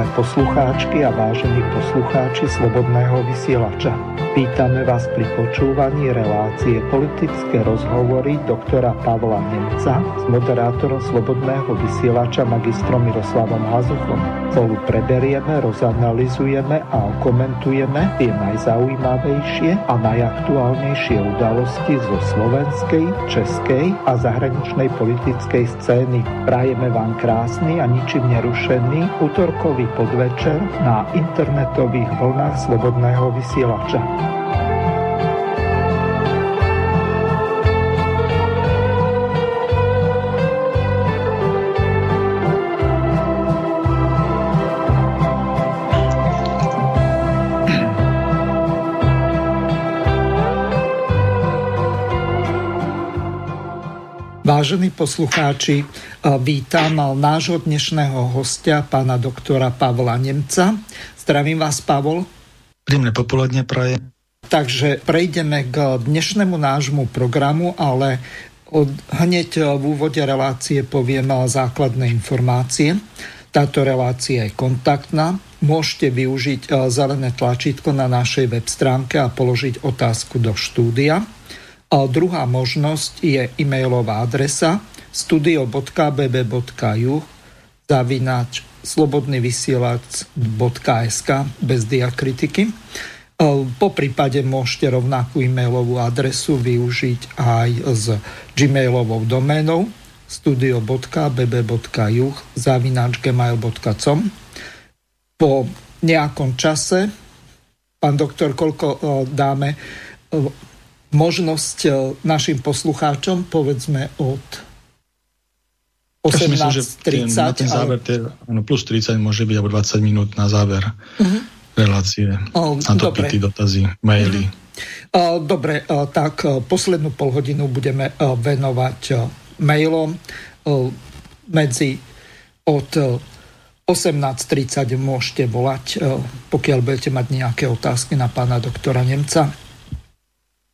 Milé poslucháčky a vážení poslucháči Slobodného vysielača. Vítame vás pri počúvaní relácie politické rozhovory doktora Pavla Nemca s moderátorom Slobodného vysielača magistrom Miroslavom Hazuchom. Spolu preberieme, rozanalizujeme a komentujeme tie najzaujímavejšie a najaktuálnejšie udalosti zo slovenskej, českej a zahraničnej politickej scény. Prajeme vám krásny a ničím nerušený útorkový podvečer na internetových vlnách Slobodného vysielača. Vážení poslucháči, vítam nášho dnešného hostia, pána doktora Pavla Nemca. Zdravím vás, Pavol. Príjemné popoludne praje. Takže prejdeme k dnešnému nášmu programu, ale od, hneď v úvode relácie poviem základné informácie. Táto relácia je kontaktná. Môžete využiť zelené tlačítko na našej web stránke a položiť otázku do štúdia. A druhá možnosť je e-mailová adresa studio.bb.ju zavináč slobodnyvysielac.sk bez diakritiky. Po prípade môžete rovnakú e-mailovú adresu využiť aj s gmailovou doménou studio.bb.ju zavináč gmail.com Po nejakom čase, pán doktor, koľko dáme možnosť e, našim poslucháčom, povedzme od 18.30. Na ten záver, ale... ano, plus 30 môže byť, alebo 20 minút na záver uh-huh. relácie. Na dopity, dotazy, maily. Uh-huh. Dobre, tak poslednú polhodinu budeme venovať mailom medzi od 18.30 môžete volať, pokiaľ budete mať nejaké otázky na pána doktora Nemca.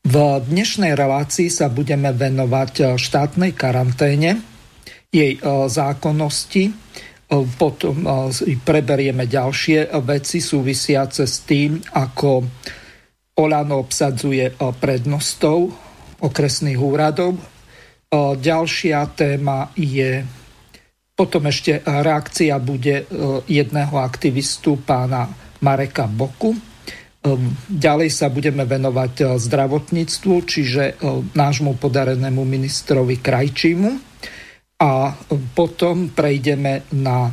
V dnešnej relácii sa budeme venovať e, štátnej karanténe, jej e, zákonnosti, e, potom preberieme ďalšie veci súvisiace s tým, ako Olano obsadzuje prednostov okresných úradov. Ďalšia téma je potom ešte reakcia bude jedného aktivistu pána Mareka Boku, ďalej sa budeme venovať e, zdravotníctvu, čiže e, nášmu podarenému ministrovi Krajčímu. A e, potom prejdeme na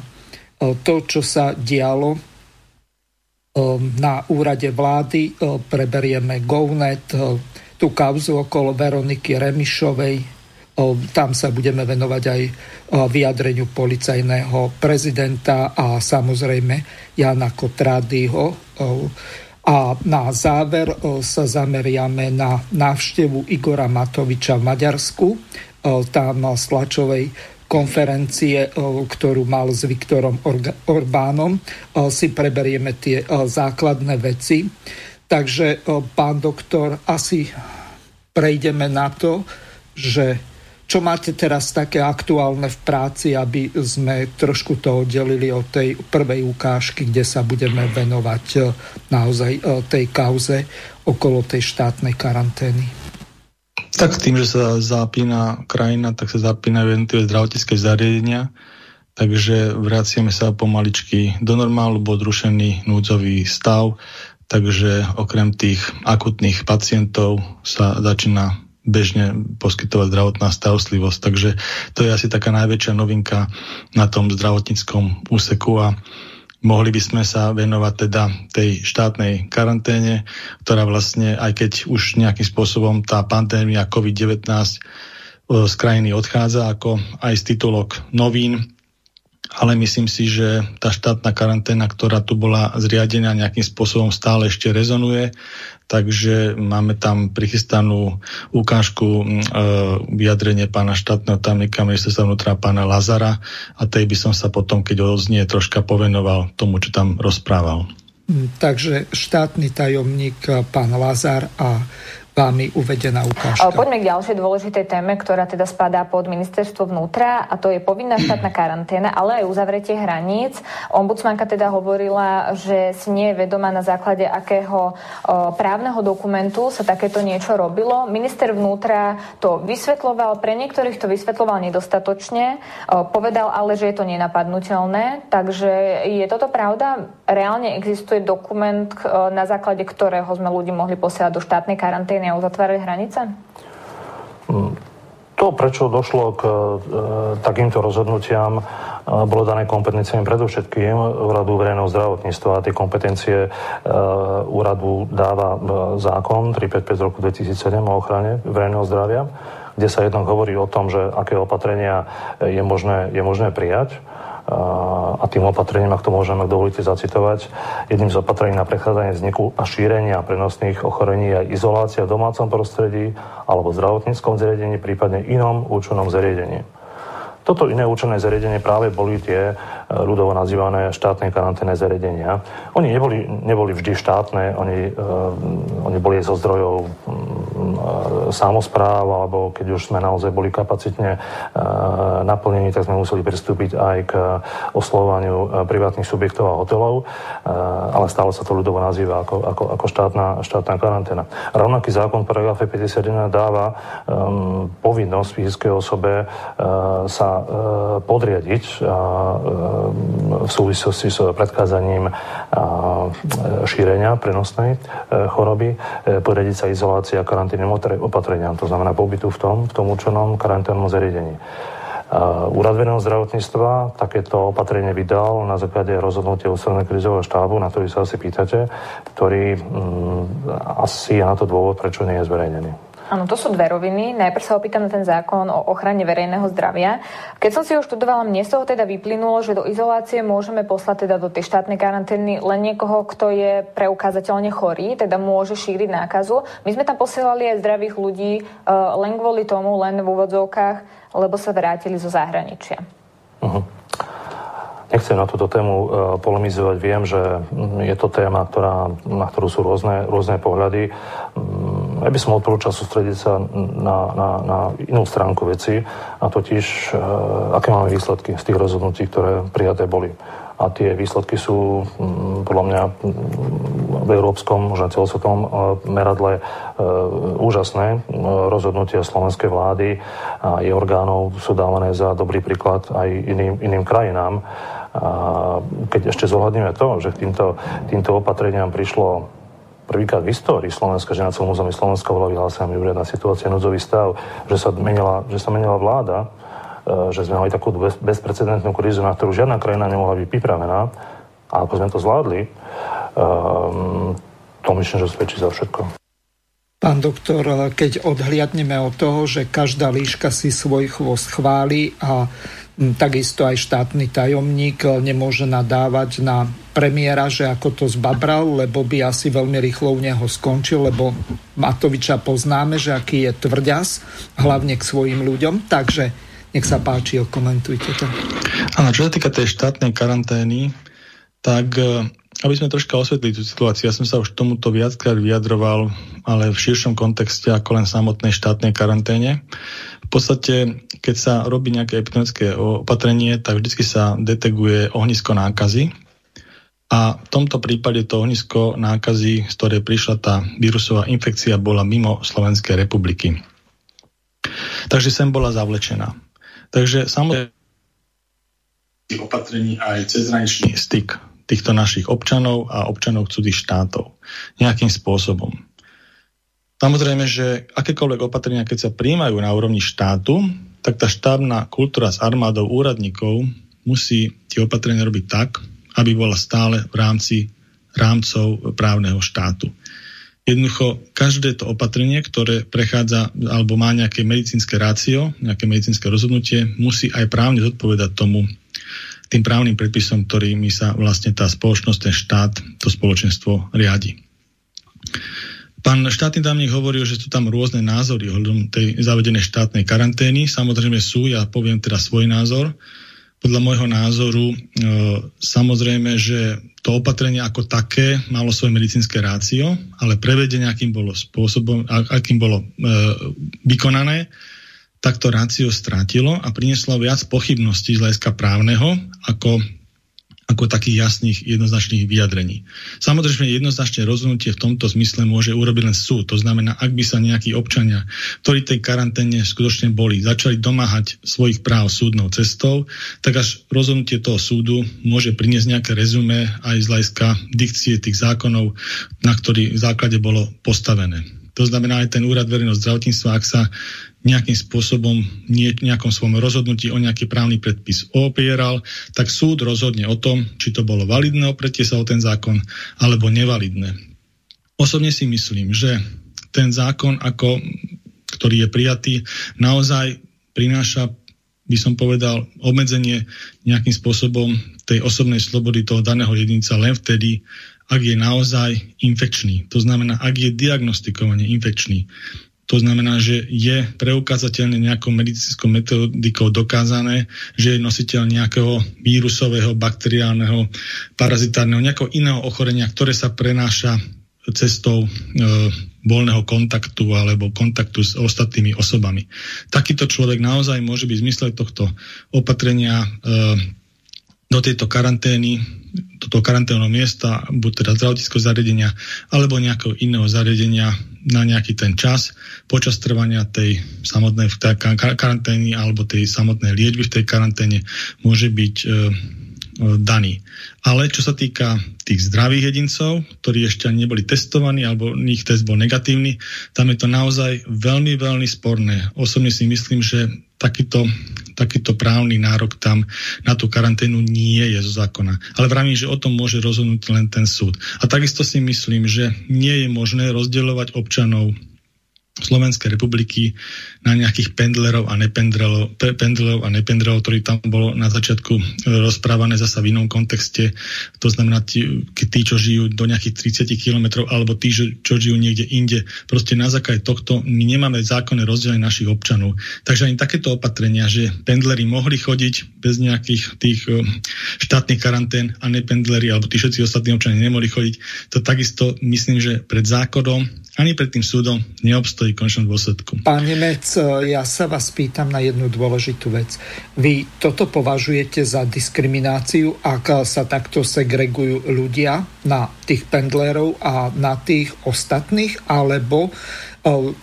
to, čo sa dialo na úrade vlády. Preberieme GovNet, tú kauzu okolo Veroniky Remišovej. Tam sa budeme venovať aj vyjadreniu policajného prezidenta a samozrejme Jana Kotrádyho, a na záver e, sa zameriame na návštevu Igora Matoviča v Maďarsku, e, tam z tlačovej konferencie, e, ktorú mal s Viktorom Orbánom. Si preberieme tie základné veci. Takže, pán doktor, asi prejdeme na to, že čo máte teraz také aktuálne v práci, aby sme trošku to oddelili od tej prvej ukážky, kde sa budeme venovať e, naozaj e, tej kauze okolo tej štátnej karantény? Tak tým, že sa zapína krajina, tak sa zapínajú jednotlivé zdravotnícke zariadenia, takže vraciame sa pomaličky do normálu, bol zrušený núdzový stav, takže okrem tých akutných pacientov sa začína bežne poskytovať zdravotná starostlivosť. Takže to je asi taká najväčšia novinka na tom zdravotníckom úseku a mohli by sme sa venovať teda tej štátnej karanténe, ktorá vlastne, aj keď už nejakým spôsobom tá pandémia COVID-19 e, z krajiny odchádza ako aj z titulok novín, ale myslím si, že tá štátna karanténa, ktorá tu bola zriadená nejakým spôsobom stále ešte rezonuje, takže máme tam prichystanú ukážku e, vyjadrenie pána štátneho tajomníka ministerstva vnútra pána Lazara a tej by som sa potom, keď odznie, troška povenoval tomu, čo tam rozprával. Takže štátny tajomník pán Lazar a vámi uvedená ukážka. Poďme k ďalšej dôležitej téme, ktorá teda spadá pod ministerstvo vnútra a to je povinná štátna karanténa, ale aj uzavretie hraníc. Ombudsmanka teda hovorila, že si nie je vedomá na základe akého právneho dokumentu sa takéto niečo robilo. Minister vnútra to vysvetloval, pre niektorých to vysvetloval nedostatočne, povedal ale, že je to nenapadnutelné, takže je toto pravda? Reálne existuje dokument, na základe ktorého sme ľudí mohli posielať do štátnej karantény opatrenia uzatvárať hranice? To, prečo došlo k e, takýmto rozhodnutiam, e, bolo dané kompetenciami predovšetkým Úradu verejného zdravotníctva a tie kompetencie e, úradu dáva zákon 355 z roku 2007 o ochrane verejného zdravia, kde sa jednak hovorí o tom, že aké opatrenia je možné, je možné prijať a tým opatrením, ak to môžeme, ak dovolíte zacitovať, jedným z opatrení na prechádzanie vzniku a šírenia prenosných ochorení je izolácia v domácom prostredí alebo zdravotníckom zariadení, prípadne inom účinnom zariadení. Toto iné účené zariadenie práve boli tie ľudovo nazývané štátne karanténne zariadenia. Oni neboli, neboli vždy štátne, oni, uh, oni boli zo zdrojov um, samozpráv, alebo keď už sme naozaj boli kapacitne uh, naplnení, tak sme museli pristúpiť aj k oslovaniu privátnych subjektov a hotelov, uh, ale stále sa to ľudovo nazýva ako, ako, ako štátna, štátna karanténa. Rovnaký zákon paragrafe 51 dáva um, povinnosť fyzickej osobe uh, sa E, podriadiť e, v súvislosti s predkázaním e, šírenia prenosnej choroby, podriadiť sa izolácii a karanténnym opatreniam, to znamená pobytu v tom, v tom určenom karanténnom zariadení. Úrad verejného zdravotníctva takéto opatrenie vydal na základe rozhodnutia ústavného krizového štábu, na ktorý sa asi pýtate, ktorý mm, asi je na to dôvod, prečo nie je zverejnený. Áno, to sú dve roviny. Najprv sa opýtam na ten zákon o ochrane verejného zdravia. Keď som si ho študovala, mne z toho teda vyplynulo, že do izolácie môžeme poslať teda do tej štátnej karantény len niekoho, kto je preukázateľne chorý, teda môže šíriť nákazu. My sme tam posielali aj zdravých ľudí uh, len kvôli tomu, len v úvodzovkách, lebo sa vrátili zo zahraničia. Uh-huh. Nechcem na túto tému uh, polemizovať. Viem, že je to téma, ktorá, na ktorú sú rôzne, rôzne pohľady. Ja by som odporúčal sústrediť sa na, na, na inú stránku veci, a totiž, e, aké máme výsledky z tých rozhodnutí, ktoré prijaté boli. A tie výsledky sú m, podľa mňa v európskom, možno celosvetovom e, meradle e, úžasné. Rozhodnutia slovenskej vlády a jej orgánov sú dávané za dobrý príklad aj iným, iným krajinám. A keď ešte zohľadníme to, že k týmto, týmto opatreniam prišlo prvýkrát v histórii Slovenska, že na celom území Slovenska bola vyhlásená mimoriadná situácia, núdzový stav, že sa menila, že sa menila vláda, e, že sme mali takú bez, bezprecedentnú krízu, na ktorú žiadna krajina nemohla byť pripravená. A ako sme to zvládli, um, to myslím, že svedčí za všetko. Pán doktor, keď odhliadneme od toho, že každá líška si svoj chvost chváli a Takisto aj štátny tajomník e, nemôže nadávať na premiéra, že ako to zbabral, lebo by asi veľmi rýchlo u neho skončil, lebo Matoviča poznáme, že aký je tvrďas, hlavne k svojim ľuďom. Takže nech sa páči, komentujte to. Áno, čo sa týka tej štátnej karantény, tak e, aby sme troška osvetlili tú situáciu, ja som sa už tomuto viackrát vyjadroval, ale v širšom kontexte ako len samotnej štátnej karanténe podstate, keď sa robí nejaké epidemické opatrenie, tak vždy sa deteguje ohnisko nákazy. A v tomto prípade to ohnisko nákazy, z ktorej prišla tá vírusová infekcia, bola mimo Slovenskej republiky. Takže sem bola zavlečená. Takže samozrejme opatrení aj cezhraničný styk týchto našich občanov a občanov cudzích štátov nejakým spôsobom. Samozrejme, že akékoľvek opatrenia, keď sa príjmajú na úrovni štátu, tak tá štábna kultúra s armádou úradníkov musí tie opatrenia robiť tak, aby bola stále v rámci rámcov právneho štátu. Jednoducho, každé to opatrenie, ktoré prechádza alebo má nejaké medicínske rácio, nejaké medicínske rozhodnutie, musí aj právne zodpovedať tomu, tým právnym predpisom, ktorými sa vlastne tá spoločnosť, ten štát, to spoločenstvo riadi. Pán štátny tajomník hovoril, že sú tam rôzne názory ohľadom tej zavedenej štátnej karantény. Samozrejme sú, ja poviem teda svoj názor. Podľa môjho názoru, e, samozrejme, že to opatrenie ako také malo svoje medicínske rácio, ale prevedenie, akým bolo spôsobom, akým bolo e, vykonané, tak to rácio strátilo a prinieslo viac pochybností z hľadiska právneho ako ako takých jasných, jednoznačných vyjadrení. Samozrejme, jednoznačne rozhodnutie v tomto zmysle môže urobiť len súd. To znamená, ak by sa nejakí občania, ktorí tej karanténe skutočne boli, začali domáhať svojich práv súdnou cestou, tak až rozhodnutie toho súdu môže priniesť nejaké rezume aj z hľadiska dikcie tých zákonov, na ktorý v základe bolo postavené. To znamená aj ten úrad verejného zdravotníctva, ak sa nejakým spôsobom nie, nejakom svojom rozhodnutí o nejaký právny predpis opieral, tak súd rozhodne o tom, či to bolo validné opretie sa o ten zákon alebo nevalidné. Osobne si myslím, že ten zákon, ako, ktorý je prijatý, naozaj prináša, by som povedal, obmedzenie nejakým spôsobom tej osobnej slobody toho daného jedinca len vtedy, ak je naozaj infekčný. To znamená, ak je diagnostikovane infekčný. To znamená, že je preukázateľne nejakou medicínskou metodikou dokázané, že je nositeľ nejakého vírusového, bakteriálneho, parazitárneho, nejakého iného ochorenia, ktoré sa prenáša cestou e, voľného kontaktu alebo kontaktu s ostatnými osobami. Takýto človek naozaj môže byť v zmysle tohto opatrenia e, do tejto karantény, do toho karanténneho miesta, buď teda zdravotníckého zariadenia, alebo nejakého iného zariadenia na nejaký ten čas počas trvania tej samotnej karantény alebo tej samotnej liečby v tej karanténe môže byť e, e, daný. Ale čo sa týka tých zdravých jedincov, ktorí ešte ani neboli testovaní alebo ich test bol negatívny, tam je to naozaj veľmi, veľmi sporné. Osobne si myslím, že takýto, takýto právny nárok tam na tú karanténu nie je zo zákona. Ale vravím, že o tom môže rozhodnúť len ten súd. A takisto si myslím, že nie je možné rozdeľovať občanov Slovenskej republiky na nejakých pendlerov a nependlerov, pendlerov a nependlerov, ktorí tam bolo na začiatku e, rozprávané zasa v inom kontexte. To znamená, tí, tí čo žijú do nejakých 30 kilometrov, alebo tí, čo žijú niekde inde. Proste na základe tohto my nemáme zákonné rozdelenie našich občanov. Takže ani takéto opatrenia, že pendleri mohli chodiť bez nejakých tých e, štátnych karantén a nependleri, alebo tí všetci ostatní občania nemohli chodiť, to takisto myslím, že pred zákonom ani pred tým súdom neobstojí v končnom dôsledku. Pán Nemec, ja sa vás pýtam na jednu dôležitú vec. Vy toto považujete za diskrimináciu, ak sa takto segregujú ľudia na tých pendlerov a na tých ostatných, alebo eh,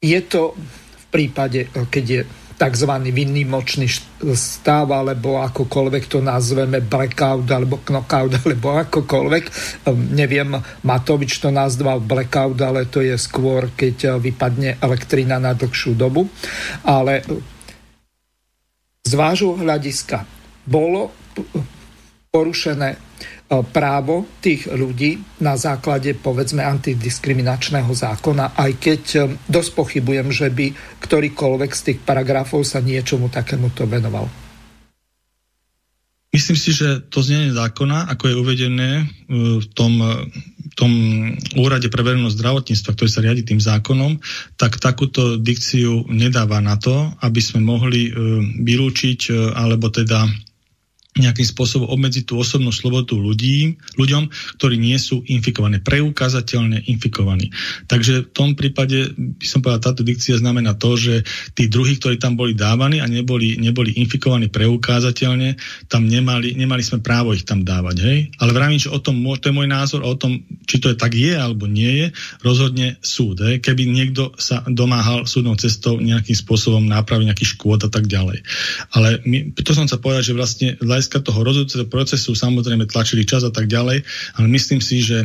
je to v prípade, eh, keď je tzv. výnimočný stav, alebo akokoľvek to nazveme, blackout, alebo knockout, alebo akokoľvek. Ehm, neviem, Matovič to nazval blackout, ale to je skôr, keď eh, vypadne elektrina na dlhšiu dobu. Ale z vášho hľadiska bolo porušené E, právo tých ľudí na základe povedzme antidiskriminačného zákona, aj keď e, dosť pochybujem, že by ktorýkoľvek z tých paragrafov sa niečomu takémuto venoval. Myslím si, že to znenie zákona, ako je uvedené e, v tom, tom úrade pre verejnosť zdravotníctva, ktorý sa riadi tým zákonom, tak takúto dikciu nedáva na to, aby sme mohli vylúčiť alebo teda nejakým spôsobom obmedziť tú osobnú slobodu ľudí, ľuďom, ktorí nie sú infikovaní, preukázateľne infikovaní. Takže v tom prípade by som povedal, táto dikcia znamená to, že tí druhí, ktorí tam boli dávaní a neboli, neboli infikovaní preukázateľne, tam nemali, nemali sme právo ich tam dávať. Hej? Ale vravím, že o tom, to je môj názor, o tom, či to je tak je alebo nie je, rozhodne súd. Hej? Keby niekto sa domáhal súdnou cestou nejakým spôsobom nápravy nejakých škôd a tak ďalej. Ale my, to som sa povedať, že vlastne hľadiska toho rozhodujúceho procesu samozrejme tlačili čas a tak ďalej, ale myslím si, že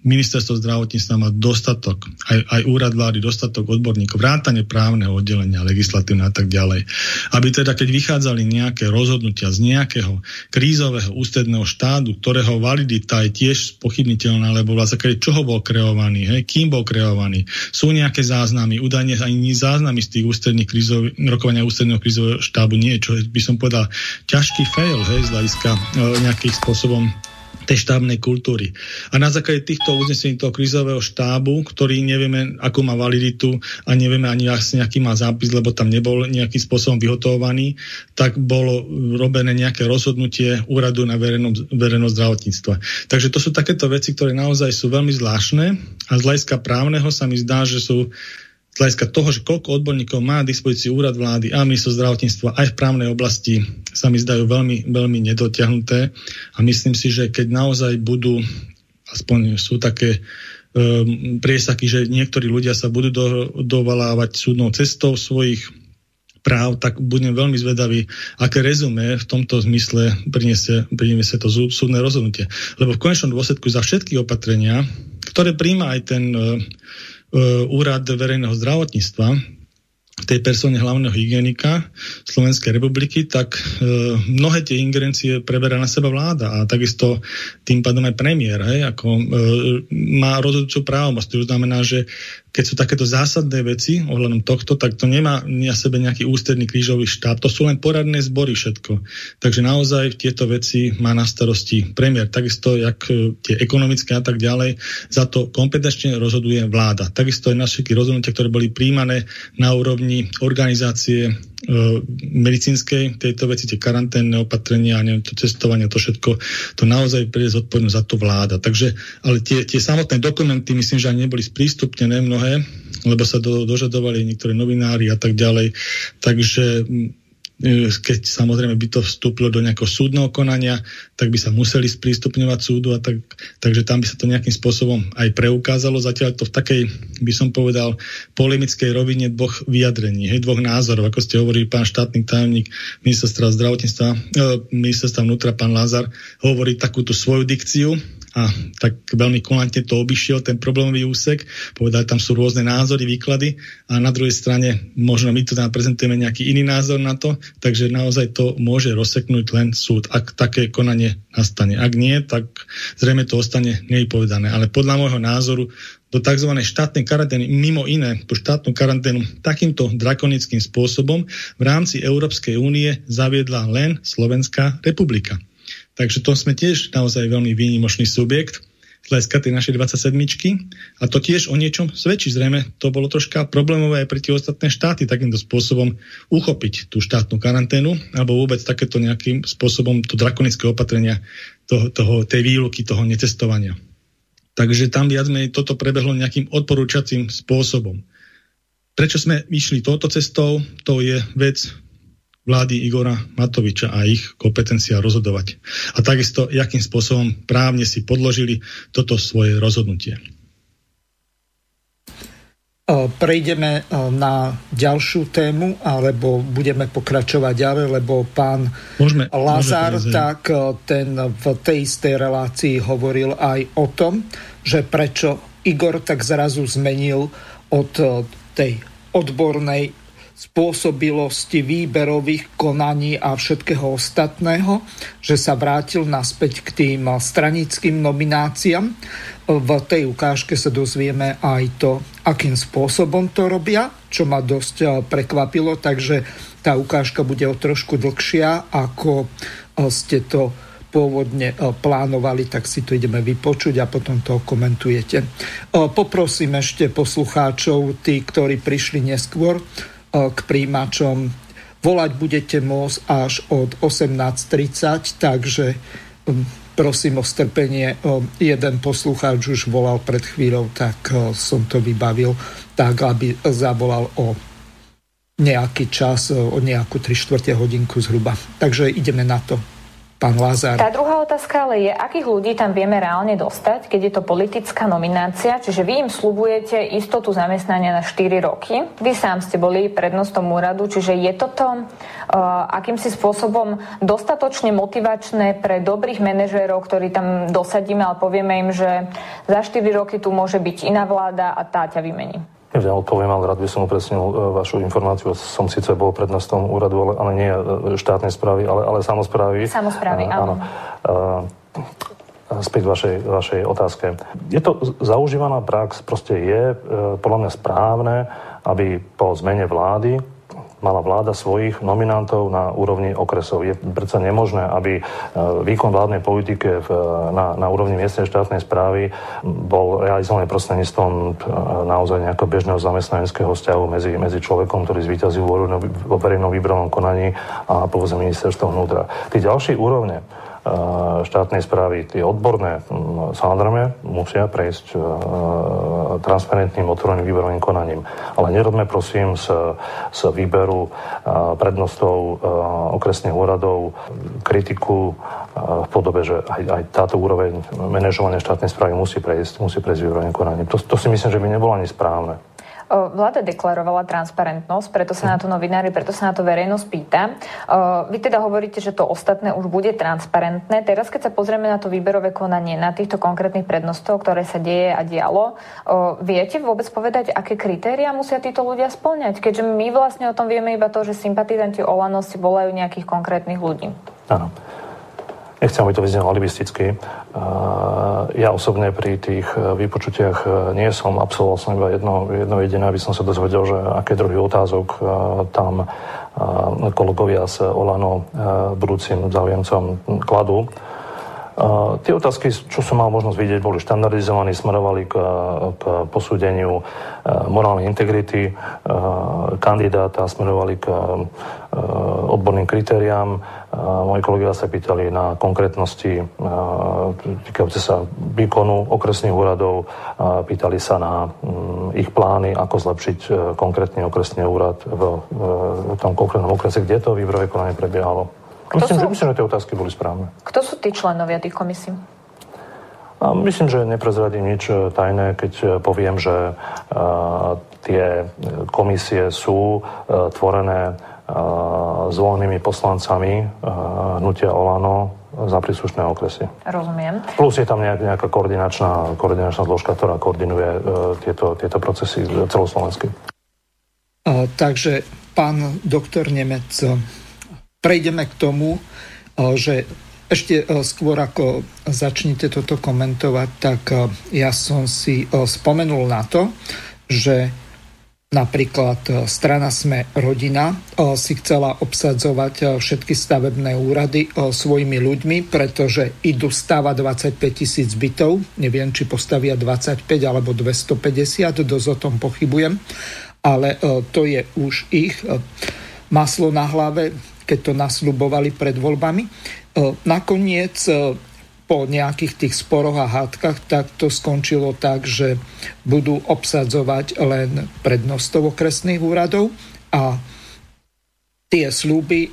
ministerstvo zdravotníctva má dostatok, aj, aj úrad vlády, dostatok odborníkov, vrátane právneho oddelenia, legislatívne a tak ďalej. Aby teda, keď vychádzali nejaké rozhodnutia z nejakého krízového ústredného štádu, ktorého validita je tiež pochybniteľná, lebo vlastne čoho bol kreovaný, hej, kým bol kreovaný, sú nejaké záznamy, údajne ani záznamy z tých ústredných krízov, rokovania ústredného krízového štábu nie, čo by som povedal ťažký fail, hej, z hľadiska e, nejakých spôsobom tej štábnej kultúry. A na základe týchto uznesení toho krizového štábu, ktorý nevieme, ako má validitu a nevieme ani vlastne, aký má zápis, lebo tam nebol nejakým spôsobom vyhotovovaný, tak bolo robené nejaké rozhodnutie úradu na verejnosť zdravotníctva. Takže to sú takéto veci, ktoré naozaj sú veľmi zvláštne a z hľadiska právneho sa mi zdá, že sú hľadiska toho, že koľko odborníkov má dispozícii úrad vlády a ministerstvo zdravotníctva aj v právnej oblasti sa mi zdajú veľmi, veľmi nedotiahnuté a myslím si, že keď naozaj budú, aspoň sú také um, priesaky, že niektorí ľudia sa budú do, dovalávať súdnou cestou svojich práv, tak budem veľmi zvedavý, aké rezume v tomto zmysle priniesie, priniesie to súdne rozhodnutie. Lebo v konečnom dôsledku za všetky opatrenia, ktoré príjma aj ten uh, úrad verejného zdravotníctva, tej persone hlavného hygienika Slovenskej republiky, tak e, mnohé tie ingerencie preberá na seba vláda a takisto tým pádom aj premiér, hej, ako e, má rozhodujúcu právomoc. To znamená, že keď sú takéto zásadné veci ohľadom tohto, tak to nemá na sebe nejaký ústredný krížový štáb. To sú len poradné zbory všetko. Takže naozaj tieto veci má na starosti premiér. Takisto, jak e, tie ekonomické a tak ďalej, za to kompetenčne rozhoduje vláda. Takisto aj všetky rozhodnutia, ktoré boli príjmané na úrovni organizácie medicínskej tejto veci, tie karanténne opatrenia, neviem, to cestovanie, to všetko, to naozaj príde zodpovednosť za to vláda. Takže, ale tie, tie samotné dokumenty, myslím, že ani neboli sprístupnené mnohé, lebo sa do, dožadovali niektorí novinári a tak ďalej. Takže E, keď samozrejme by to vstúpilo do nejakého súdneho konania, tak by sa museli sprístupňovať súdu a tak, takže tam by sa to nejakým spôsobom aj preukázalo. Zatiaľ to v takej, by som povedal, polemickej rovine dvoch vyjadrení, hej, dvoch názorov, ako ste hovorili, pán štátny tajomník ministerstva zdravotníctva, e, ministerstva vnútra, pán Lázar, hovorí takúto svoju dikciu, a tak veľmi kulantne to obišiel, ten problémový úsek. Povedal, tam sú rôzne názory, výklady a na druhej strane možno my tu tam prezentujeme nejaký iný názor na to, takže naozaj to môže rozseknúť len súd, ak také konanie nastane. Ak nie, tak zrejme to ostane nevypovedané. Ale podľa môjho názoru do tzv. štátnej karantény, mimo iné, tú štátnu karanténu takýmto drakonickým spôsobom v rámci Európskej únie zaviedla len Slovenská republika. Takže to sme tiež naozaj veľmi výnimočný subjekt z hľadiska tej našej 27 a to tiež o niečom svedčí. Zrejme to bolo troška problémové aj pre tie ostatné štáty takýmto spôsobom uchopiť tú štátnu karanténu alebo vôbec takéto nejakým spôsobom to drakonické opatrenia toho, toho, tej výluky, toho netestovania. Takže tam viac menej toto prebehlo nejakým odporúčacím spôsobom. Prečo sme išli touto cestou, to je vec vlády Igora Matoviča a ich kompetencia rozhodovať. A takisto, jakým spôsobom právne si podložili toto svoje rozhodnutie. Prejdeme na ďalšiu tému, alebo budeme pokračovať ďalej, lebo pán môžeme, Lazar, môžeme tak ten v tej istej relácii hovoril aj o tom, že prečo Igor tak zrazu zmenil od tej odbornej spôsobilosti výberových konaní a všetkého ostatného, že sa vrátil naspäť k tým stranickým nomináciám. V tej ukážke sa dozvieme aj to, akým spôsobom to robia, čo ma dosť eh, prekvapilo, takže tá ukážka bude o trošku dlhšia, ako eh, ste to pôvodne eh, plánovali, tak si to ideme vypočuť a potom to komentujete. Poprosím ešte poslucháčov, tí, ktorí prišli neskôr, k príjimačom. Volať budete môcť až od 18.30, takže um, prosím o strpenie. Um, jeden poslucháč už volal pred chvíľou, tak som to vybavil tak, aby zavolal o nejaký čas, o nejakú 3 čtvrte hodinku zhruba. Takže ideme na to pán Lázar. Tá druhá otázka ale je, akých ľudí tam vieme reálne dostať, keď je to politická nominácia, čiže vy im slubujete istotu zamestnania na 4 roky. Vy sám ste boli prednostom úradu, čiže je toto uh, akýmsi spôsobom dostatočne motivačné pre dobrých manažérov, ktorí tam dosadíme, ale povieme im, že za 4 roky tu môže byť iná vláda a tá ťa vymení. Neviem, odpoviem, ale rád by som upresnil e, vašu informáciu. Som síce bol prednostom úradu, ale, ale nie e, štátnej správy, ale, ale samozprávy. Samozprávy, áno. áno. Späť vašej, vašej otázke. Je to zaužívaná prax, proste je podľa mňa správne, aby po zmene vlády mala vláda svojich nominantov na úrovni okresov. Je predsa nemožné, aby e, výkon vládnej politike v, na, na úrovni miestnej štátnej správy bol realizovaný prostredníctvom e, naozaj nejakého bežného zamestnaneckého vzťahu medzi, medzi človekom, ktorý zvýťazil vo verejnom výbranom konaní a povedzme ministerstvo vnútra. Tí ďalšie úrovne, štátnej správy, tie odborné, samozrejme musia prejsť transparentným, otvoreným výberovým konaním. Ale nerobme prosím z, z výberu prednostov okresných úradov kritiku v podobe, že aj, aj táto úroveň manažovania štátnej správy musí prejsť, musí prejsť výberovým konaním. To, to si myslím, že by nebolo ani správne. Vláda deklarovala transparentnosť, preto sa na to novinári, preto sa na to verejnosť pýta. Vy teda hovoríte, že to ostatné už bude transparentné. Teraz, keď sa pozrieme na to výberové konanie, na týchto konkrétnych prednostov, ktoré sa deje a dialo, viete vôbec povedať, aké kritéria musia títo ľudia splňať? Keďže my vlastne o tom vieme iba to, že sympatizanti Olano si volajú nejakých konkrétnych ľudí. Áno. Nechcem, aby to vyznelo alibisticky. Ja osobne pri tých e, vypočutiach e, nie som, absolvoval som iba jedno, jedno jediné, aby som sa dozvedel, že aké druhy otázok e, tam kolegovia z Olano budúcim záujemcom kladú. Tie otázky, čo som mal možnosť vidieť, boli štandardizované, smerovali k, k posúdeniu uh, morálnej integrity uh, kandidáta, smerovali k odborným kritériám. Moji kolegovia sa pýtali na konkrétnosti týkajúce sa výkonu okresných úradov, pýtali sa na um, ich plány, ako zlepšiť konkrétny okresný úrad v, v tom konkrétnom okrese, kde to výberové konanie prebiehalo. Kto myslím, sú... že, myslím, že tie otázky boli správne. Kto sú tí členovia tých komisí? A myslím, že neprezradím nič e, tajné, keď e, poviem, že uh, tie komisie sú uh, tvorené uh, zvolenými poslancami uh, hnutia Olano za príslušné okresy. Rozumiem. Plus je tam nejak, nejaká koordinačná, koordinačná zložka, ktorá koordinuje uh, tieto, tieto procesy celoslovensky. Uh, takže pán doktor Nemec, prejdeme k tomu, že ešte skôr ako začnete toto komentovať, tak ja som si spomenul na to, že napríklad strana Sme rodina si chcela obsadzovať všetky stavebné úrady svojimi ľuďmi, pretože idú stavať 25 tisíc bytov, neviem, či postavia 25 alebo 250, dosť o tom pochybujem, ale to je už ich maslo na hlave keď to nasľubovali pred voľbami. E, nakoniec e, po nejakých tých sporoch a hádkach, tak to skončilo tak, že budú obsadzovať len prednostov okresných úradov a tie slúby e,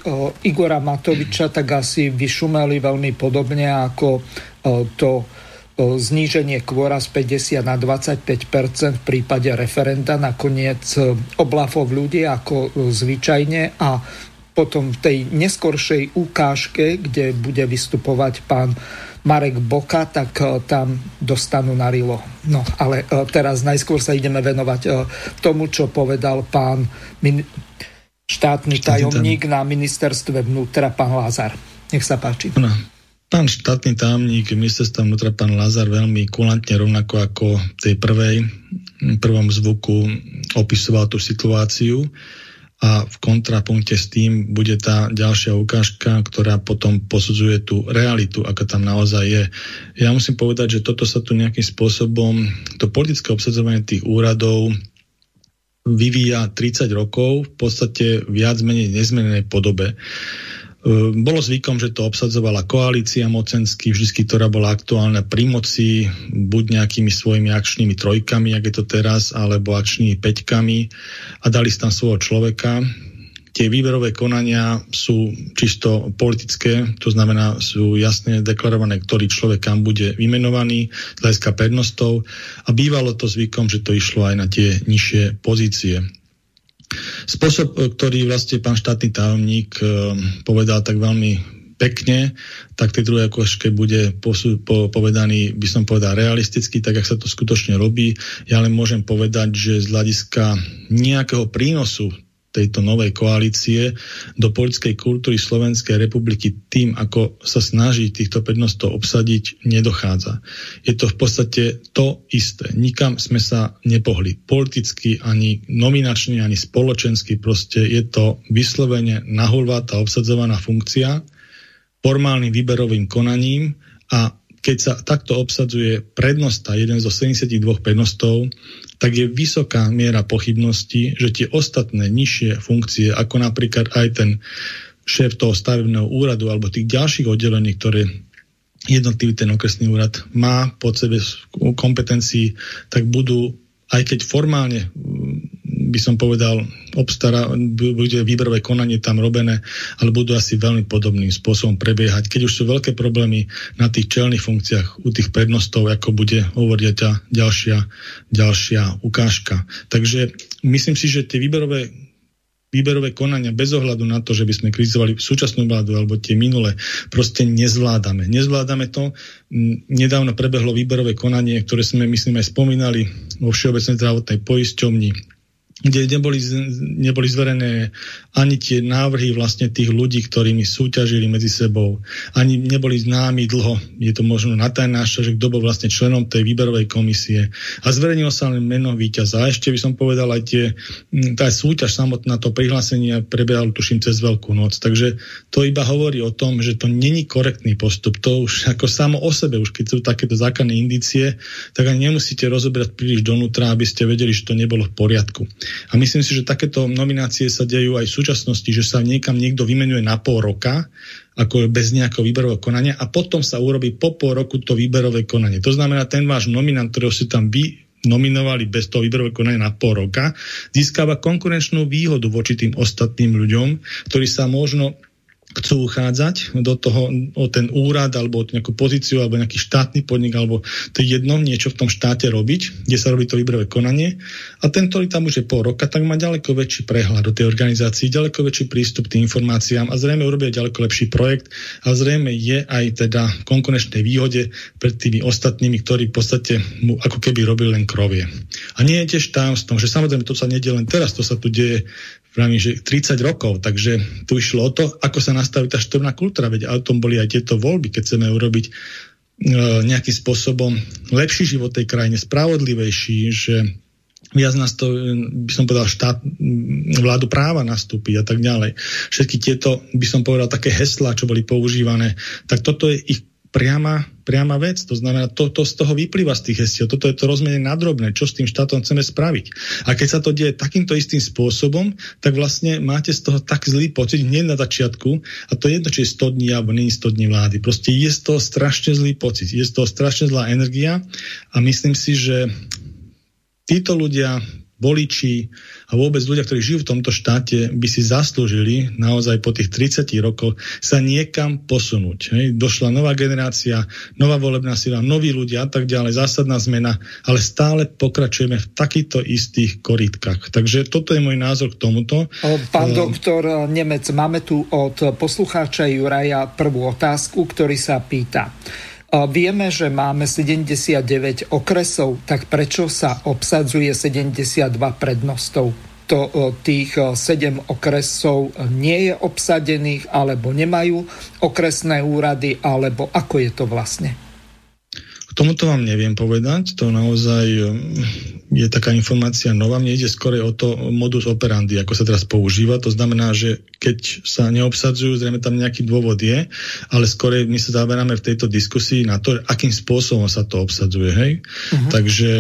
Igora Matoviča tak asi vyšumeli veľmi podobne ako to zníženie kvora z 50 na 25% v prípade referenda nakoniec oblafov ľudí ako zvyčajne a potom v tej neskoršej ukážke, kde bude vystupovať pán Marek Boka, tak e, tam dostanú na rilo. No, ale e, teraz najskôr sa ideme venovať e, tomu, čo povedal pán min- štátny tajomník na ministerstve vnútra, pán Lázar. Nech sa páči. No. Pán štátny tajomník ministerstva vnútra, pán Lazar, veľmi kulantne, rovnako ako tej prvej, prvom zvuku opisoval tú situáciu a v kontrapunkte s tým bude tá ďalšia ukážka, ktorá potom posudzuje tú realitu, aká tam naozaj je. Ja musím povedať, že toto sa tu nejakým spôsobom, to politické obsadzovanie tých úradov vyvíja 30 rokov v podstate viac menej nezmenenej podobe. Ehm, bolo zvykom, že to obsadzovala koalícia mocensky, vždy, ktorá bola aktuálna pri moci, buď nejakými svojimi akčnými trojkami, jak je to teraz, alebo akčnými peťkami a dali si tam svojho človeka. Tie výberové konania sú čisto politické, to znamená, sú jasne deklarované, ktorý človek kam bude vymenovaný z hľadiska prednostov a bývalo to zvykom, že to išlo aj na tie nižšie pozície. Spôsob, e, ktorý vlastne pán štátny tajomník e, povedal tak veľmi pekne, tak tej druhej koške bude posú, po, povedaný, by som povedal, realisticky, tak ak sa to skutočne robí. Ja len môžem povedať, že z hľadiska nejakého prínosu tejto novej koalície do politickej kultúry Slovenskej republiky tým, ako sa snaží týchto prednostov obsadiť, nedochádza. Je to v podstate to isté. Nikam sme sa nepohli. Politicky, ani nominačne, ani spoločensky. Proste je to vyslovene nahulváta obsadzovaná funkcia formálnym výberovým konaním a keď sa takto obsadzuje prednosta, jeden zo 72 prednostov, tak je vysoká miera pochybnosti, že tie ostatné nižšie funkcie, ako napríklad aj ten šéf toho stavebného úradu alebo tých ďalších oddelení, ktoré jednotlivý ten okresný úrad má pod sebe kompetencií, tak budú, aj keď formálne by som povedal, obstará, bude výberové konanie tam robené, ale budú asi veľmi podobným spôsobom prebiehať. Keď už sú veľké problémy na tých čelných funkciách u tých prednostov, ako bude hovoriť ďalšia, ďalšia ukážka. Takže myslím si, že tie výberové výberové konania bez ohľadu na to, že by sme kritizovali súčasnú vládu alebo tie minulé, proste nezvládame. Nezvládame to. Nedávno prebehlo výberové konanie, ktoré sme, myslím, aj spomínali vo Všeobecnej zdravotnej poisťovni kde neboli, neboli zverené ani tie návrhy vlastne tých ľudí, ktorými súťažili medzi sebou, ani neboli známi dlho, je to možno natajnáša, že kto bol vlastne členom tej výberovej komisie. A zverejnilo sa len meno víťaza. A ešte by som povedal aj tie, tá súťaž samotná, to prihlásenie prebiehalo tuším cez Veľkú noc. Takže to iba hovorí o tom, že to není korektný postup. To už ako samo o sebe, už keď sú takéto základné indície, tak ani nemusíte rozoberať príliš donútra, aby ste vedeli, že to nebolo v poriadku. A myslím si, že takéto nominácie sa dejú aj v súčasnosti, že sa niekam niekto vymenuje na pol roka, ako bez nejakého výberového konania a potom sa urobí po pol roku to výberové konanie. To znamená, ten váš nominant, ktorého si tam vy nominovali bez toho výberového konania na pol roka, získava konkurenčnú výhodu voči tým ostatným ľuďom, ktorí sa možno chcú uchádzať do toho, o ten úrad alebo o nejakú pozíciu alebo nejaký štátny podnik alebo to je jedno niečo v tom štáte robiť, kde sa robí to výberové konanie a ten, ktorý tam už je pol roka, tak má ďaleko väčší prehľad do tej organizácii, ďaleko väčší prístup k tým informáciám a zrejme urobí ďaleko lepší projekt a zrejme je aj teda konkurenčnej výhode pred tými ostatnými, ktorí v podstate mu ako keby robili len krovie. A nie je tiež tajomstvom, že samozrejme to sa nedie len teraz, to sa tu deje Pravím, že 30 rokov, takže tu išlo o to, ako sa nastaví tá štorná kultúra, veď o tom boli aj tieto voľby, keď chceme urobiť e, nejakým spôsobom lepší život tej krajine, spravodlivejší, že viac nás to, by som povedal, štát, vládu práva nastúpiť a tak ďalej. Všetky tieto, by som povedal, také heslá, čo boli používané, tak toto je ich priama, priama vec. To znamená, to, to z toho vyplýva z tých hestiel. Toto je to rozmene nadrobné, čo s tým štátom chceme spraviť. A keď sa to deje takýmto istým spôsobom, tak vlastne máte z toho tak zlý pocit hneď na začiatku, a to je jedno, či je 100 dní alebo nie 100 dní vlády. Proste je z toho strašne zlý pocit, je z toho strašne zlá energia a myslím si, že títo ľudia voliči a vôbec ľudia, ktorí žijú v tomto štáte, by si zaslúžili naozaj po tých 30 rokoch sa niekam posunúť. Hej. Došla nová generácia, nová volebná sila, noví ľudia a tak ďalej, zásadná zmena, ale stále pokračujeme v takýchto istých korytkách. Takže toto je môj názor k tomuto. Pán uh, doktor Nemec, máme tu od poslucháča Juraja prvú otázku, ktorý sa pýta. Vieme, že máme 79 okresov, tak prečo sa obsadzuje 72 prednostov? To tých 7 okresov nie je obsadených, alebo nemajú okresné úrady, alebo ako je to vlastne? Tomuto vám neviem povedať, to naozaj je taká informácia nová. Mne ide skôr o to modus operandi, ako sa teraz používa. To znamená, že keď sa neobsadzujú, zrejme tam nejaký dôvod je, ale skôr my sa zaberáme v tejto diskusii na to, akým spôsobom sa to obsadzuje. Hej? Uh-huh. Takže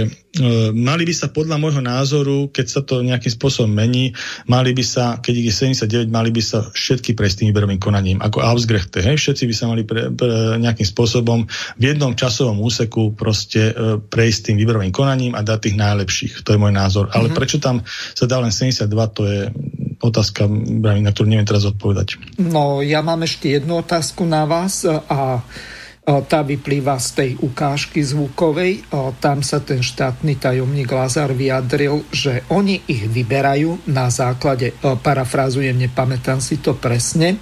mali by sa podľa môjho názoru, keď sa to nejakým spôsobom mení, mali by sa, keď ich je 79, mali by sa všetky prejsť tým výberovým konaním, ako Ausgrechte. Hej? Všetci by sa mali pre, pre, nejakým spôsobom v jednom časovom úseku proste e, prejsť tým výberovým konaním a dať tých najlepších najlepších. To je môj názor. Ale mm-hmm. prečo tam sa dá len 72, to je otázka, na ktorú neviem teraz odpovedať. No, ja mám ešte jednu otázku na vás a tá vyplýva z tej ukážky zvukovej. Tam sa ten štátny tajomník Lazar vyjadril, že oni ich vyberajú na základe, parafrázujem, nepamätám si to presne,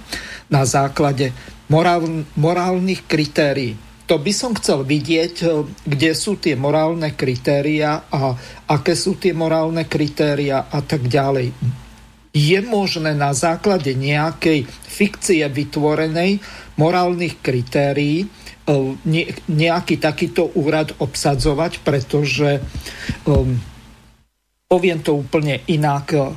na základe morál, morálnych kritérií to by som chcel vidieť, kde sú tie morálne kritéria a aké sú tie morálne kritéria a tak ďalej. je možné na základe nejakej fikcie vytvorenej morálnych kritérií nejaký takýto úrad obsadzovať, pretože um, poviem to úplne inak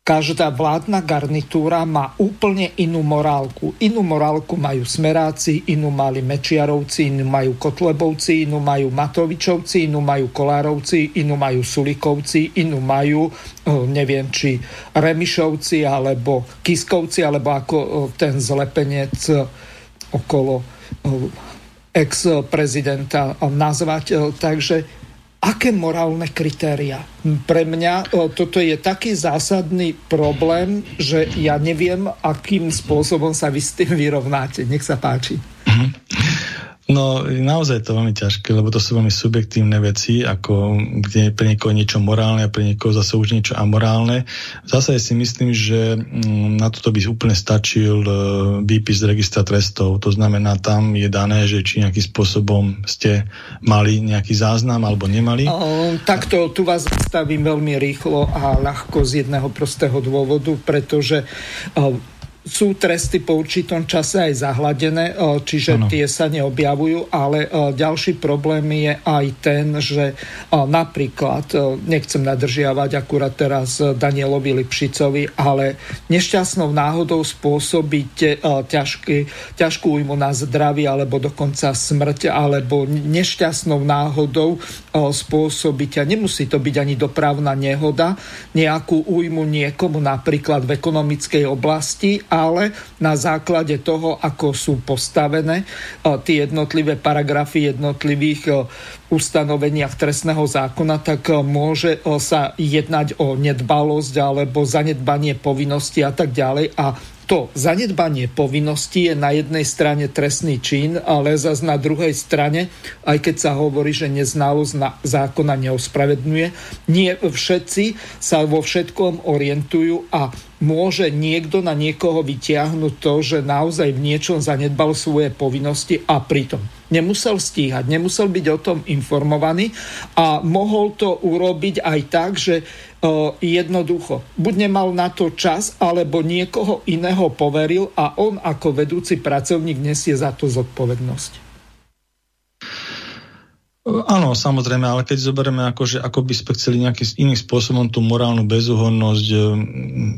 Každá vládna garnitúra má úplne inú morálku. Inú morálku majú smeráci, inú mali Mečiarovci, inú majú Kotlebovci, inú majú Matovičovci, inú majú Kolárovci, inú majú Sulikovci, inú majú, neviem, či Remišovci, alebo Kiskovci, alebo ako ten zlepenec okolo ex-prezidenta nazvať. Takže aké morálne kritéria. Pre mňa toto je taký zásadný problém, že ja neviem, akým spôsobom sa vy s tým vyrovnáte. Nech sa páči. Mhm. No, naozaj je to veľmi ťažké, lebo to sú veľmi subjektívne veci, ako kde pre niekoho niečo morálne a pre niekoho zase už niečo amorálne. Zase si myslím, že mm, na toto by úplne stačil e, výpis z registra trestov. To znamená, tam je dané, že či nejakým spôsobom ste mali nejaký záznam alebo nemali. O, takto tu vás zastavím veľmi rýchlo a ľahko z jedného prostého dôvodu, pretože sú tresty po určitom čase aj zahladené, čiže ano. tie sa neobjavujú, ale ďalší problém je aj ten, že napríklad, nechcem nadržiavať akurát teraz Danielovi Lipšicovi, ale nešťastnou náhodou spôsobiť ťažký, ťažkú újmu na zdravie alebo dokonca smrť, alebo nešťastnou náhodou spôsobiť, a nemusí to byť ani dopravná nehoda, nejakú újmu niekomu napríklad v ekonomickej oblasti ale na základe toho, ako sú postavené tie jednotlivé paragrafy jednotlivých ustanoveniach trestného zákona, tak môže sa jednať o nedbalosť alebo zanedbanie povinnosti a tak ďalej. A to zanedbanie povinností je na jednej strane trestný čin, ale zase na druhej strane, aj keď sa hovorí, že neznalosť na zákona neospravedňuje, nie všetci sa vo všetkom orientujú a môže niekto na niekoho vytiahnuť to, že naozaj v niečom zanedbal svoje povinnosti a pritom nemusel stíhať, nemusel byť o tom informovaný a mohol to urobiť aj tak, že jednoducho buď nemal na to čas, alebo niekoho iného poveril a on ako vedúci pracovník nesie za to zodpovednosť. Áno, samozrejme, ale keď zoberieme, ako, že ako by sme chceli nejakým iným spôsobom tú morálnu bezúhodnosť e,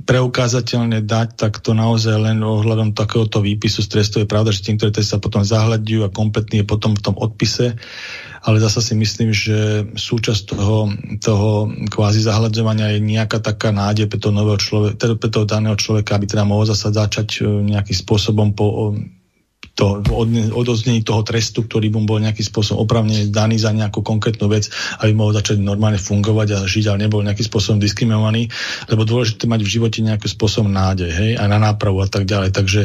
preukázateľne dať, tak to naozaj len ohľadom takéhoto výpisu z trestu je pravda, že tým, ktoré sa potom zahľadujú a kompletný je potom v tom odpise, ale zasa si myslím, že súčasť toho, toho kvázi zahľadzovania je nejaká taká nádej pre toho, nového človeka, pre toho daného človeka, aby teda mohol zasa začať e, nejakým spôsobom po to odoznení toho trestu, ktorý mu bol nejakým spôsobom opravne daný za nejakú konkrétnu vec, aby mohol začať normálne fungovať a žiť, ale nebol nejakým spôsobom diskriminovaný, lebo dôležité mať v živote nejakým spôsobom nádej, hej, aj na nápravu a tak ďalej. Takže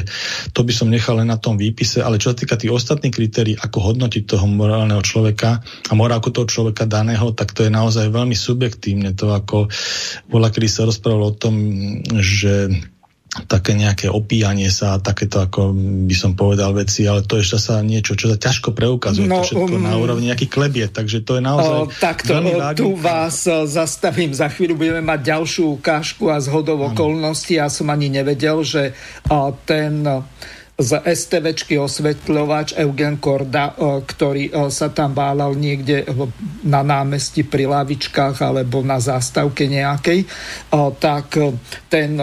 to by som nechal len na tom výpise, ale čo sa týka tých ostatných kritérií, ako hodnotiť toho morálneho človeka a morálku toho človeka daného, tak to je naozaj veľmi subjektívne. To ako bola, kedy sa rozprávalo o tom, že také nejaké opíjanie sa, takéto ako by som povedal veci, ale to ešte sa niečo, čo sa ťažko preukazuje, no, to všetko um, na úrovni nejakých klebiet, takže to je naozaj o, takto, tu vás e, zastavím, za chvíľu budeme mať ďalšiu ukážku a zhodov okolností, ja som ani nevedel, že ten z STVčky osvetľovač Eugen Korda, ktorý sa tam válal niekde na námestí pri lavičkách alebo na zástavke nejakej, tak ten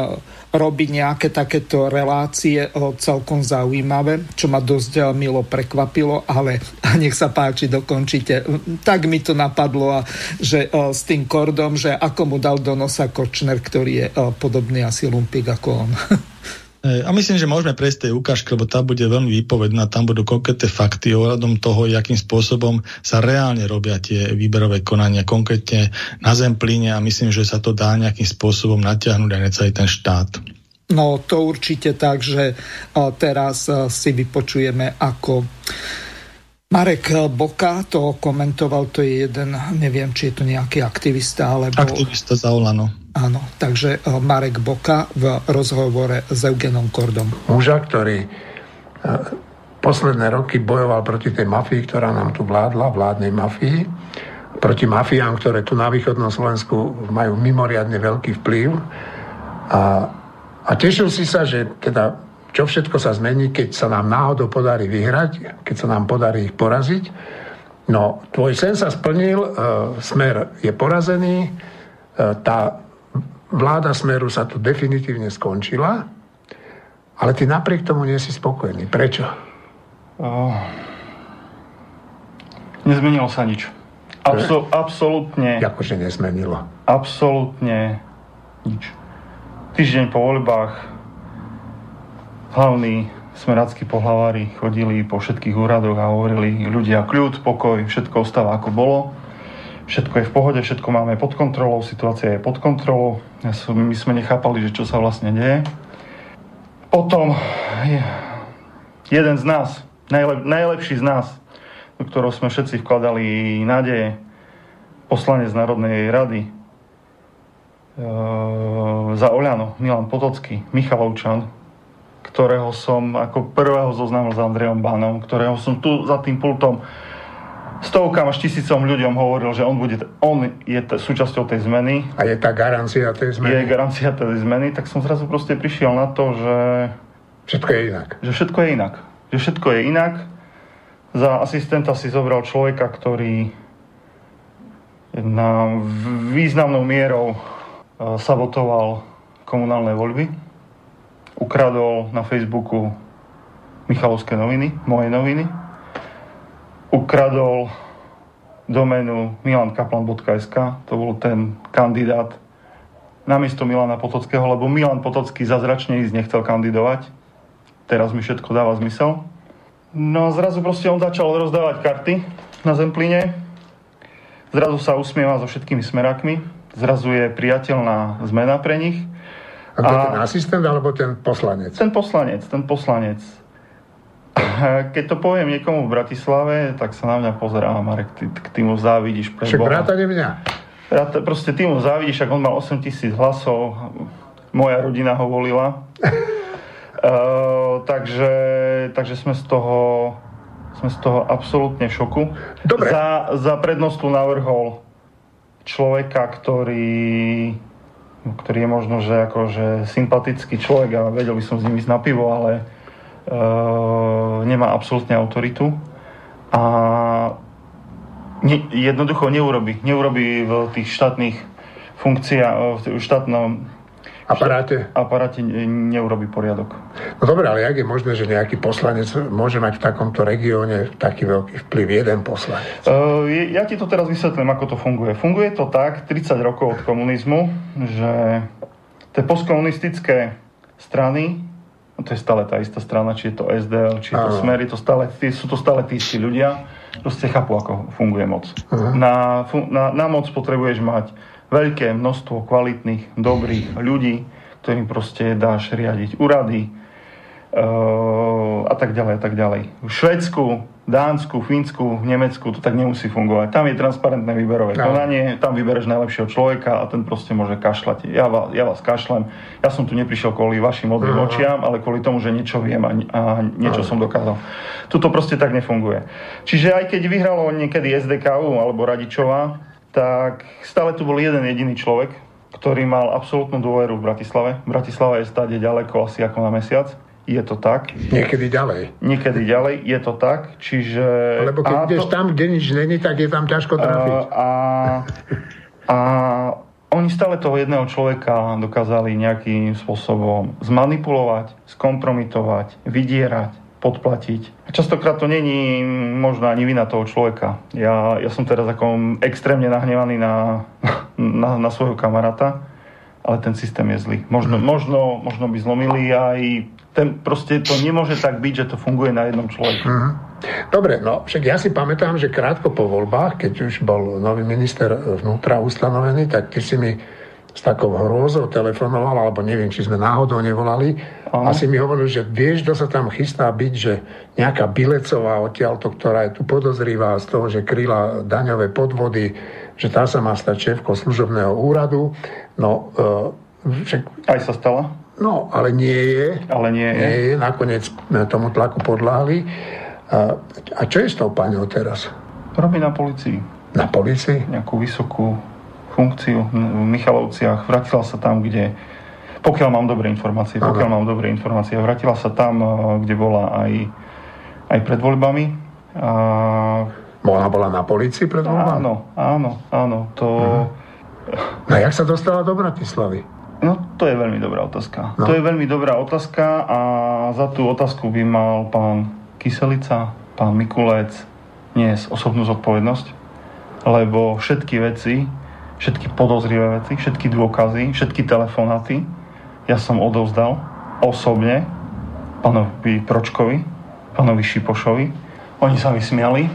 robí nejaké takéto relácie celkom zaujímavé, čo ma dosť milo prekvapilo, ale nech sa páči, dokončite. Tak mi to napadlo, že s tým kordom, že ako mu dal do nosa Kočner, ktorý je podobný asi lumpik ako on. A myslím, že môžeme prejsť tej ukážky, lebo tá bude veľmi výpovedná. Tam budú konkrétne fakty ohľadom toho, akým spôsobom sa reálne robia tie výberové konania, konkrétne na Zemplíne a myslím, že sa to dá nejakým spôsobom natiahnuť aj na celý ten štát. No to určite tak, že teraz si vypočujeme ako Marek Boka to komentoval, to je jeden, neviem, či je to nejaký aktivista, alebo... Aktivista za Olano. Áno, takže e, Marek Boka v rozhovore s Eugenom Kordom. Muža, ktorý e, posledné roky bojoval proti tej mafii, ktorá nám tu vládla, vládnej mafii, proti mafiám, ktoré tu na východnom Slovensku majú mimoriadne veľký vplyv. A, a tešil si sa, že teda čo všetko sa zmení, keď sa nám náhodou podarí vyhrať, keď sa nám podarí ich poraziť. No, tvoj sen sa splnil, e, smer je porazený, e, tá vláda smeru sa tu definitívne skončila, ale ty napriek tomu nie si spokojný. Prečo? Oh, nezmenilo sa nič. Absol, absolútne. Akože nezmenilo. Absolútne nič. Týždeň po voľbách hlavní smeráckí pohlavári chodili po všetkých úradoch a hovorili ľudia kľud, pokoj, všetko ostáva ako bolo. Všetko je v pohode, všetko máme pod kontrolou, situácia je pod kontrolou. My sme nechápali, že čo sa vlastne deje. Potom jeden z nás, najlep, najlepší z nás, do ktorého sme všetci vkladali nádeje, poslanec Národnej rady e, za Oľano, Milan Potocký, Michalovčan, ktorého som ako prvého zoznámil s Andrejom Banom, ktorého som tu za tým pultom stovkám až tisícom ľuďom hovoril, že on, bude, on je t- súčasťou tej zmeny. A je tá garancia tej zmeny? Je garancia tej zmeny, tak som zrazu proste prišiel na to, že... Všetko je inak. Že všetko je inak. Že všetko je inak. Za asistenta si zobral človeka, ktorý na významnou mierou e, sabotoval komunálne voľby ukradol na Facebooku Michalovské noviny, moje noviny. Ukradol doménu milankaplan.sk, to bol ten kandidát namiesto Milana Potockého, lebo Milan Potocký zazračne ísť nechcel kandidovať. Teraz mi všetko dáva zmysel. No a zrazu proste on začal rozdávať karty na Zemplíne. Zrazu sa usmieva so všetkými smerakmi. Zrazu je priateľná zmena pre nich. A a ten asistent alebo ten poslanec? Ten poslanec, ten poslanec. Keď to poviem niekomu v Bratislave, tak sa na mňa pozerá, Marek, ty, ty mu závidíš Však vrátane mňa. To, proste ty mu závidíš, ak on mal 8 tisíc hlasov, moja rodina ho volila. uh, takže, takže sme z toho sme z toho absolútne v šoku. Dobre. Za, za prednost tu navrhol človeka, ktorý ktorý je možno, že akože sympatický človek a vedel by som s ním ísť na pivo, ale nemá absolútne autoritu a ne, jednoducho neurobi. Neurobi v tých štátnych funkciách, v štátnom aparáte? aparáte neurobi poriadok. No dobre, ale jak je možné, že nejaký poslanec môže mať v takomto regióne taký veľký vplyv, jeden poslanec? Uh, ja ti to teraz vysvetlím, ako to funguje. Funguje to tak, 30 rokov od komunizmu, že tie postkomunistické strany, to je stále tá istá strana, či je to SDL, či je to Smer, to stále, tí, sú to stále tí istí ľudia, proste chápu, ako funguje moc. Na, na, na moc potrebuješ mať veľké množstvo kvalitných, dobrých ľudí, ktorým proste dáš riadiť úrady a tak ďalej a tak ďalej. V Švedsku, Dánsku, Fínsku, Nemecku to tak nemusí fungovať. Tam je transparentné výberové no. konanie, tam vybereš najlepšieho človeka a ten proste môže kašľať. Ja vás, ja vás kašlem. Ja som tu neprišiel kvôli vašim modrým uh-huh. očiam, ale kvôli tomu, že niečo viem a, a niečo uh-huh. som dokázal. Tuto proste tak nefunguje. Čiže aj keď vyhralo niekedy SDKU alebo Radičová, tak stále tu bol jeden jediný človek, ktorý mal absolútnu dôveru v Bratislave. Bratislava je stáde ďaleko asi ako na mesiac. Je to tak. Niekedy ďalej. Niekedy ďalej, je to tak. Čiže... Lebo keď ideš to, tam, kde nič není, tak je tam ťažko trafiť. A, a oni stále toho jedného človeka dokázali nejakým spôsobom zmanipulovať, skompromitovať, vydierať, podplatiť. Častokrát to není možno ani vina toho človeka. Ja, ja som teraz ako extrémne nahnevaný na, na, na svojho kamaráta, ale ten systém je zlý. Možno, možno, možno by zlomili aj ten, proste to nemôže tak byť, že to funguje na jednom človeku. Uh-huh. Dobre, no však ja si pamätám, že krátko po voľbách, keď už bol nový minister vnútra ustanovený, tak ty si mi s takou hrôzou telefonoval, alebo neviem, či sme náhodou nevolali. Aha. Asi mi hovoril, že vieš, kto sa tam chystá byť, že nejaká Bilecová odtiaľto, ktorá je tu podozrivá z toho, že kryla daňové podvody, že tá sa má stať šéfko služobného úradu. No, uh, však... Aj sa stala? No, ale nie je. Ale nie je. Nie je. Nakoniec tomu tlaku podláhli. A, a čo je s tou paňou teraz? Robí na policii. Na policii? Nejakú vysokú funkciu v Michalovciach, vrátila sa tam, kde Pokiaľ mám dobré informácie, pokiaľ mám dobré informácie. Vrátila sa tam, kde bola aj, aj pred voľbami. A... Ona bola na policii pred voľbami? Áno, áno, áno. To... Uh-huh. No jak sa dostala do Bratislavy? No, to je veľmi dobrá otázka. No. To je veľmi dobrá otázka a za tú otázku by mal pán Kyselica, pán Mikulec niesť osobnú zodpovednosť, lebo všetky veci, všetky podozrivé veci, všetky dôkazy, všetky telefonáty ja som odovzdal osobne pánovi Pročkovi, pánovi Šipošovi. Oni sa mi smiali,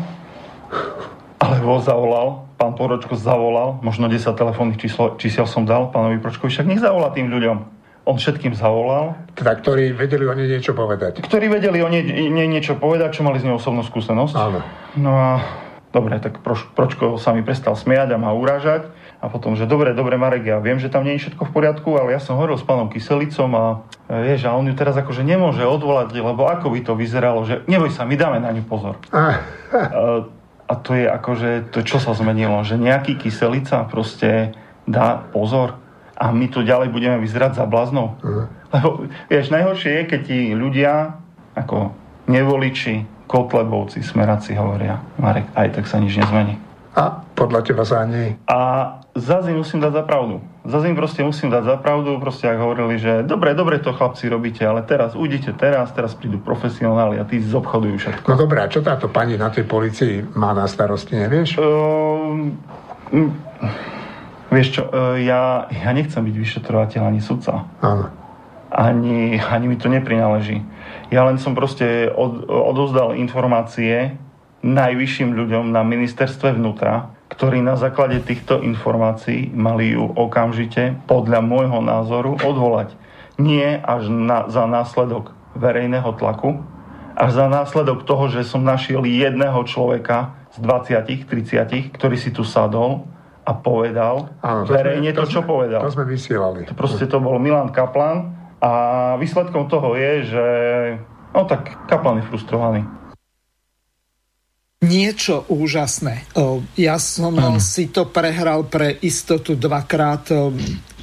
alebo zavolal pán Poročko zavolal, možno 10 telefónnych číslo, čísiel som dal pánovi Pročkovi, však nech zavolá tým ľuďom. On všetkým zavolal. Teda, ktorí vedeli o nej niečo povedať. Ktorí vedeli o nej, nie, niečo povedať, čo mali z nej osobnú skúsenosť. Áno. No a dobre, tak proč, Pročko sa mi prestal smiať a ma urážať. A potom, že dobre, dobre Marek, ja viem, že tam nie je všetko v poriadku, ale ja som hovoril s pánom Kyselicom a e, vieš, a on ju teraz akože nemôže odvolať, lebo ako by to vyzeralo, že neboj sa, my dáme na ňu pozor. Ah. A to je akože, to čo sa zmenilo, že nejaký kyselica proste dá pozor a my tu ďalej budeme vyzerať za bláznou. Uh-huh. Lebo, vieš, najhoršie je, keď ti ľudia ako nevoliči, kotlebovci, smeráci hovoria, Marek, aj tak sa nič nezmení. A podľa teba sa ani... A zase musím dať za pravdu. Zase im proste musím dať za pravdu, proste ak hovorili, že dobre, dobre to chlapci robíte, ale teraz ujdite teraz, teraz prídu profesionáli a tí zobchodujú všetko. No dobré, a čo táto pani na tej policii má na starosti, nevieš? Uh, vieš čo, uh, ja, ja nechcem byť vyšetrovateľ ani sudca. Áno. Ani, ani mi to neprináleží. Ja len som proste od, odozdal informácie najvyšším ľuďom na ministerstve vnútra, ktorí na základe týchto informácií mali ju okamžite, podľa môjho názoru, odvolať. Nie až na, za následok verejného tlaku, až za následok toho, že som našiel jedného človeka z 20, 30, ktorý si tu sadol a povedal Áno, to verejne sme, to, to, čo povedal. To sme vysielali. To proste to bol Milan Kaplan a výsledkom toho je, že no tak Kaplan je frustrovaný niečo úžasné. Ja som ano. si to prehral pre istotu dvakrát,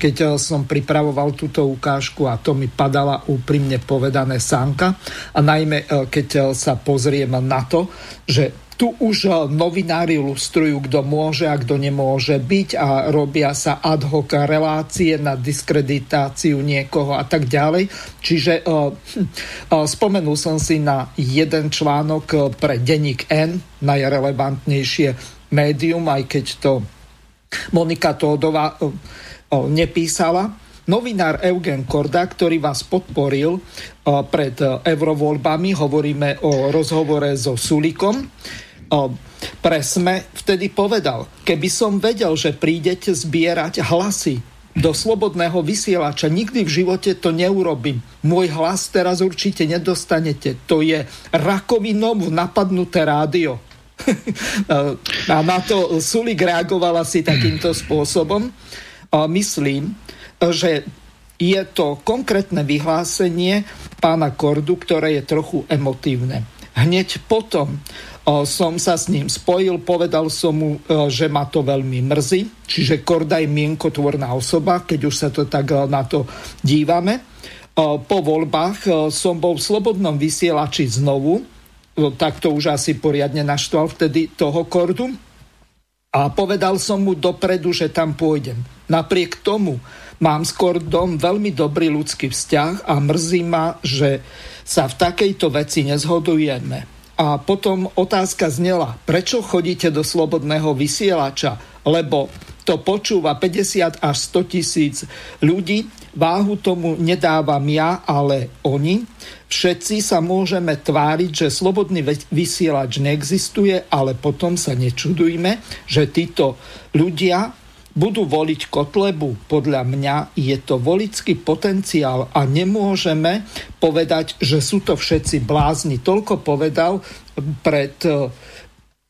keď som pripravoval túto ukážku a to mi padala úprimne povedané sánka. A najmä keď sa pozriem na to, že tu už eh, novinári lustrujú, kto môže a kto nemôže byť a robia sa ad hoc relácie na diskreditáciu niekoho a tak ďalej. Čiže uh, uh, spomenul som si na jeden článok pre denník N, najrelevantnejšie médium, aj keď to Monika Tódová uh, nepísala. Novinár Eugen Korda, ktorý vás podporil pred eurovoľbami, hovoríme o rozhovore so Sulikom, pre SME vtedy povedal, keby som vedel, že prídete zbierať hlasy do slobodného vysielača. Nikdy v živote to neurobím. Môj hlas teraz určite nedostanete. To je rakovinom napadnuté rádio. a na to Sulik reagoval asi takýmto spôsobom. Myslím, že je to konkrétne vyhlásenie pána Kordu, ktoré je trochu emotívne. Hneď potom som sa s ním spojil, povedal som mu, že ma to veľmi mrzí, čiže Korda je mienkotvorná osoba, keď už sa to tak na to dívame. Po voľbách som bol v slobodnom vysielači znovu, tak to už asi poriadne naštval vtedy toho Kordu. A povedal som mu dopredu, že tam pôjdem. Napriek tomu mám s Kordom veľmi dobrý ľudský vzťah a mrzí ma, že sa v takejto veci nezhodujeme a potom otázka znela, prečo chodíte do slobodného vysielača? Lebo to počúva 50 až 100 tisíc ľudí. Váhu tomu nedávam ja, ale oni. Všetci sa môžeme tváriť, že slobodný vysielač neexistuje, ale potom sa nečudujme, že títo ľudia budú voliť Kotlebu. Podľa mňa je to volický potenciál a nemôžeme povedať, že sú to všetci blázni. Toľko povedal pred e,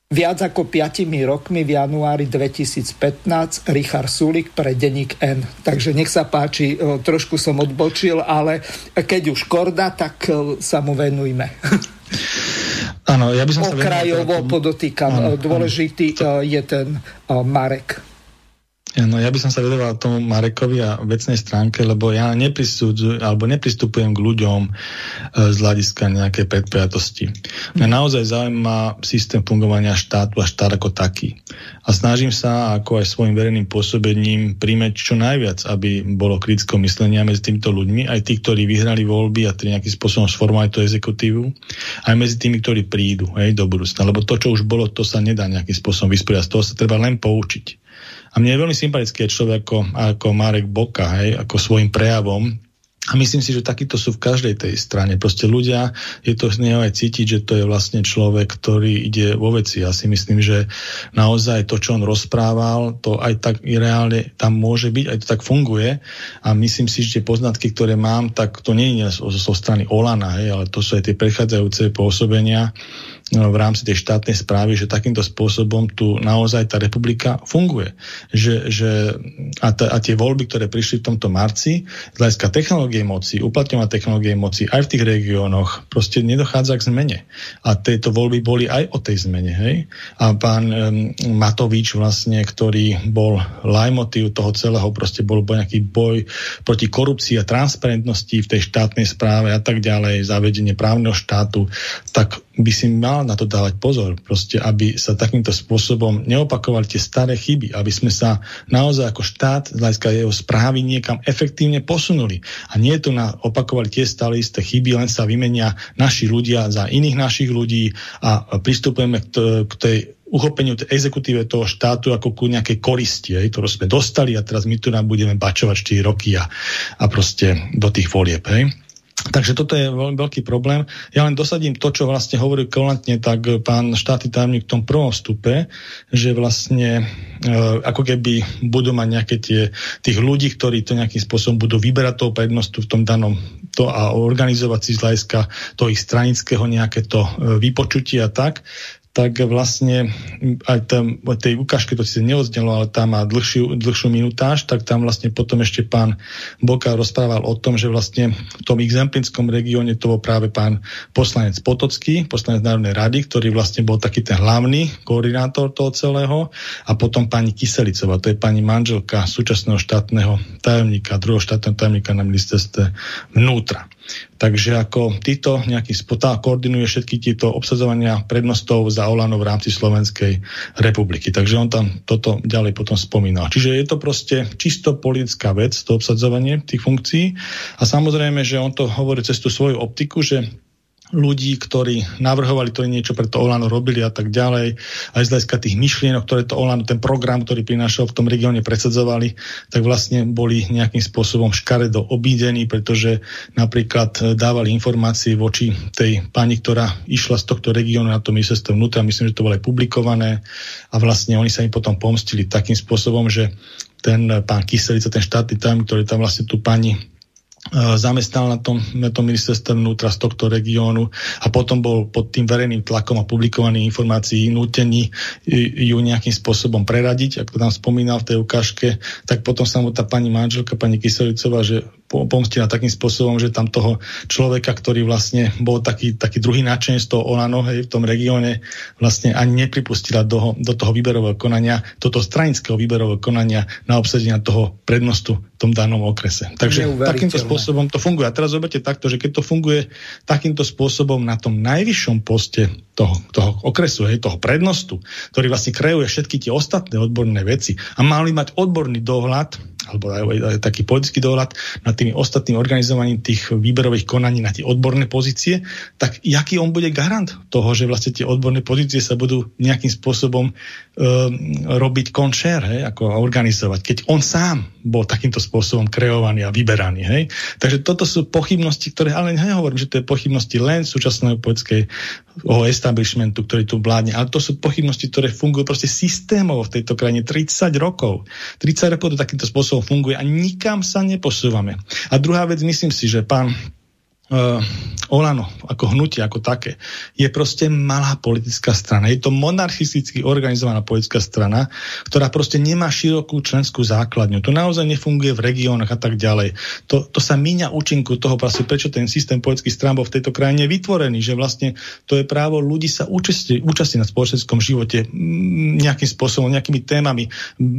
viac ako 5 rokmi v januári 2015 Richard Sulik pre denník N. Takže nech sa páči, e, trošku som odbočil, ale keď už korda, tak e, sa mu venujme. Áno, ja by som Okrajovo sa podotýkam. Áno, Dôležitý áno. je ten Marek. No ja by som sa vedoval tomu Marekovi a vecnej stránke, lebo ja alebo nepristupujem k ľuďom e, z hľadiska nejakej predpojatosti. Mňa naozaj zaujíma systém fungovania štátu a štát ako taký. A snažím sa, ako aj svojim verejným pôsobením, príjmeť čo najviac, aby bolo kritické myslenia medzi týmito ľuďmi, aj tí, ktorí vyhrali voľby a ktorí nejakým spôsobom sformovali tú exekutívu, aj medzi tými, ktorí prídu hej, do budúcna. Lebo to, čo už bolo, to sa nedá nejakým spôsobom vysporiadať. Z toho sa treba len poučiť. A mne je veľmi sympatický človek ako, ako Marek Boka, hej, ako svojim prejavom a myslím si, že takíto sú v každej tej strane. Proste ľudia, je to z neho aj cítiť, že to je vlastne človek, ktorý ide vo veci. Ja si myslím, že naozaj to, čo on rozprával, to aj tak i reálne tam môže byť, aj to tak funguje. A myslím si, že tie poznatky, ktoré mám, tak to nie je zo, zo strany Olana, hej, ale to sú aj tie prechádzajúce pôsobenia v rámci tej štátnej správy, že takýmto spôsobom tu naozaj tá republika funguje. Že, že, a, ta, a tie voľby, ktoré prišli v tomto marci, z hľadiska technológie moci, uplatňovať technológie moci aj v tých regiónoch, proste nedochádza k zmene. A tieto voľby boli aj o tej zmene. Hej? A pán um, Matovič vlastne, ktorý bol lajmotív toho celého, proste bol nejaký boj proti korupcii a transparentnosti v tej štátnej správe a tak ďalej, zavedenie právneho štátu, tak by si mal na to dávať pozor, proste, aby sa takýmto spôsobom neopakovali tie staré chyby, aby sme sa naozaj ako štát z hľadiska jeho správy niekam efektívne posunuli. A nie tu na opakovali tie stále isté chyby, len sa vymenia naši ľudia za iných našich ľudí a pristupujeme k, k tej uchopeniu tej exekutíve toho štátu ako ku nejakej koristi, hej, ktorú sme dostali a teraz my tu nám budeme bačovať 4 roky a, a proste do tých volieb. Hej. Takže toto je veľmi veľký problém. Ja len dosadím to, čo vlastne hovorí kolantne tak pán štátny tajomník v tom prvom vstupe, že vlastne e, ako keby budú mať nejaké tie, tých ľudí, ktorí to nejakým spôsobom budú vyberať toho prednostu v tom danom to a organizovať si z hľadiska toho ich stranického nejaké to e, vypočutie a tak, tak vlastne aj tam, tej ukážke to si neodznelo, ale tam má dlhšiu, dlhšiu minutáž, tak tam vlastne potom ešte pán Boka rozprával o tom, že vlastne v tom exemplinskom regióne to bol práve pán poslanec Potocký, poslanec Národnej rady, ktorý vlastne bol taký ten hlavný koordinátor toho celého a potom pani Kyselicová, to je pani manželka súčasného štátneho tajomníka, druhého štátneho tajomníka na ministerstve vnútra. Takže ako títo nejaký spotá koordinuje všetky tieto obsadzovania prednostov za Olano v rámci Slovenskej republiky. Takže on tam toto ďalej potom spomínal. Čiže je to proste čisto politická vec, to obsadzovanie tých funkcií. A samozrejme, že on to hovorí cez tú svoju optiku, že ľudí, ktorí navrhovali to niečo pre to Olano robili a tak ďalej. Aj z hľadiska tých myšlienok, ktoré to Olano, ten program, ktorý prinášal v tom regióne presadzovali, tak vlastne boli nejakým spôsobom škaredo obídení, pretože napríklad e, dávali informácie voči tej pani, ktorá išla z tohto regiónu na to ministerstvo vnútra, myslím, že to bolo aj publikované a vlastne oni sa im potom pomstili takým spôsobom, že ten pán Kyselica, ten štátny tajom, ktorý tam vlastne tú pani E, zamestnal na tom, na tom ministerstve vnútra z tohto regiónu a potom bol pod tým verejným tlakom a publikovaných informácií nútený ju nejakým spôsobom preradiť, ako tam spomínal v tej ukážke, tak potom sa mu tá pani manželka, pani Kyselicová, že pomstila takým spôsobom, že tam toho človeka, ktorý vlastne bol taký, taký druhý nadšenec z toho Olano hej, v tom regióne, vlastne ani nepripustila do, do toho výberového konania, toto stranického výberového konania na obsadenia toho prednostu v tom danom okrese. Takže takýmto spôsobom to funguje. A teraz zoberte takto, že keď to funguje takýmto spôsobom na tom najvyššom poste toho, toho okresu, hej, toho prednostu, ktorý vlastne kreuje všetky tie ostatné odborné veci a mali mať odborný dohľad alebo aj, aj taký politický dohľad nad tými ostatnými organizovaním tých výberových konaní na tie odborné pozície, tak jaký on bude garant toho, že vlastne tie odborné pozície sa budú nejakým spôsobom e, robiť konšer, hej, ako organizovať, keď on sám bol takýmto spôsobom kreovaný a vyberaný. Hej. Takže toto sú pochybnosti, ktoré, ale nehovorím, že to je pochybnosti len súčasného politického establishmentu, ktorý tu vládne, ale to sú pochybnosti, ktoré fungujú proste systémovo v tejto krajine 30 rokov. 30 rokov to takýmto spôsobom funguje a nikam sa neposúvame. A druhá vec, myslím si, že pán uh, Olano, ako hnutie, ako také, je proste malá politická strana. Je to monarchisticky organizovaná politická strana, ktorá proste nemá širokú členskú základňu. To naozaj nefunguje v regiónoch a tak ďalej. To, to sa míňa účinku toho, proste, prečo ten systém politických strán bol v tejto krajine vytvorený, že vlastne to je právo ľudí sa účastniť, účastniť na spoločenskom živote nejakým spôsobom, nejakými témami,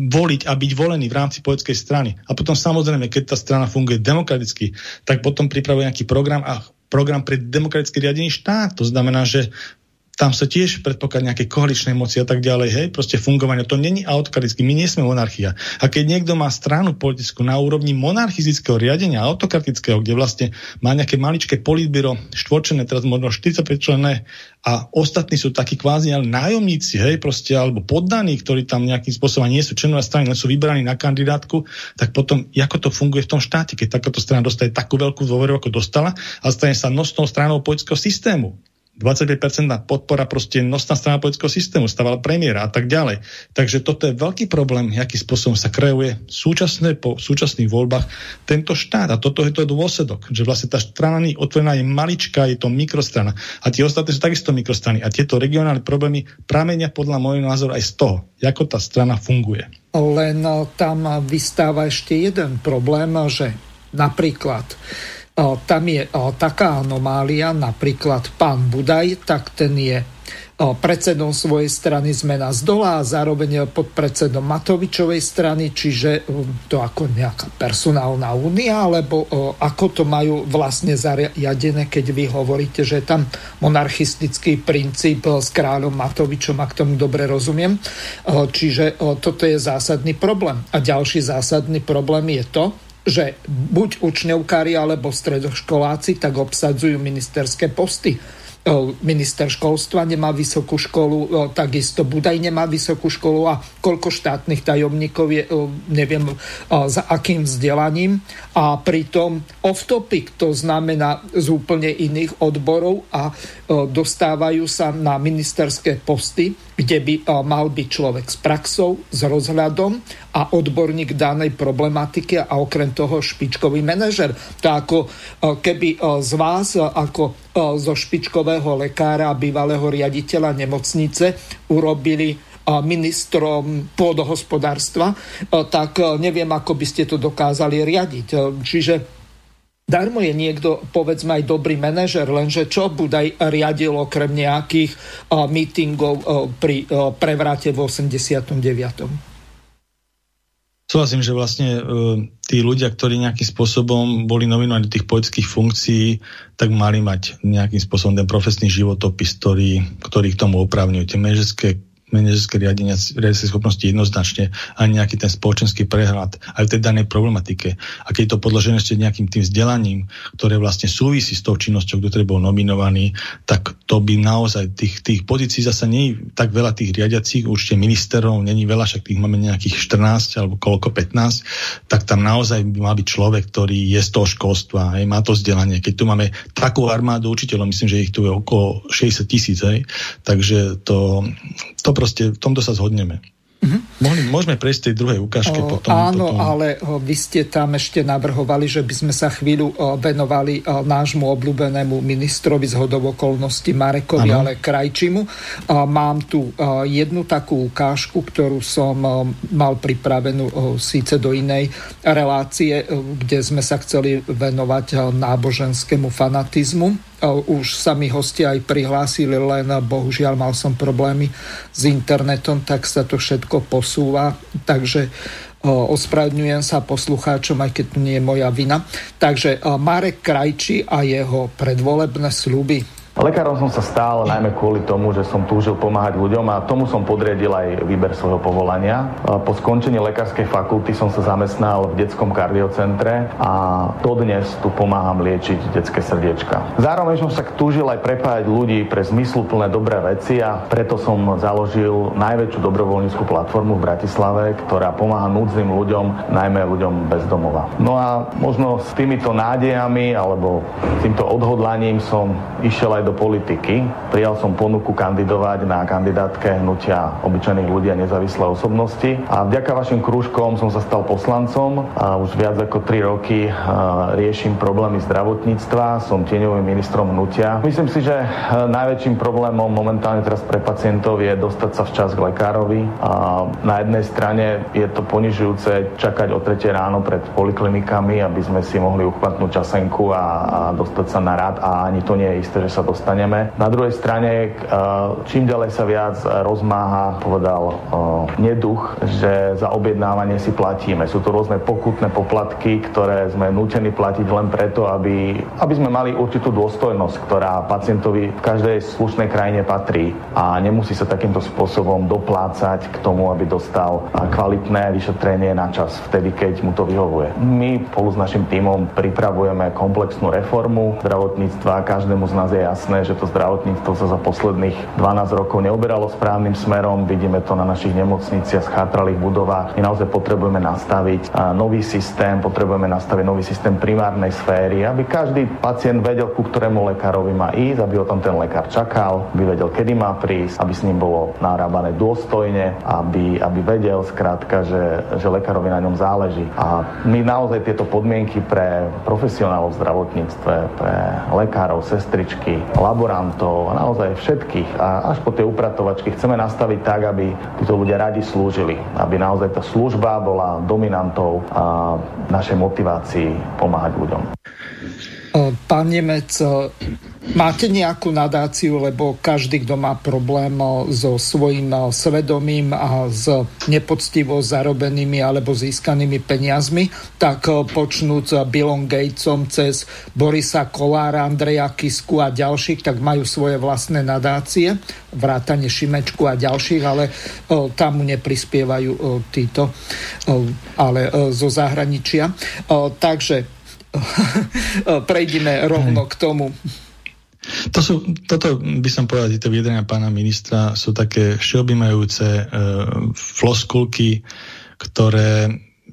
voliť a byť volený v rámci politickej strany. A potom samozrejme, keď tá strana funguje demokraticky, tak potom pripravuje nejaký program a program pre demokratické riadenie štát. To znamená, že tam sa tiež predpokladá nejaké koaličné moci a tak ďalej, hej, proste fungovanie. To není autokratické, my nie sme monarchia. A keď niekto má stranu politickú na úrovni monarchistického riadenia, autokratického, kde vlastne má nejaké maličké politbyro, štvorčené, teraz možno 45 členné a ostatní sú takí kvázi ale nájomníci, hej, proste, alebo poddaní, ktorí tam nejakým spôsobom nie sú členovia strany, sú vybraní na kandidátku, tak potom, ako to funguje v tom štáte, keď takáto strana dostane takú veľkú dôveru, ako dostala a stane sa nosnou stranou politického systému. 25% podpora proste nosná strana politického systému, stavala premiéra a tak ďalej. Takže toto je veľký problém, aký spôsobom sa kreuje súčasné, po súčasných voľbách tento štát. A toto je to dôsledok, že vlastne tá strana otvorená je maličká, je to mikrostrana. A tie ostatné sú takisto mikrostrany. A tieto regionálne problémy pramenia podľa môjho názoru aj z toho, ako tá strana funguje. Len tam vystáva ešte jeden problém, že napríklad tam je taká anomália, napríklad pán Budaj, tak ten je predsedom svojej strany zmena z dola a zároveň pod predsedom Matovičovej strany, čiže to ako nejaká personálna únia, alebo ako to majú vlastne zariadené, keď vy hovoríte, že je tam monarchistický princíp s kráľom Matovičom, ak tomu dobre rozumiem. Čiže toto je zásadný problém. A ďalší zásadný problém je to, že buď učňovkári alebo stredoškoláci tak obsadzujú ministerské posty. Minister školstva nemá vysokú školu, takisto Budaj nemá vysokú školu a koľko štátnych tajomníkov je, neviem za akým vzdelaním. A pritom off-topic, to znamená z úplne iných odborov a dostávajú sa na ministerské posty, kde by mal byť človek s praxou, s rozhľadom a odborník danej problematike a okrem toho špičkový manažer. To ako keby z vás ako zo špičkového lekára a bývalého riaditeľa nemocnice urobili ministrom pôdohospodárstva, tak neviem, ako by ste to dokázali riadiť. Čiže Darmo je niekto, povedzme aj dobrý manažer, lenže čo Budaj riadil okrem nejakých uh, mítingov uh, pri uh, prevrate v 89. Súhlasím, že vlastne uh, tí ľudia, ktorí nejakým spôsobom boli nominovaní do tých politických funkcií, tak mali mať nejakým spôsobom ten profesný životopis, ktorý, ktorý k tomu opravňujú. Tie manažerské manažerské riadenia, riadenie schopnosti jednoznačne ani nejaký ten spoločenský prehľad aj v tej danej problematike. A keď je to podložené ešte nejakým tým vzdelaním, ktoré vlastne súvisí s tou činnosťou, kto bol nominovaný, tak to by naozaj tých, tých pozícií zase nie je tak veľa tých riadiacich, určite ministerov, není veľa, však tých máme nejakých 14 alebo koľko 15, tak tam naozaj by mal byť človek, ktorý je z toho školstva, aj má to vzdelanie. Keď tu máme takú armádu učiteľov, myslím, že ich tu je okolo 60 tisíc, takže to, to proste, v tomto sa zhodneme. Mm-hmm. Mohli, môžeme prejsť tej druhej ukážke o, potom. Áno, potom. ale o, vy ste tam ešte navrhovali, že by sme sa chvíľu o, venovali o, nášmu obľúbenému ministrovi z hodovokolnosti Marekovi, ano. ale Krajčimu. O, mám tu o, jednu takú ukážku, ktorú som o, mal pripravenú o, síce do inej relácie, o, kde sme sa chceli venovať o, náboženskému fanatizmu už sa mi hostia aj prihlásili, len bohužiaľ mal som problémy s internetom, tak sa to všetko posúva. Takže ospravedňujem sa poslucháčom, aj keď to nie je moja vina. Takže Marek Krajči a jeho predvolebné sluby. Lekárom som sa stál najmä kvôli tomu, že som túžil pomáhať ľuďom a tomu som podriedil aj výber svojho povolania. Po skončení lekárskej fakulty som sa zamestnal v detskom kardiocentre a dodnes tu pomáham liečiť detské srdiečka. Zároveň som sa túžil aj prepájať ľudí pre zmysluplné dobré veci a preto som založil najväčšiu dobrovoľníckú platformu v Bratislave, ktorá pomáha núdznym ľuďom, najmä ľuďom bez domova. No a možno s týmito nádejami alebo týmto odhodlaním som išiel aj do politiky. Prijal som ponuku kandidovať na kandidátke hnutia obyčajných ľudí a nezávislé osobnosti. A vďaka vašim krúžkom som sa stal poslancom a už viac ako 3 roky riešim problémy zdravotníctva, som tieňovým ministrom hnutia. Myslím si, že najväčším problémom momentálne teraz pre pacientov je dostať sa včas k lekárovi. A na jednej strane je to ponižujúce čakať o 3 ráno pred poliklinikami, aby sme si mohli uchvatnúť časenku a, a dostať sa na rad a ani to nie je isté, že sa dostaneme. Na druhej strane, čím ďalej sa viac rozmáha, povedal neduch, že za objednávanie si platíme. Sú to rôzne pokutné poplatky, ktoré sme nútení platiť len preto, aby, aby sme mali určitú dôstojnosť, ktorá pacientovi v každej slušnej krajine patrí a nemusí sa takýmto spôsobom doplácať k tomu, aby dostal kvalitné vyšetrenie na čas, vtedy, keď mu to vyhovuje. My spolu s našim tímom pripravujeme komplexnú reformu zdravotníctva. Každému z nás je jasné, že to zdravotníctvo sa za posledných 12 rokov neoberalo správnym smerom. Vidíme to na našich nemocniciach, schátralých budovách. My naozaj potrebujeme nastaviť nový systém, potrebujeme nastaviť nový systém primárnej sféry, aby každý pacient vedel, ku ktorému lekárovi má ísť, aby ho tam ten lekár čakal, aby vedel, kedy má prísť, aby s ním bolo narábané dôstojne, aby, aby vedel skrátka, že, že lekárovi na ňom záleží. A my naozaj tieto podmienky pre profesionálov v zdravotníctve, pre lekárov, sestričky, laborantov, naozaj všetkých a až po tie upratovačky chceme nastaviť tak, aby títo ľudia radi slúžili, aby naozaj tá služba bola dominantou a našej motivácii pomáhať ľuďom. Pán Nemec, Máte nejakú nadáciu, lebo každý, kto má problém so svojím eh, svedomím a s nepoctivo zarobenými alebo získanými peniazmi, tak počnúť s Billom Gatesom cez Borisa Kolára, Andreja Kisku a ďalších, tak majú svoje vlastné nadácie, vrátane Šimečku a ďalších, ale tam mu neprispievajú títo, ale zo zahraničia. Takže prejdime rovno k tomu. To sú, toto by som povedal, tieto vyjadrenia pána ministra sú také všeobjímajúce e, floskulky, ktoré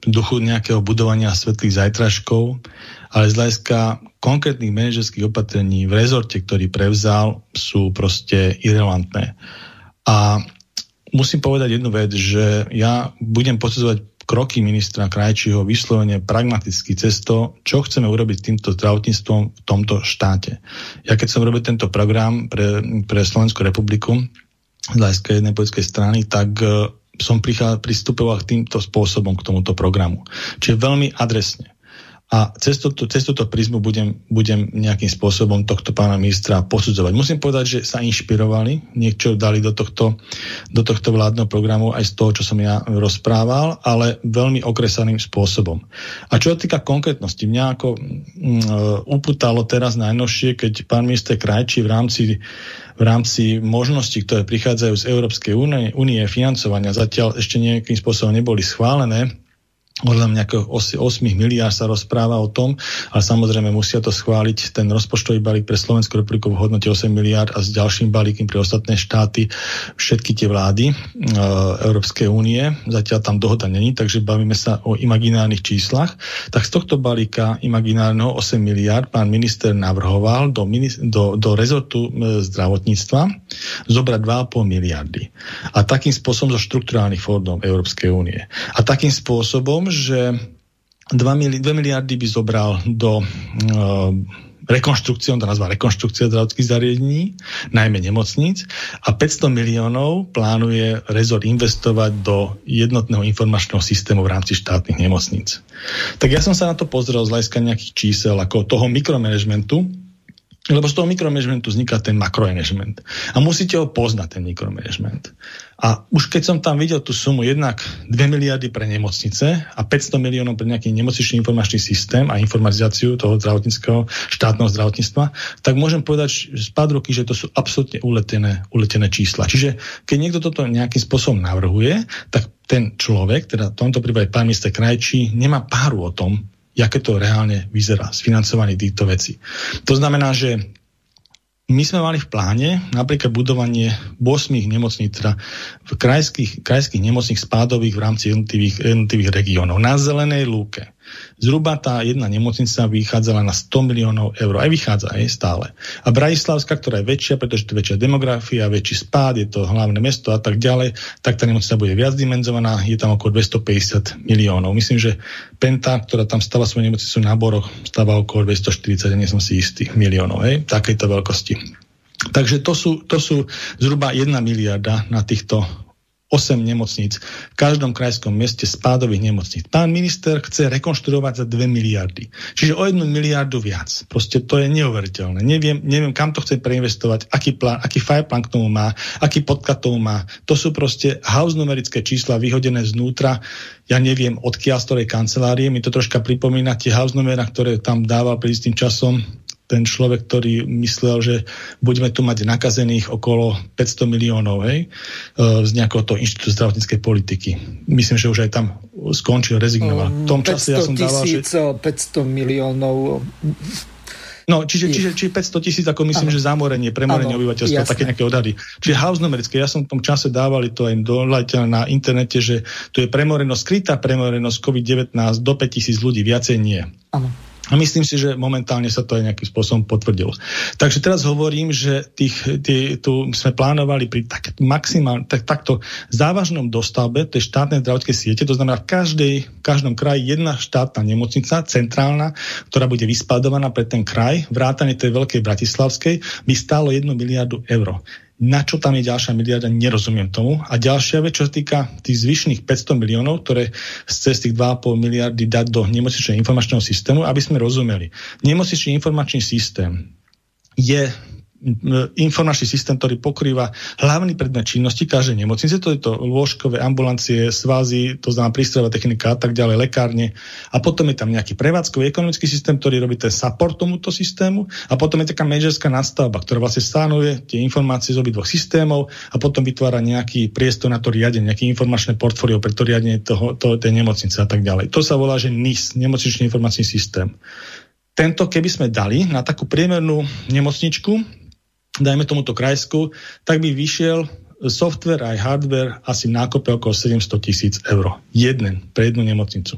v duchu nejakého budovania svetlých zajtražkov, ale z hľadiska konkrétnych manažerských opatrení v rezorte, ktorý prevzal, sú proste irrelevantné. A musím povedať jednu vec, že ja budem posudzovať kroky ministra Krajčího vyslovene pragmaticky cesto, čo chceme urobiť týmto zdravotníctvom v tomto štáte. Ja keď som robil tento program pre, pre Slovenskú republiku z hľadiska jednej politickej strany, tak uh, som pristupoval k týmto spôsobom k tomuto programu. Čiže veľmi adresne. A cez, toto, cez túto prízmu budem, budem nejakým spôsobom tohto pána ministra posudzovať. Musím povedať, že sa inšpirovali, niečo dali do tohto, do tohto vládneho programu aj z toho, čo som ja rozprával, ale veľmi okresaným spôsobom. A čo sa týka konkrétnosti, mňa ako mm, uputalo teraz najnovšie, keď pán minister Krajčí v rámci v rámci možností, ktoré prichádzajú z Európskej únie financovania, zatiaľ ešte nejakým spôsobom neboli schválené, ohľadom nejakého 8 miliárd sa rozpráva o tom, ale samozrejme musia to schváliť ten rozpočtový balík pre Slovensku republiku v hodnote 8 miliárd a s ďalším balíkom pre ostatné štáty všetky tie vlády e, Európskej únie. Zatiaľ tam dohoda není, takže bavíme sa o imaginárnych číslach. Tak z tohto balíka imaginárneho 8 miliárd pán minister navrhoval do, do, do rezortu e, zdravotníctva zobrať 2,5 miliardy. A takým spôsobom zo štruktúrálnych fondov Európskej únie. A takým spôsobom tom, že 2, miliardy by zobral do uh, rekonštrukcie, on to nazval rekonštrukcia zdravotných zariadení, najmä nemocníc, a 500 miliónov plánuje rezort investovať do jednotného informačného systému v rámci štátnych nemocníc. Tak ja som sa na to pozrel z hľadiska nejakých čísel, ako toho mikromanagementu, lebo z toho mikromanagementu vzniká ten makromanagement. A musíte ho poznať, ten mikromanagement. A už keď som tam videl tú sumu jednak 2 miliardy pre nemocnice a 500 miliónov pre nejaký nemocničný informačný systém a informatizáciu toho zdravotníckého štátneho zdravotníctva, tak môžem povedať z pár roky, že to sú absolútne uletené, uletené čísla. Čiže keď niekto toto nejakým spôsobom navrhuje, tak ten človek, teda v tomto prípade pán minister Krajčí, nemá páru o tom, aké to reálne vyzerá s financovaním týchto vecí. To znamená, že my sme mali v pláne napríklad budovanie 8 nemocníc, teda v krajských, krajských nemocných spádových v rámci jednotlivých, jednotlivých regiónov na zelenej lúke. Zhruba tá jedna nemocnica vychádzala na 100 miliónov eur. Aj vychádza, aj stále. A Bratislavská, ktorá je väčšia, pretože to je väčšia demografia, väčší spád, je to hlavné mesto a tak ďalej, tak tá nemocnica bude viac dimenzovaná, je tam okolo 250 miliónov. Myslím, že Penta, ktorá tam stáva svoju nemocnicu na Boroch, stáva okolo 240, nie som si istý, miliónov, hej, takejto veľkosti. Takže to sú, to sú zhruba 1 miliarda na týchto 8 nemocníc v každom krajskom meste spádových nemocníc. Pán minister chce rekonštruovať za 2 miliardy. Čiže o 1 miliardu viac. Proste to je neuveriteľné. Neviem, neviem kam to chce preinvestovať, aký, plán, aký fireplán k tomu má, aký podklad tomu má. To sú proste house numerické čísla vyhodené znútra. Ja neviem, odkiaľ z ktorej kancelárie. Mi to troška pripomína tie house numera, ktoré tam dával pred istým časom ten človek, ktorý myslel, že budeme tu mať nakazených okolo 500 miliónov hej, e, z nejakého toho inštitútu zdravotníckej politiky. Myslím, že už aj tam skončil, rezignoval. V tom čase ja som dával, že... 500 miliónov No, čiže, čiže, čiže 500 tisíc, ako myslím, ano. že zamorenie, premorenie ano, obyvateľstva, jasné. také nejaké odhady. Čiže house numerické, ja som v tom čase dávali to aj do na internete, že tu je premorenosť, skrytá premorenosť COVID-19 do 5000 ľudí, viacej nie. Áno. A myslím si, že momentálne sa to aj nejakým spôsobom potvrdilo. Takže teraz hovorím, že tých, tí, tu sme plánovali pri tak, maximál, tak, takto závažnom dostavbe tej štátnej zdravotnej siete, to znamená v každej, v každom kraji jedna štátna nemocnica, centrálna, ktorá bude vyspadovaná pre ten kraj, vrátane tej veľkej bratislavskej, by stálo 1 miliardu eur na čo tam je ďalšia miliarda, nerozumiem tomu. A ďalšia vec, čo sa týka tých zvyšných 500 miliónov, ktoré cez tých 2,5 miliardy dať do nemocničného informačného systému, aby sme rozumeli. Nemocničný informačný systém je informačný systém, ktorý pokrýva hlavný predmet činnosti každej nemocnice, to je to lôžkové, ambulancie, svázy, to znamená prístrojová technika a tak ďalej, lekárne. A potom je tam nejaký prevádzkový ekonomický systém, ktorý robí ten support tomuto systému a potom je taká manažerská nadstavba, ktorá vlastne stánuje tie informácie z obidvoch systémov a potom vytvára nejaký priestor na to riadenie, nejaký informačné portfólio pre to riadenie toho, toho, tej nemocnice a tak ďalej. To sa volá, že NIS, nemocničný informačný systém. Tento, keby sme dali na takú priemernú nemocničku, dajme tomuto krajsku, tak by vyšiel software aj hardware asi v nákope okolo 700 tisíc eur. Jeden pre jednu nemocnicu.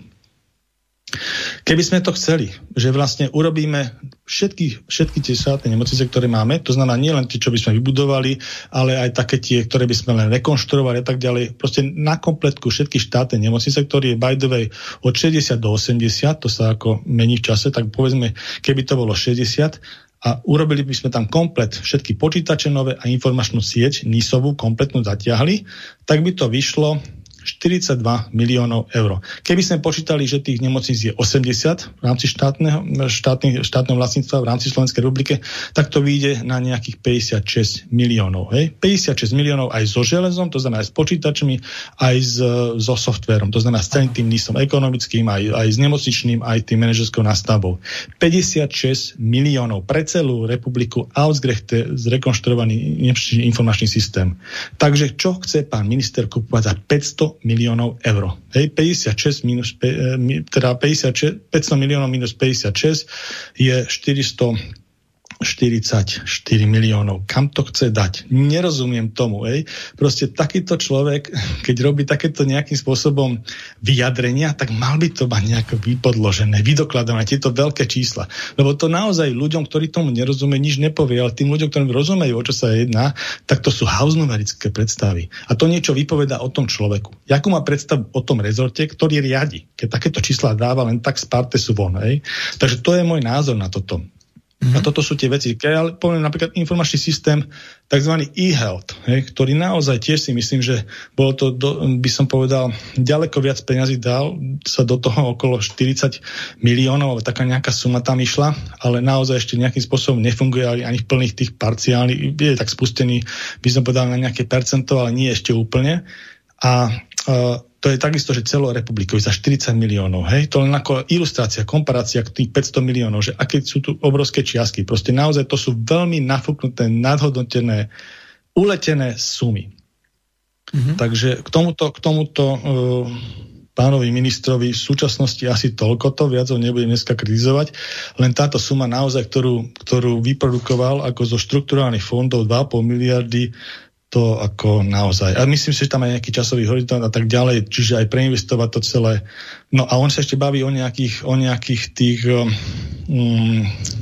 Keby sme to chceli, že vlastne urobíme všetky, všetky tie štátne nemocnice, ktoré máme, to znamená nie len tie, čo by sme vybudovali, ale aj také tie, ktoré by sme len rekonštruovali a tak ďalej. Proste na kompletku všetky štátne nemocnice, ktoré je by the way od 60 do 80, to sa ako mení v čase, tak povedzme, keby to bolo 60, a urobili by sme tam komplet všetky počítače nové a informačnú sieť NISovú kompletnú zatiahli, tak by to vyšlo 42 miliónov eur. Keby sme počítali, že tých nemocníc je 80 v rámci štátneho, štátne, štátneho vlastníctva v rámci Slovenskej republiky, tak to vyjde na nejakých 56 miliónov. Hej? 56 miliónov aj so železom, to znamená aj s počítačmi, aj s, so softverom, to znamená s celým tým NISom ekonomickým, aj, aj s nemocničným, aj tým manažerskou nastavbou. 56 miliónov pre celú republiku ausgrechte zrekonštruovaný informačný systém. Takže čo chce pán minister kupovať za 500 miliónov eur. Hej, 56 minus, eh, teda 56, 500 miliónov minus 56 je 400 44 miliónov. Kam to chce dať? Nerozumiem tomu. Ej. Proste takýto človek, keď robí takéto nejakým spôsobom vyjadrenia, tak mal by to mať nejako vypodložené, vydokladané, tieto veľké čísla. Lebo to naozaj ľuďom, ktorí tomu nerozumie, nič nepovie, ale tým ľuďom, ktorí rozumejú, o čo sa jedná, tak to sú hausnumerické predstavy. A to niečo vypoveda o tom človeku. Jakú má predstavu o tom rezorte, ktorý riadi, keď takéto čísla dáva len tak z sú von. Ej. Takže to je môj názor na toto. Mm-hmm. A toto sú tie veci. Keď ja poviem napríklad informačný systém, tzv. e-health, hej, ktorý naozaj tiež si myslím, že bolo to, do, by som povedal, ďaleko viac peňazí dal sa do toho okolo 40 miliónov, ale taká nejaká suma tam išla, ale naozaj ešte nejakým spôsobom nefunguje ani, ani v plných tých parciálnych, je tak spustený, by som povedal, na nejaké percento, ale nie ešte úplne. A uh, to je takisto, že celorepublikový za 40 miliónov. Hej? To len ako ilustrácia, komparácia k tých 500 miliónov, že aké sú tu obrovské čiastky. Proste naozaj to sú veľmi nafúknuté, nadhodnotené, uletené sumy. Mm-hmm. Takže k tomuto, k tomuto uh, pánovi ministrovi v súčasnosti asi toľko to, viac ho nebudem dneska kritizovať, len táto suma naozaj, ktorú, ktorú vyprodukoval ako zo štrukturálnych fondov 2,5 miliardy, to ako naozaj. A myslím si, že tam aj nejaký časový horizont a tak ďalej, čiže aj preinvestovať to celé. No a on sa ešte baví o nejakých, o nejakých tých um,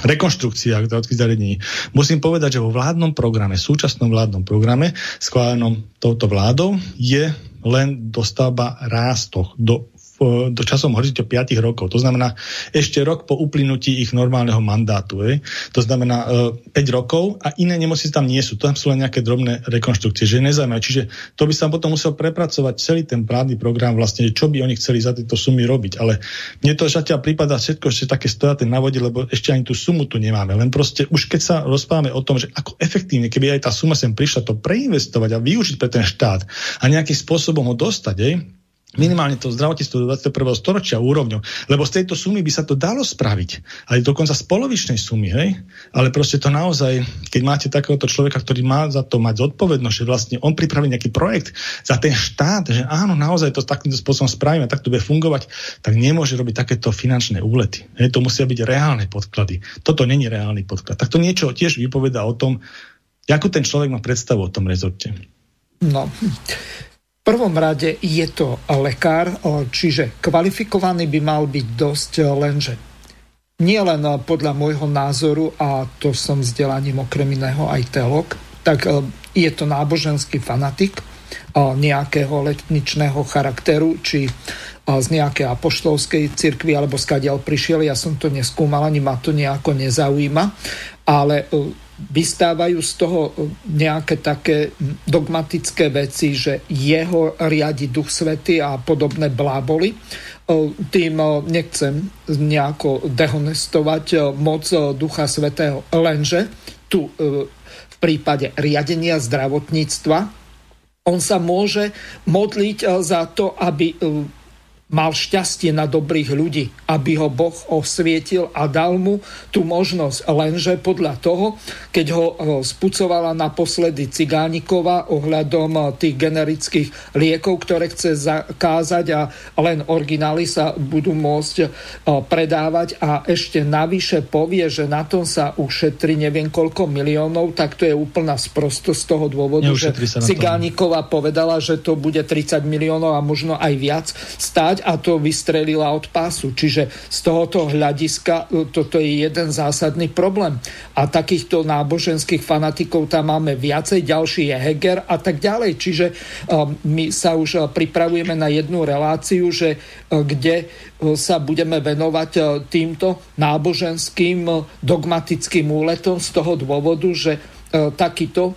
rekonštrukciách zdravotných zariadení. Musím povedať, že vo vládnom programe, súčasnom vládnom programe, schválenom touto vládou, je len dostavba rástoch do do časom horizonte 5 rokov. To znamená ešte rok po uplynutí ich normálneho mandátu. Je. To znamená e, 5 rokov a iné nemocnice tam nie sú. Tam sú len nejaké drobné rekonštrukcie, že nezaujímavé. Čiže to by sa potom musel prepracovať celý ten právny program, vlastne, čo by oni chceli za tieto sumy robiť. Ale mne to zatiaľ prípada všetko ešte také stojaté na vode, lebo ešte ani tú sumu tu nemáme. Len proste už keď sa rozprávame o tom, že ako efektívne, keby aj tá suma sem prišla, to preinvestovať a využiť pre ten štát a nejakým spôsobom ho dostať, je, minimálne to zdravotníctvo do 21. storočia úrovňou, lebo z tejto sumy by sa to dalo spraviť, aj dokonca z polovičnej sumy, hej? ale proste to naozaj, keď máte takéhoto človeka, ktorý má za to mať zodpovednosť, že vlastne on pripraví nejaký projekt za ten štát, že áno, naozaj to takýmto spôsobom spravíme, tak to bude fungovať, tak nemôže robiť takéto finančné úlety. Hej? To musia byť reálne podklady. Toto není reálny podklad. Tak to niečo tiež vypoveda o tom, ako ten človek má predstavu o tom rezorte. No, prvom rade je to lekár, čiže kvalifikovaný by mal byť dosť, lenže nie len podľa môjho názoru, a to som vzdelaním okrem iného aj telok, tak je to náboženský fanatik nejakého letničného charakteru, či z nejakej apoštolskej cirkvi alebo skadiaľ prišiel, ja som to neskúmal, ani ma to nejako nezaujíma, ale vystávajú z toho nejaké také dogmatické veci, že jeho riadi Duch Svety a podobné bláboli. Tým nechcem nejako dehonestovať moc Ducha Svetého, lenže tu v prípade riadenia zdravotníctva on sa môže modliť za to, aby mal šťastie na dobrých ľudí, aby ho Boh osvietil a dal mu tú možnosť. Lenže podľa toho, keď ho spucovala naposledy Cigánikova ohľadom eh, tých generických liekov, ktoré chce zakázať a len originály sa budú môcť eh, predávať a ešte navyše povie, že na tom sa ušetri neviem koľko miliónov, tak to je úplná sprostosť z toho dôvodu, Neušetri že Cigánikova povedala, že to bude 30 miliónov a možno aj viac stáť a to vystrelila od pásu. Čiže z tohoto hľadiska e, toto je jeden zásadný problém. A takýchto náboženských fanatikov tam máme viacej, ďalší je Heger a tak ďalej. Čiže e, my sa už e, pripravujeme na jednu reláciu, že kde sa budeme venovať týmto náboženským dogmatickým úletom z toho dôvodu, že takýto,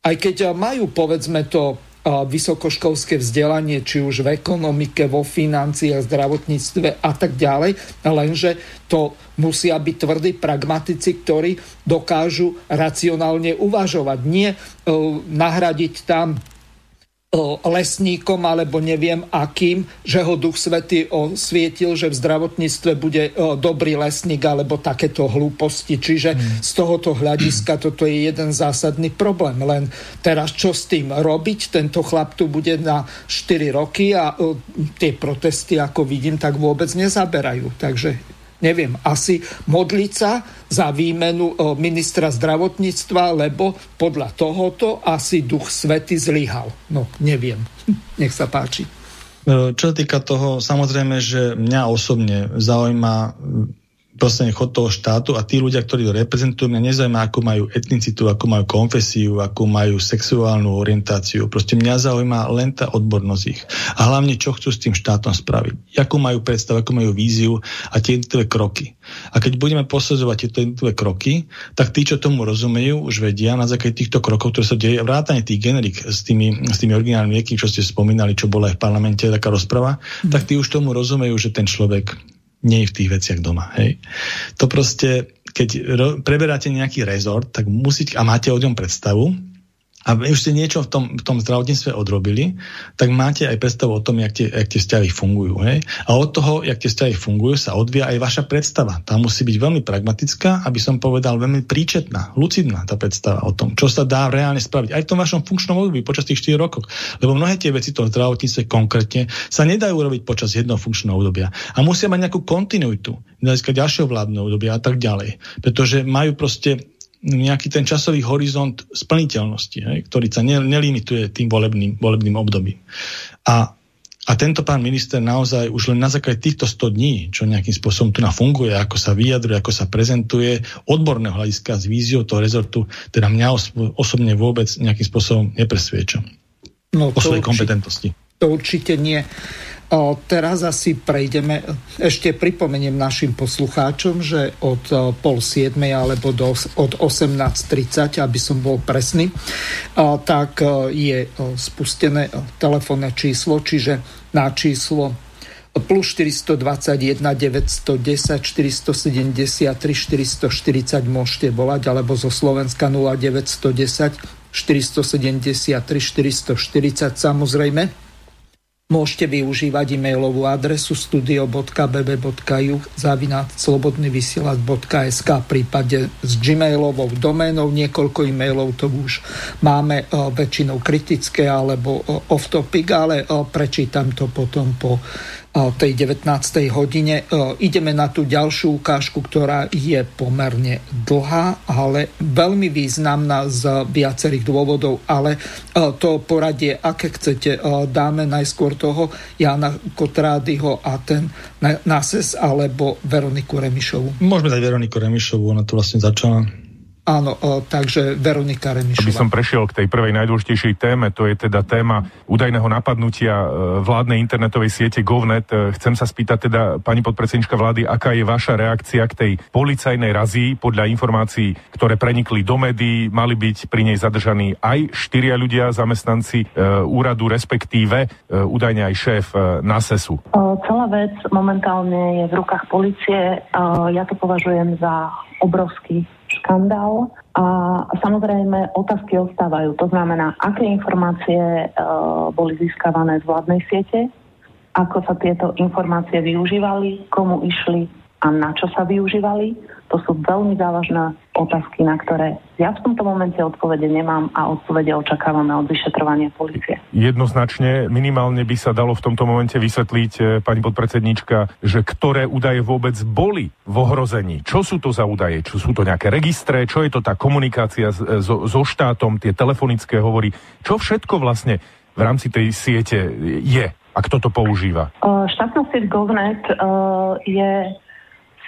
aj keď majú povedzme to vysokoškolské vzdelanie, či už v ekonomike, vo financiách, zdravotníctve a tak ďalej, lenže to musia byť tvrdí pragmatici, ktorí dokážu racionálne uvažovať. Nie e, nahradiť tam lesníkom alebo neviem akým, že ho Duch Svety osvietil, že v zdravotníctve bude dobrý lesník alebo takéto hlúposti. Čiže hmm. z tohoto hľadiska toto je jeden zásadný problém. Len teraz čo s tým robiť? Tento chlap tu bude na 4 roky a tie protesty, ako vidím, tak vôbec nezaberajú. Takže neviem, asi modliť sa za výmenu ministra zdravotníctva, lebo podľa tohoto asi duch svety zlyhal. No, neviem. Nech sa páči. E, čo sa týka toho, samozrejme, že mňa osobne zaujíma proste chod toho štátu a tí ľudia, ktorí to reprezentujú, mňa nezaujíma, ako majú etnicitu, ako majú konfesiu, ako majú sexuálnu orientáciu. Proste mňa zaujíma len tá odbornosť ich. A hlavne, čo chcú s tým štátom spraviť. Akú majú predstavu, akú majú víziu a tie jednotlivé kroky. A keď budeme posudzovať tieto jednotlivé kroky, tak tí, čo tomu rozumejú, už vedia na základe týchto krokov, ktoré sa deje, vrátane tých generik s tými, s tými originálnymi lieky, čo ste spomínali, čo bola aj v parlamente taká rozprava, mm. tak tí už tomu rozumejú, že ten človek nie je v tých veciach doma. Hej. To proste, keď preberáte nejaký rezort, tak musíte, a máte o ňom predstavu, a už ste niečo v tom, v tom zdravotníctve odrobili, tak máte aj predstavu o tom, jak tie, jak tie vzťahy fungujú. Hej? A od toho, jak tie vzťahy fungujú, sa odvia aj vaša predstava. Tá musí byť veľmi pragmatická, aby som povedal veľmi príčetná, lucidná tá predstava o tom, čo sa dá reálne spraviť. Aj v tom vašom funkčnom období počas tých 4 rokov. Lebo mnohé tie veci toho zdravotníctve konkrétne sa nedajú robiť počas jedného funkčného obdobia. A musia mať nejakú kontinuitu, hľadiska ďalšieho vládneho obdobia a tak ďalej. Pretože majú proste nejaký ten časový horizont splniteľnosti, hej, ktorý sa nelimituje tým volebným, volebným obdobím. A a tento pán minister naozaj už len na základe týchto 100 dní, čo nejakým spôsobom tu funguje, ako sa vyjadruje, ako sa prezentuje, odborného hľadiska s víziou toho rezortu, teda mňa osobne vôbec nejakým spôsobom nepresvieča no, o svojej kompetentnosti. To určite nie. O, teraz asi prejdeme, ešte pripomeniem našim poslucháčom, že od o, pol siedmej alebo do, od 18.30, aby som bol presný, o, tak je spustené telefónne číslo, čiže na číslo plus 421 910 473 440 môžete volať, alebo zo Slovenska 0910 473 440 samozrejme Môžete využívať e-mailovú adresu studio.bb.ju zavinať slobodnyvysielac.sk v prípade s gmailovou doménou. Niekoľko e-mailov to už máme e, väčšinou kritické alebo e, off topic, ale e, prečítam to potom po tej 19. hodine. Ideme na tú ďalšiu ukážku, ktorá je pomerne dlhá, ale veľmi významná z viacerých dôvodov, ale to poradie, aké chcete, dáme najskôr toho Jana Kotrádyho a ten Nases alebo Veroniku Remišovu. Môžeme dať Veroniku Remišovu, ona tu vlastne začala. Áno, o, takže Veronika Remišová. Aby som prešiel k tej prvej najdôležitejšej téme, to je teda téma údajného napadnutia e, vládnej internetovej siete GovNet. E, chcem sa spýtať teda, pani podpredsednička vlády, aká je vaša reakcia k tej policajnej razii podľa informácií, ktoré prenikli do médií, mali byť pri nej zadržaní aj štyria ľudia, zamestnanci e, úradu, respektíve e, údajne aj šéf e, NASESu. O, celá vec momentálne je v rukách policie. O, ja to považujem za obrovský škandál a samozrejme otázky ostávajú. To znamená, aké informácie e, boli získavané z vládnej siete, ako sa tieto informácie využívali, komu išli a na čo sa využívali. To sú veľmi závažné otázky, na ktoré ja v tomto momente odpovede nemám a odpovede očakávame od vyšetrovania policie. Jednoznačne, minimálne by sa dalo v tomto momente vysvetliť, e, pani podpredsednička, že ktoré údaje vôbec boli v ohrození. Čo sú to za údaje? Čo sú to nejaké registre? Čo je to tá komunikácia e, so, so štátom, tie telefonické hovory? Čo všetko vlastne v rámci tej siete je a kto to používa? Uh, štátna sieť GovNet uh, je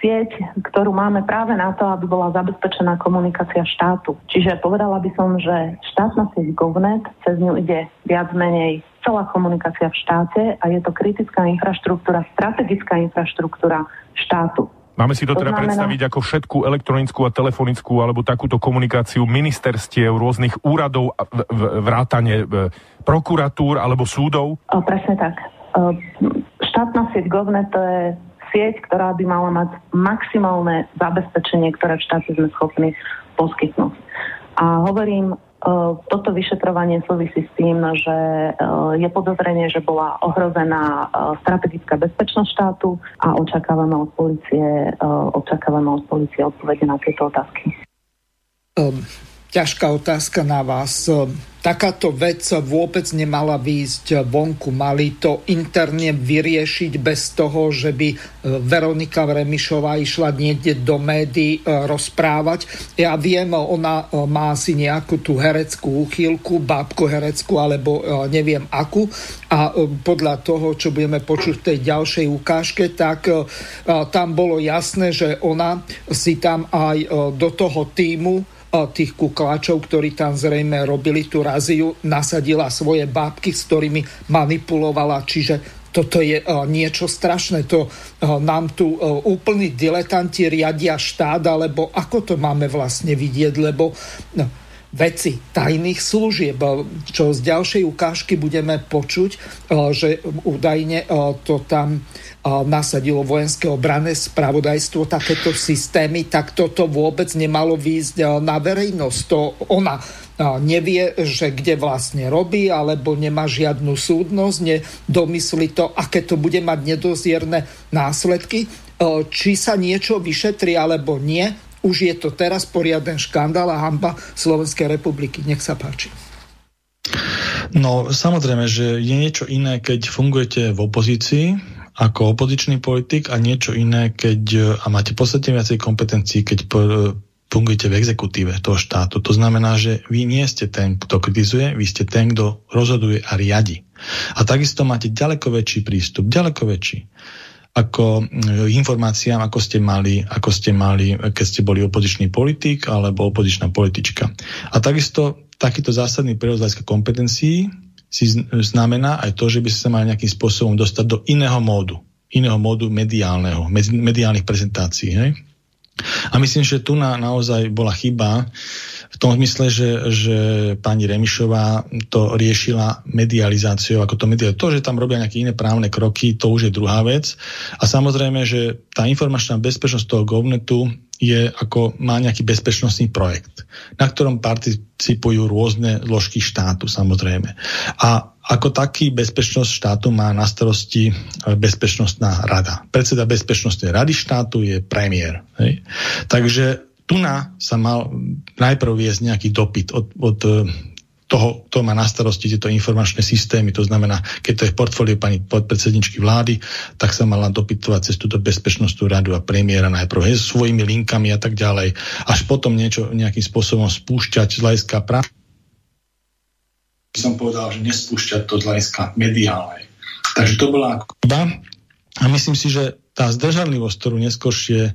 sieť, ktorú máme práve na to, aby bola zabezpečená komunikácia štátu. Čiže povedala by som, že štátna sieť GovNet, cez ňu ide viac menej celá komunikácia v štáte a je to kritická infraštruktúra, strategická infraštruktúra štátu. Máme si to, to teda znamená... predstaviť ako všetku elektronickú a telefonickú alebo takúto komunikáciu ministerstiev, rôznych úradov, vrátane prokuratúr alebo súdov? O, presne tak. O, štátna sieť GovNet to je sieť, ktorá by mala mať maximálne zabezpečenie, ktoré v štáte sme schopní poskytnúť. A hovorím, e, toto vyšetrovanie súvisí s tým, že e, je podozrenie, že bola ohrozená e, strategická bezpečnosť štátu a očakávame od policie, očakávame od policie odpovede na tieto otázky. Um, ťažká otázka na vás takáto vec vôbec nemala výjsť vonku. Mali to interne vyriešiť bez toho, že by e, Veronika Remišová išla niekde do médií e, rozprávať. Ja viem, ona e, má asi nejakú tú hereckú úchylku, bábko hereckú, alebo neviem akú. A podľa toho, čo budeme počuť v tej ďalšej ukážke, tak tam bolo jasné, že ona si tam aj do toho týmu tých kukláčov, ktorí tam zrejme robili tú raziu, nasadila svoje bábky, s ktorými manipulovala. Čiže toto je niečo strašné. To nám tu úplní diletanti riadia štát, alebo ako to máme vlastne vidieť, lebo no, veci tajných služieb, čo z ďalšej ukážky budeme počuť, že údajne to tam nasadilo vojenské obrané spravodajstvo takéto systémy, tak toto vôbec nemalo výjsť na verejnosť. To ona nevie, že kde vlastne robí, alebo nemá žiadnu súdnosť, nedomyslí to, aké to bude mať nedozierne následky. Či sa niečo vyšetri, alebo nie, už je to teraz poriaden škandál a hamba Slovenskej republiky. Nech sa páči. No, samozrejme, že je niečo iné, keď fungujete v opozícii ako opozičný politik a niečo iné, keď a máte podstatne viacej kompetencií, keď fungujete v exekutíve toho štátu. To znamená, že vy nie ste ten, kto kritizuje, vy ste ten, kto rozhoduje a riadi. A takisto máte ďaleko väčší prístup, ďaleko väčší ako mm, informáciám, ako ste mali, ako ste mali, keď ste boli opozičný politik alebo opozičná politička. A takisto takýto zásadný prerod kompetencií si znamená aj to, že by sa mali nejakým spôsobom dostať do iného módu, iného módu mediálneho, mediálnych prezentácií. Hej? A myslím, že tu na, naozaj bola chyba v tom zmysle, že, že pani Remišová to riešila medializáciou, ako to media. To, že tam robia nejaké iné právne kroky, to už je druhá vec. A samozrejme, že tá informačná bezpečnosť toho govnetu je ako má nejaký bezpečnostný projekt, na ktorom participujú rôzne zložky štátu samozrejme. A ako taký bezpečnosť štátu má na starosti bezpečnostná rada. Predseda bezpečnostnej rady štátu je premiér. Hej? Takže tu na sa mal najprv viesť nejaký dopyt od, od e, toho, kto má na starosti tieto informačné systémy, to znamená, keď to je v portfóliu pani podpredsedničky vlády, tak sa mala dopytovať cez túto bezpečnostnú radu a premiéra najprv hej, svojimi linkami a tak ďalej, až potom niečo nejakým spôsobom spúšťať z hľadiska práv. Som povedal, že nespúšťať to z hľadiska mediálnej. Takže to bola ako a myslím si, že tá zdržanlivosť, ktorú neskôršie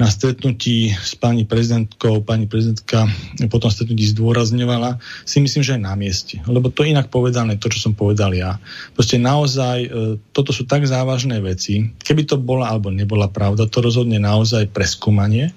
na stretnutí s pani prezidentkou, pani prezidentka potom stretnutí zdôrazňovala, si myslím, že je na mieste. Lebo to inak povedané, to, čo som povedal ja. Proste naozaj, e, toto sú tak závažné veci. Keby to bola alebo nebola pravda, to rozhodne naozaj preskúmanie,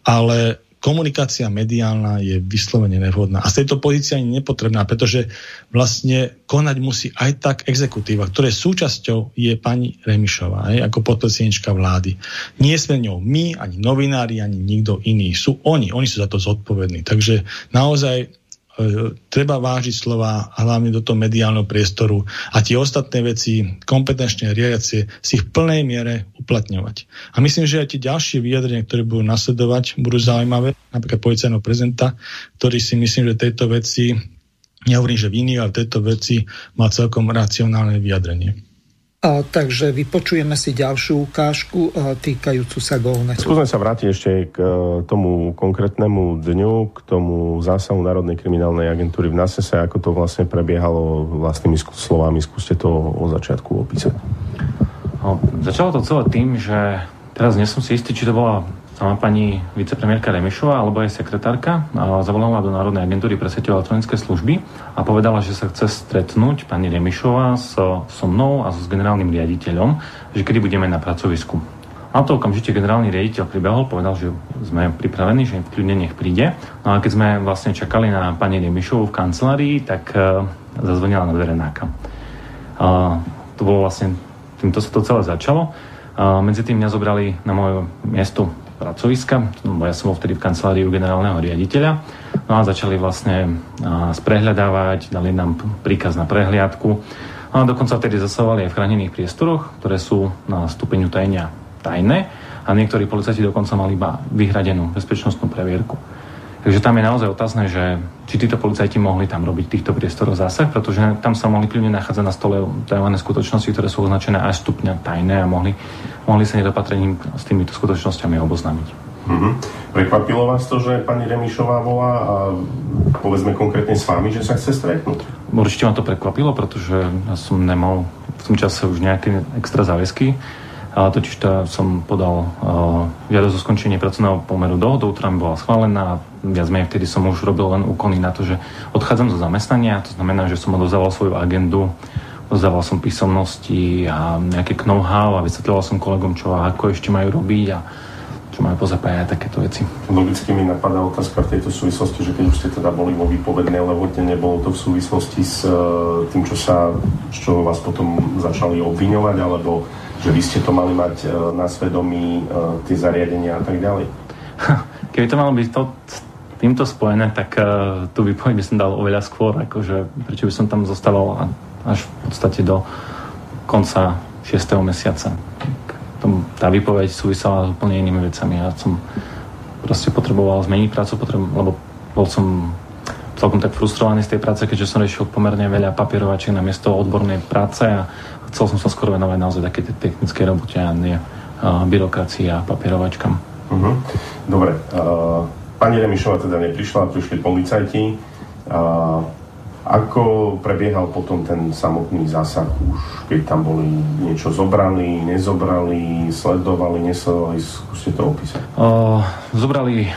ale komunikácia mediálna je vyslovene nevhodná. A z tejto pozície ani nepotrebná, pretože vlastne konať musí aj tak exekutíva, ktoré súčasťou je pani Remišová, aj, ako podpredsednička vlády. Nie sme ňou my, ani novinári, ani nikto iný. Sú oni, oni sú za to zodpovední. Takže naozaj treba vážiť slova hlavne do toho mediálneho priestoru a tie ostatné veci kompetenčne riadiacie si v plnej miere uplatňovať. A myslím, že aj tie ďalšie vyjadrenia, ktoré budú nasledovať, budú zaujímavé, napríklad policajného prezidenta, ktorý si myslím, že tejto veci, nehovorím, že v ale tejto veci má celkom racionálne vyjadrenie. A, takže vypočujeme si ďalšiu ukážku a, týkajúcu sa Golnetu. Skúsme sa vrátiť ešte k e, tomu konkrétnemu dňu, k tomu zásahu Národnej kriminálnej agentúry v NASESE, ako to vlastne prebiehalo vlastnými slovami. Skúste to o začiatku opísať. No, začalo to celé tým, že teraz nie som si istý, či to bola sama pani vicepremiérka Remišová alebo aj sekretárka zavolala do Národnej agentúry pre sieťové elektronické služby a povedala, že sa chce stretnúť pani Remišová so, so mnou a s generálnym riaditeľom, že kedy budeme na pracovisku. Na to okamžite generálny riaditeľ pribehol, povedal, že sme pripravení, že kľudne nech príde. No a keď sme vlastne čakali na pani Remišovu v kancelárii, tak uh, zazvonila na dvere náka. Uh, to bolo vlastne, týmto sa to celé začalo. Uh, medzi tým mňa zobrali na moje miesto pracoviska, bo ja som bol vtedy v kancelárii generálneho riaditeľa. No a začali vlastne sprehľadávať, dali nám príkaz na prehliadku. No a dokonca vtedy zasahovali aj v chránených priestoroch, ktoré sú na stupeňu tajnia tajné a niektorí policajti dokonca mali iba vyhradenú bezpečnostnú previerku. Takže tam je naozaj otázne, že či títo policajti mohli tam robiť týchto priestorov zásah, pretože tam sa mohli kľudne nachádzať na stole tajované skutočnosti, ktoré sú označené až stupňa tajné a mohli, mohli sa nedopatrením s týmito skutočnosťami oboznámiť. Mm-hmm. Prekvapilo vás to, že pani Remišová volá a povedzme konkrétne s vami, že sa chce stretnúť? Určite ma to prekvapilo, pretože ja som nemal v tom čase už nejaké extra záväzky a totiž to som podal žiadosť o skončenie pracovného pomeru dohodou, ktorá mi bola schválená. Viac menej vtedy som už robil len úkony na to, že odchádzam zo zamestnania, to znamená, že som odovzdával svoju agendu, odovzdával som písomnosti a nejaké know-how a vysvetľoval som kolegom, čo a ako ešte majú robiť a čo majú pozapájať takéto veci. Logicky mi napadá otázka v tejto súvislosti, že keď už ste teda boli vo výpovednej lehote, nebolo to v súvislosti s uh, tým, čo sa, čo vás potom začali obviňovať, alebo že vy ste to mali mať e, na svedomí e, tie zariadenia a tak ďalej? Keby to malo byť to, týmto spojené, tak uh, tú výpoveď by som dal oveľa skôr, akože prečo by som tam zostával až v podstate do konca 6. mesiaca. Tá výpoveď súvisela s úplne inými vecami. Ja som proste potreboval zmeniť prácu, lebo bol som celkom tak frustrovaný z tej práce, keďže som riešil pomerne veľa papierovačiek na miesto odbornej práce a chcel som sa skoro venovať naozaj také technické robote a nie uh, byrokracii a papierovačkám. Uh-huh. Dobre, uh, pani Remišova teda neprišla, prišli policajti. Ako prebiehal potom ten samotný zásah už, keď tam boli niečo zobrali, nezobrali, sledovali, nesledovali, skúste to opísať. O, zobrali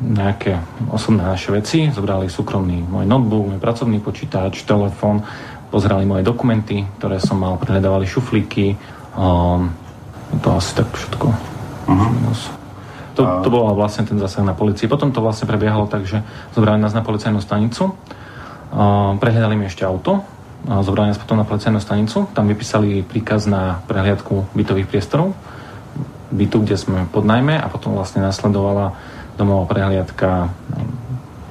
nejaké osobné naše veci, zobrali súkromný môj notebook, môj pracovný počítač, telefón, pozerali moje dokumenty, ktoré som mal, prehľadávali šuflíky, o, to asi tak všetko. Uh-huh. To, to bol vlastne ten zásah na policii. Potom to vlastne prebiehalo tak, že zobrali nás na policajnú stanicu, Prehľadali mi ešte auto, zobrali nás potom na policajnú stanicu, tam vypísali príkaz na prehliadku bytových priestorov, bytu, kde sme pod najmä a potom vlastne nasledovala domová prehliadka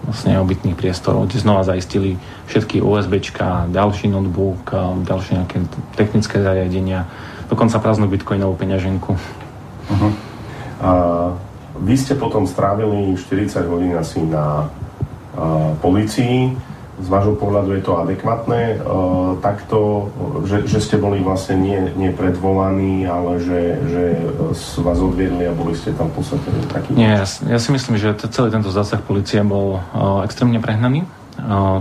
vlastne obytných priestorov, kde znova zaistili všetky USBčka, ďalší notebook, ďalšie nejaké technické zariadenia, dokonca prázdnu bitcoinovú peňaženku. Uh-huh. A vy ste potom strávili 40 hodín asi na uh, policii z vášho pohľadu je to adekvátne, e, takto, že, že ste boli vlastne nie, nie predvolaní, ale že, že vás odviedli a boli ste tam v podstate taký... Nie, ja, ja si myslím, že celý tento zásah policie bol uh, extrémne prehnaný.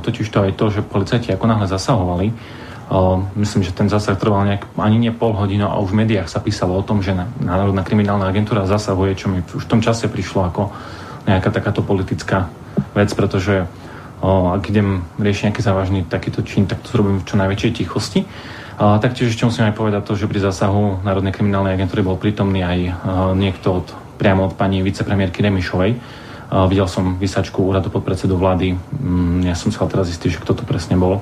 Totiž to aj to, že policajti ako náhle zasahovali, myslím, že ten zásah trval nejak ani nie pol hodinu a už v médiách sa písalo o tom, že Národná kriminálna agentúra zasahuje, čo mi už v tom čase prišlo ako nejaká takáto politická vec, pretože o, ak idem riešiť nejaký závažný takýto čin, tak to zrobím v čo najväčšej tichosti. A taktiež ešte musím aj povedať to, že pri zásahu Národnej kriminálnej agentúry bol prítomný aj niekto od, priamo od pani vicepremiérky Remišovej. Videl som vysačku úradu podpredsedu vlády. Mm, ja som sa teraz istý, že kto to presne bolo.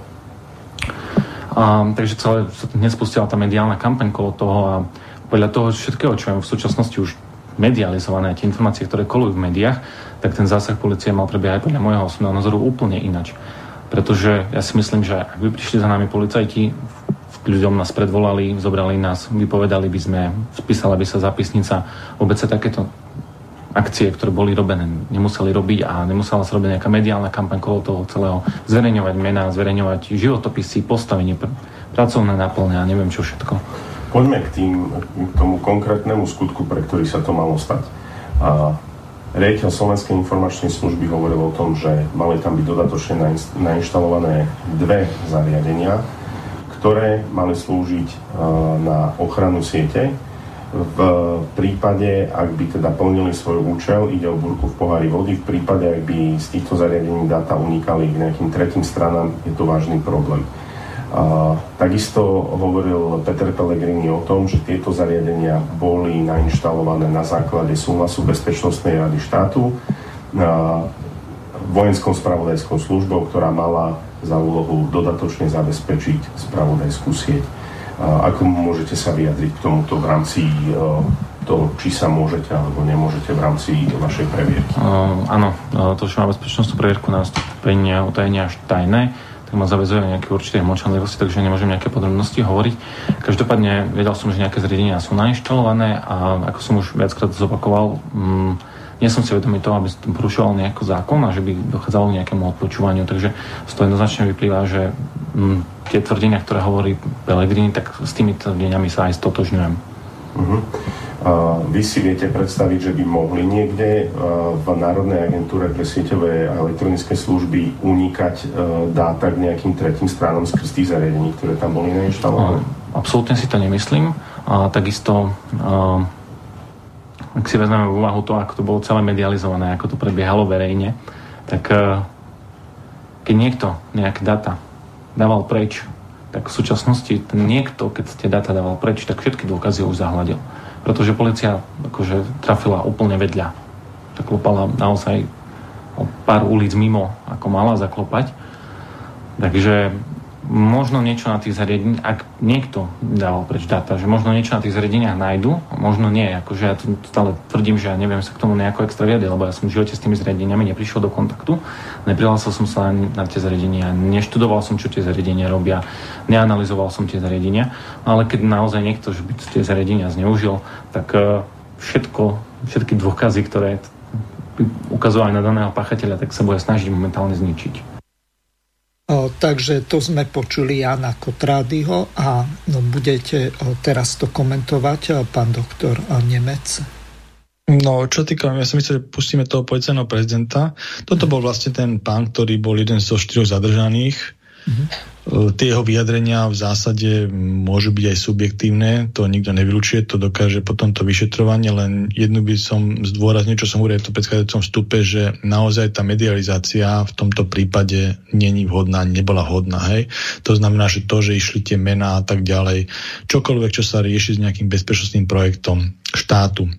A, takže celé sa nespustila tá mediálna kampaň kolo toho a podľa toho všetkého, čo je v súčasnosti už medializované, tie informácie, ktoré kolujú v médiách, tak ten zásah policie mal prebiehať podľa môjho osobného názoru úplne inač. Pretože ja si myslím, že ak by prišli za nami policajti, ľuďom nás predvolali, zobrali nás, vypovedali by sme, spísala by sa zapisnica, vôbec sa takéto akcie, ktoré boli robené, nemuseli robiť a nemusela sa robiť nejaká mediálna kampaň kolo toho celého, zverejňovať mená, zverejňovať životopisy, postavenie, pr- pracovné náplne a neviem čo všetko. Poďme k, tým, k tomu konkrétnemu skutku, pre ktorý sa to malo stať. A Riaditeľ Slovenskej informačnej služby hovoril o tom, že mali tam byť dodatočne nainštalované dve zariadenia, ktoré mali slúžiť e, na ochranu siete. V prípade, ak by teda plnili svoj účel, ide o burku v pohári vody, v prípade, ak by z týchto zariadení dáta unikali k nejakým tretím stranám, je to vážny problém. A takisto hovoril Peter Pellegrini o tom, že tieto zariadenia boli nainštalované na základe súhlasu Bezpečnostnej rady štátu vojenskou spravodajskou službou, ktorá mala za úlohu dodatočne zabezpečiť spravodajskú sieť. Ako môžete sa vyjadriť k tomuto v rámci toho, či sa môžete alebo nemôžete v rámci vašej previerky? Uh, áno, to, že má bezpečnostnú previerku na stupenia utajenia až tajné, tak ma zavezuje nejaké určité mlčanlivosti, takže nemôžem nejaké podrobnosti hovoriť. Každopádne vedel som, že nejaké zriadenia sú nainštalované a ako som už viackrát zopakoval, mm, nie som si vedomý toho, aby som porušoval nejaký zákon a že by dochádzalo k nejakému odpočúvaniu. Takže z toho jednoznačne vyplýva, že mm, tie tvrdenia, ktoré hovorí Pelegrini, tak s tými tvrdeniami sa aj stotožňujem. Uh-huh. Vy si viete predstaviť, že by mohli niekde v Národnej agentúre pre sieťové a elektronické služby unikať dáta k nejakým tretím stranom skrz tých zariadení, ktoré tam boli nainštalované? Absolútne si to nemyslím. A takisto, ak si vezmeme v úvahu to, ako to bolo celé medializované, ako to prebiehalo verejne, tak keď niekto nejaké data dával preč, tak v súčasnosti ten niekto, keď ste data dával preč, tak všetky dôkazy už zahľadil pretože policia akože trafila úplne vedľa. Zaklopala naozaj o pár ulic mimo, ako mala zaklopať. Takže možno niečo na tých zariadeniach, ak niekto dal preč dáta, že možno niečo na tých zariadeniach nájdu, možno nie. Akože ja tu stále tvrdím, že ja neviem sa k tomu nejako extra vyjadriť, lebo ja som v živote s tými zariadeniami neprišiel do kontaktu, neprihlásil som sa na tie zariadenia, neštudoval som, čo tie zariadenia robia, neanalizoval som tie zariadenia, ale keď naozaj niekto že by tie zariadenia zneužil, tak e, všetko, všetky dôkazy, ktoré ukazovali na daného pachateľa, tak sa bude snažiť momentálne zničiť. Takže to sme počuli Jana Kotrádyho a no, budete teraz to komentovať, pán doktor Nemec. No, čo týka, ja si myslím, že pustíme toho policajného prezidenta. Toto bol vlastne ten pán, ktorý bol jeden zo štyroch zadržaných. Mm-hmm. Tie jeho vyjadrenia v zásade môžu byť aj subjektívne, to nikto nevylučuje, to dokáže potom to vyšetrovanie, len jednu by som zdôraznil, čo som hovoril v predchádzajúcom vstupe, že naozaj tá medializácia v tomto prípade není vhodná, nebola vhodná. Hej? To znamená, že to, že išli tie mená a tak ďalej, čokoľvek, čo sa rieši s nejakým bezpečnostným projektom štátu,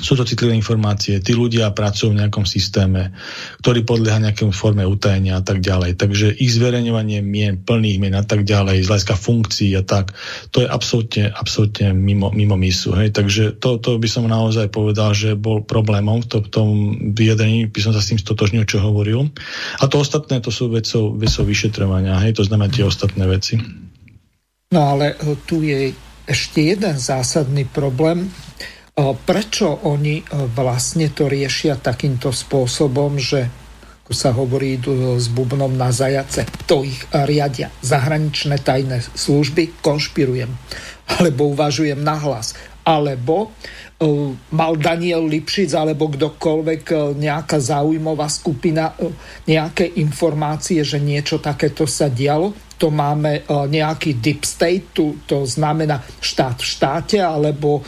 sú to citlivé informácie, tí ľudia pracujú v nejakom systéme, ktorý podlieha nejakému forme utajenia a tak ďalej. Takže ich zverejňovanie mien, plných mien a tak ďalej, z hľadiska funkcií a tak, to je absolútne, absolútne mimo, mimo misu. Hej. Takže to, to by som naozaj povedal, že bol problémom v, to, v tom vyjadrení, by som sa s tým stotožnil, čo hovoril. A to ostatné, to sú vecou, vecou vyšetrovania, hej, to znamená tie ostatné veci. No ale tu je ešte jeden zásadný problém, Prečo oni e, vlastne to riešia takýmto spôsobom, že ako sa hovorí, idú s bubnom na zajace. To ich riadia zahraničné tajné služby, konšpirujem, alebo uvažujem nahlas. Alebo uh, mal Daniel Lipšic alebo kdokoľvek, uh, nejaká zaujímavá skupina, nejaké informácie, že niečo takéto sa dialo to máme e, nejaký deep state, tu, to znamená štát v štáte, alebo e,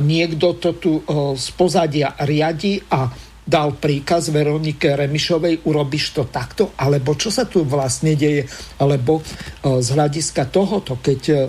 niekto to tu e, z pozadia riadi a dal príkaz Veronike Remišovej, urobíš to takto, alebo čo sa tu vlastne deje, alebo z hľadiska tohoto, keď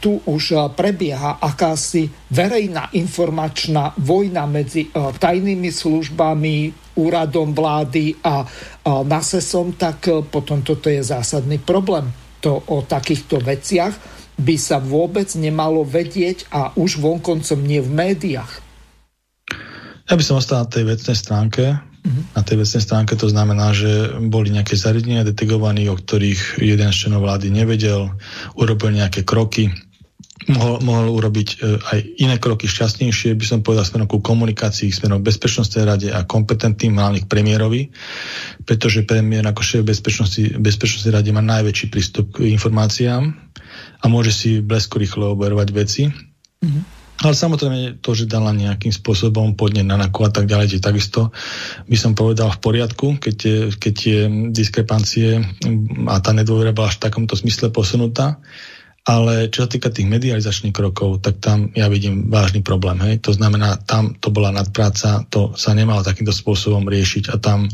tu už prebieha akási verejná informačná vojna medzi tajnými službami, úradom vlády a, NASESom, tak e, potom toto je zásadný problém. To o takýchto veciach by sa vôbec nemalo vedieť a už vonkoncom nie v médiách. Ja by som ostal na tej vecnej stránke. Na tej vecnej stránke to znamená, že boli nejaké zariadenia detegovaní, o ktorých jeden z členov vlády nevedel, urobil nejaké kroky, mohol, mohol urobiť e, aj iné kroky šťastnejšie, by som povedal smerom ku komunikácii, smerom bezpečnostnej rade a kompetentným hlavných premiérovi, pretože premiér ako šéf bezpečnosti, bezpečnostnej rade má najväčší prístup k informáciám a môže si blesko rýchlo oberovať veci. Mm-hmm. Ale samozrejme to, že dala nejakým spôsobom podne na naku a tak ďalej, je takisto by som povedal v poriadku, keď tie, keď tie diskrepancie a tá nedôvera bola až v takomto smysle posunutá. Ale čo sa týka tých medializačných krokov, tak tam ja vidím vážny problém. Hej? To znamená, tam to bola nadpráca, to sa nemalo takýmto spôsobom riešiť a tam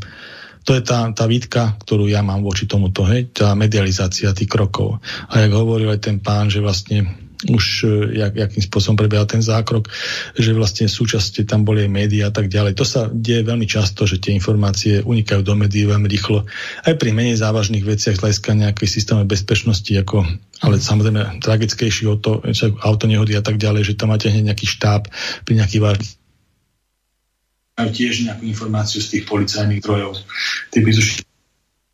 to je tá, tá výtka, ktorú ja mám voči tomuto, hej? tá medializácia tých krokov. A jak hovoril aj ten pán, že vlastne už e, jak, jakým spôsobom prebiehal ten zákrok, že vlastne súčasne tam boli aj médiá a tak ďalej. To sa deje veľmi často, že tie informácie unikajú do médií veľmi rýchlo. Aj pri menej závažných veciach z hľadiska nejakej systémov bezpečnosti, ako, ale samozrejme tragickejší auto, auto nehody a tak ďalej, že tam máte hneď nejaký štáb pri nejakých vážnych majú tiež nejakú informáciu z tých policajných zdrojov.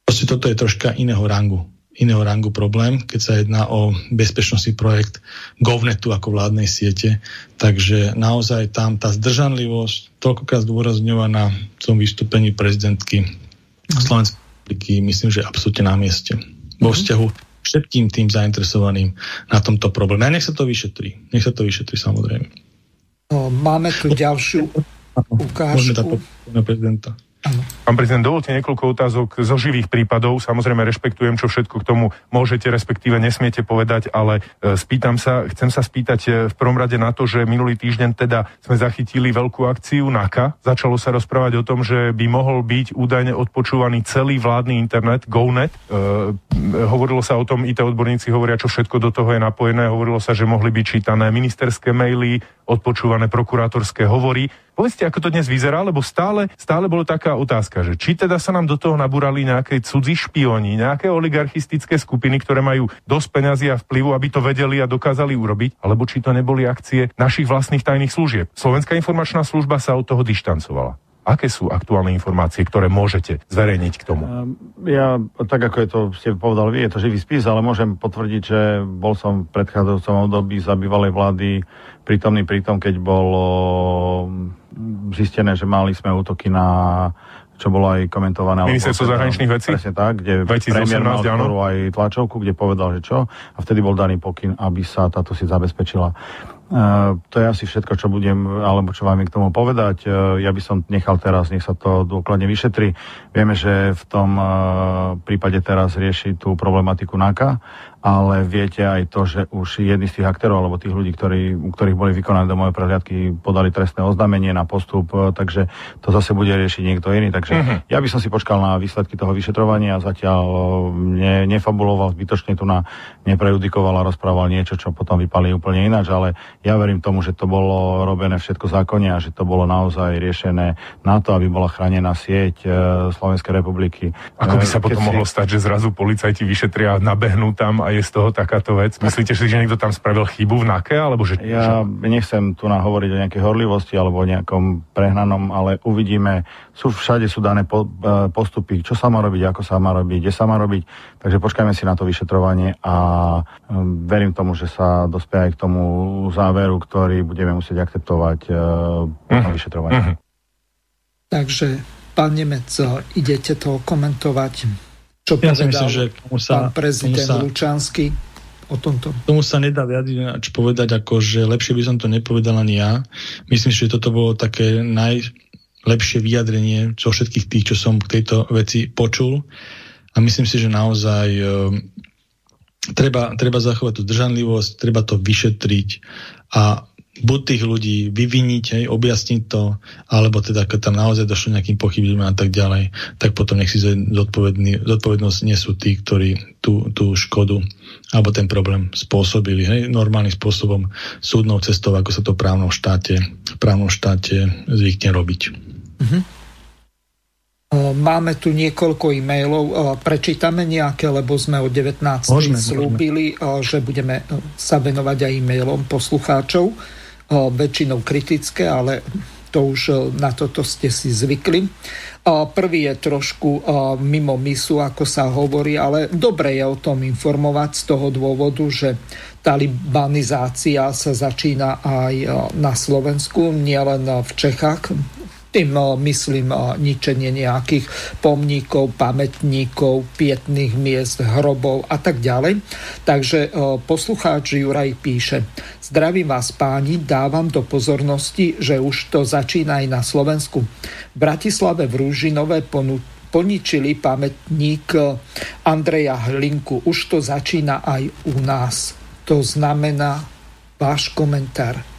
Proste toto je troška iného rangu iného rangu problém, keď sa jedná o bezpečnostný projekt GovNetu ako vládnej siete. Takže naozaj tam tá zdržanlivosť, toľkokrát zdôrazňovaná v tom vystúpení prezidentky Slovenskej republiky, myslím, že absolútne na mieste. Vo mhm. vzťahu všetkým tým zainteresovaným na tomto probléme. A nech sa to vyšetrí. Nech sa to vyšetrí samozrejme. Máme tu ďalšiu ukážku. Môžeme dať prezidenta. Pán prezident, dovolte niekoľko otázok zo živých prípadov. Samozrejme, rešpektujem, čo všetko k tomu môžete, respektíve nesmiete povedať, ale e, spýtam sa, chcem sa spýtať e, v prvom rade na to, že minulý týždeň teda sme zachytili veľkú akciu NAKA. Začalo sa rozprávať o tom, že by mohol byť údajne odpočúvaný celý vládny internet, GoNet. E, hovorilo sa o tom, IT odborníci hovoria, čo všetko do toho je napojené. Hovorilo sa, že mohli byť čítané ministerské maily, odpočúvané prokurátorské hovory. Povedzte, ako to dnes vyzerá, lebo stále, stále bolo taká otázka, že či teda sa nám do toho nabúrali nejaké cudzí špioni, nejaké oligarchistické skupiny, ktoré majú dosť peňazí a vplyvu, aby to vedeli a dokázali urobiť, alebo či to neboli akcie našich vlastných tajných služieb. Slovenská informačná služba sa od toho dištancovala. Aké sú aktuálne informácie, ktoré môžete zverejniť k tomu? Ehm, ja, tak ako je to, ste povedal vy, je to živý spis, ale môžem potvrdiť, že bol som v predchádzajúcom období za bývalej vlády prítomný pri tom, keď bolo zistené, že mali sme útoky na čo bolo aj komentované. Ministerstvo zahraničných vecí? Presne tak, kde 2018, premiér mal aj tlačovku, kde povedal, že čo. A vtedy bol daný pokyn, aby sa táto si zabezpečila. To je asi všetko, čo budem, alebo čo vám k tomu povedať. Ja by som nechal teraz, nech sa to dôkladne vyšetri. Vieme, že v tom prípade teraz rieši tú problematiku NAKA ale viete aj to, že už jedni z tých aktérov alebo tých ľudí, ktorí, u ktorých boli vykonané domové prehliadky, podali trestné oznámenie na postup, e, takže to zase bude riešiť niekto iný. Takže uh-huh. ja by som si počkal na výsledky toho vyšetrovania a zatiaľ e, ne, nefabuloval zbytočne tu na neprejudikoval a rozprával niečo, čo potom vypali úplne ináč, ale ja verím tomu, že to bolo robené všetko zákonne a že to bolo naozaj riešené na to, aby bola chránená sieť e, Slovenskej republiky. Ako by sa potom si... mohlo stať, že zrazu policajti vyšetria, nabehnú tam a je z toho takáto vec? Myslíte si, že niekto tam spravil chybu v NAKE? Alebo že, ja že... nechcem tu nahovoriť o nejakej horlivosti alebo o nejakom prehnanom, ale uvidíme. Sú všade sú dané po, e, postupy, čo sa má robiť, ako sa má robiť, kde sa má robiť. Takže počkajme si na to vyšetrovanie a verím tomu, že sa dospie aj k tomu záveru, ktorý budeme musieť akceptovať uh, uh-huh. vyšetrovanie. Uh-huh. Takže, pán Nemec, idete to komentovať? Čo ja si myslím, že tomu sa, pán prezident tomu sa, Lučanský o tomto? Tomu sa nedá viac čo povedať, ako že lepšie by som to nepovedal ani ja. Myslím si, že toto bolo také najlepšie vyjadrenie zo všetkých tých, čo som k tejto veci počul. A myslím si, že naozaj e, treba, treba zachovať tú zdržanlivosť, treba to vyšetriť a buď tých ľudí vyviniť, hej, objasniť to, alebo teda, keď tam naozaj došlo nejakým pochybeniam a tak ďalej, tak potom nech si zodpovednosť nesú tí, ktorí tú, tú škodu alebo ten problém spôsobili hej, normálnym spôsobom súdnou cestou, ako sa to v právnom štáte, v právnom štáte zvykne robiť. Mm-hmm. Máme tu niekoľko e-mailov, prečítame nejaké, lebo sme o 19. Môžeme, slúbili, môžeme. že budeme sa venovať aj e-mailom poslucháčov väčšinou kritické, ale to už na toto ste si zvykli. Prvý je trošku mimo misu, ako sa hovorí, ale dobre je o tom informovať z toho dôvodu, že talibanizácia sa začína aj na Slovensku, nielen v Čechách. Tým eh, myslím ničenie nejakých pomníkov, pamätníkov, pietných miest, hrobov a tak ďalej. Takže eh, poslucháč Juraj píše, zdravím vás páni, dávam do pozornosti, že už to začína aj na Slovensku. V Bratislave v Rúžinové poničili pamätník Andreja Hlinku. Už to začína aj u nás. To znamená váš komentár.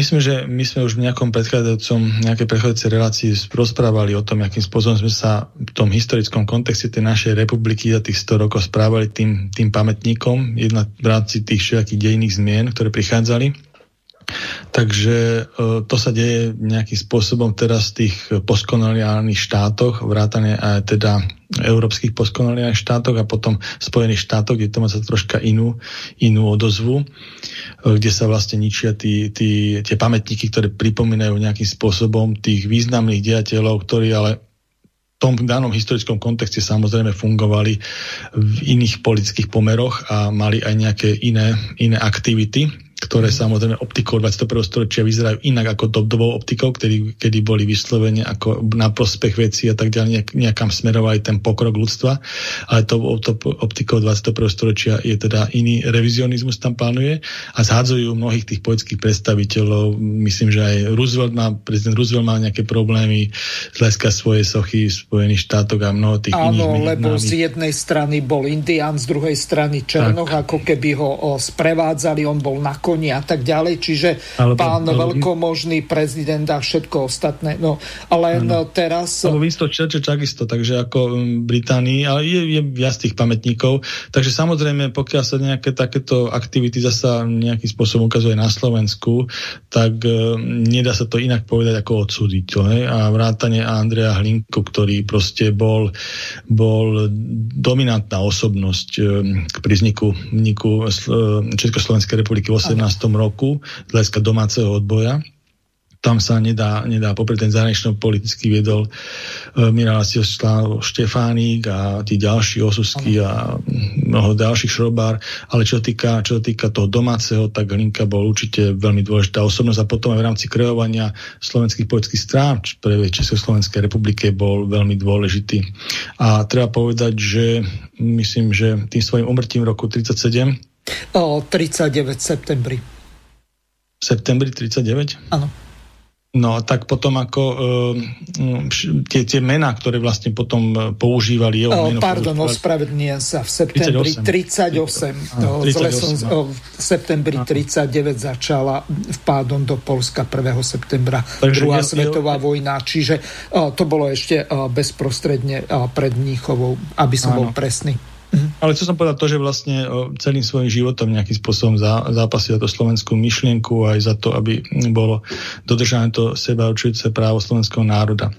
Myslím, že my sme už v nejakom predchádzajúcom, nejakej predchádzajúcej relácii rozprávali o tom, akým spôsobom sme sa v tom historickom kontexte tej našej republiky za tých 100 rokov správali tým, tým pamätníkom, jedna v rámci tých všetkých dejných zmien, ktoré prichádzali. Takže e, to sa deje nejakým spôsobom teraz v tých postkoloniálnych štátoch, vrátane aj teda európskych postkoloniálnych štátoch a potom Spojených štátoch, kde to má sa troška inú, inú odozvu, e, kde sa vlastne ničia tí, tí, tie pamätníky, ktoré pripomínajú nejakým spôsobom tých významných dejateľov, ktorí ale tom danom historickom kontexte samozrejme fungovali v iných politických pomeroch a mali aj nejaké iné, iné aktivity ktoré samozrejme optikou 21. storočia vyzerajú inak ako dobovou optikou, kedy, kedy boli vyslovene ako na prospech veci a tak ďalej, nejak, nejakam smerovali ten pokrok ľudstva, ale to, to optikou 21. storočia je teda iný revizionizmus tam plánuje a zhádzajú mnohých tých poetických predstaviteľov. Myslím, že aj Roosevelt má, prezident Roosevelt má nejaké problémy z hľadiska svojej sochy v Spojených štátoch a mnoho tých Áno, iných. Áno, lebo námi. z jednej strany bol Indián, z druhej strany Černoch, tak. ako keby ho sprevádzali, on bol na koni a tak ďalej. Čiže alebo, pán alebo, veľkomožný prezident a všetko ostatné. No, ale ano. teraz... Alebo Winston Churchill takisto, takže ako v Británii, ale je, je viac tých pamätníkov. Takže samozrejme, pokiaľ sa nejaké takéto aktivity zasa nejakým spôsobom ukazuje na Slovensku, tak e, nedá sa to inak povedať ako odsúdiť. Ne? A vrátane Andrea Hlinku, ktorý proste bol, bol dominantná osobnosť e, pri vzniku, vzniku Československej republiky v 18 roku z hľadiska domáceho odboja. Tam sa nedá, nedá popri ten zahranično politicky viedol Miral Štefánik a tí ďalší Osusky a mnoho ďalších šrobár, ale čo týka, čo týka toho domáceho, tak Hlinka bol určite veľmi dôležitá osobnosť a potom aj v rámci kreovania slovenských politických strán pre Československej republike bol veľmi dôležitý. A treba povedať, že myslím, že tým svojim umrtím v roku 37 o 39 septembri. V septembri 39? Áno. No tak potom ako uh, tie, tie mená, ktoré vlastne potom e, používali jeho oh, meno... Pardon, ospravedlňujem sa, v septembri 38. 38. Áno, 38 som, v septembri 39 začala vpádom do Polska 1. septembra Takže druhá svetová je... vojna, čiže uh, to bolo ešte uh, bezprostredne uh, pred Mníchovou, aby som áno. bol presný. Mhm. Ale chcel som povedať to, že vlastne celým svojim životom nejakým spôsobom zápasil to slovenskú myšlienku aj za to, aby bolo dodržané to seba určujúce právo slovenského národa.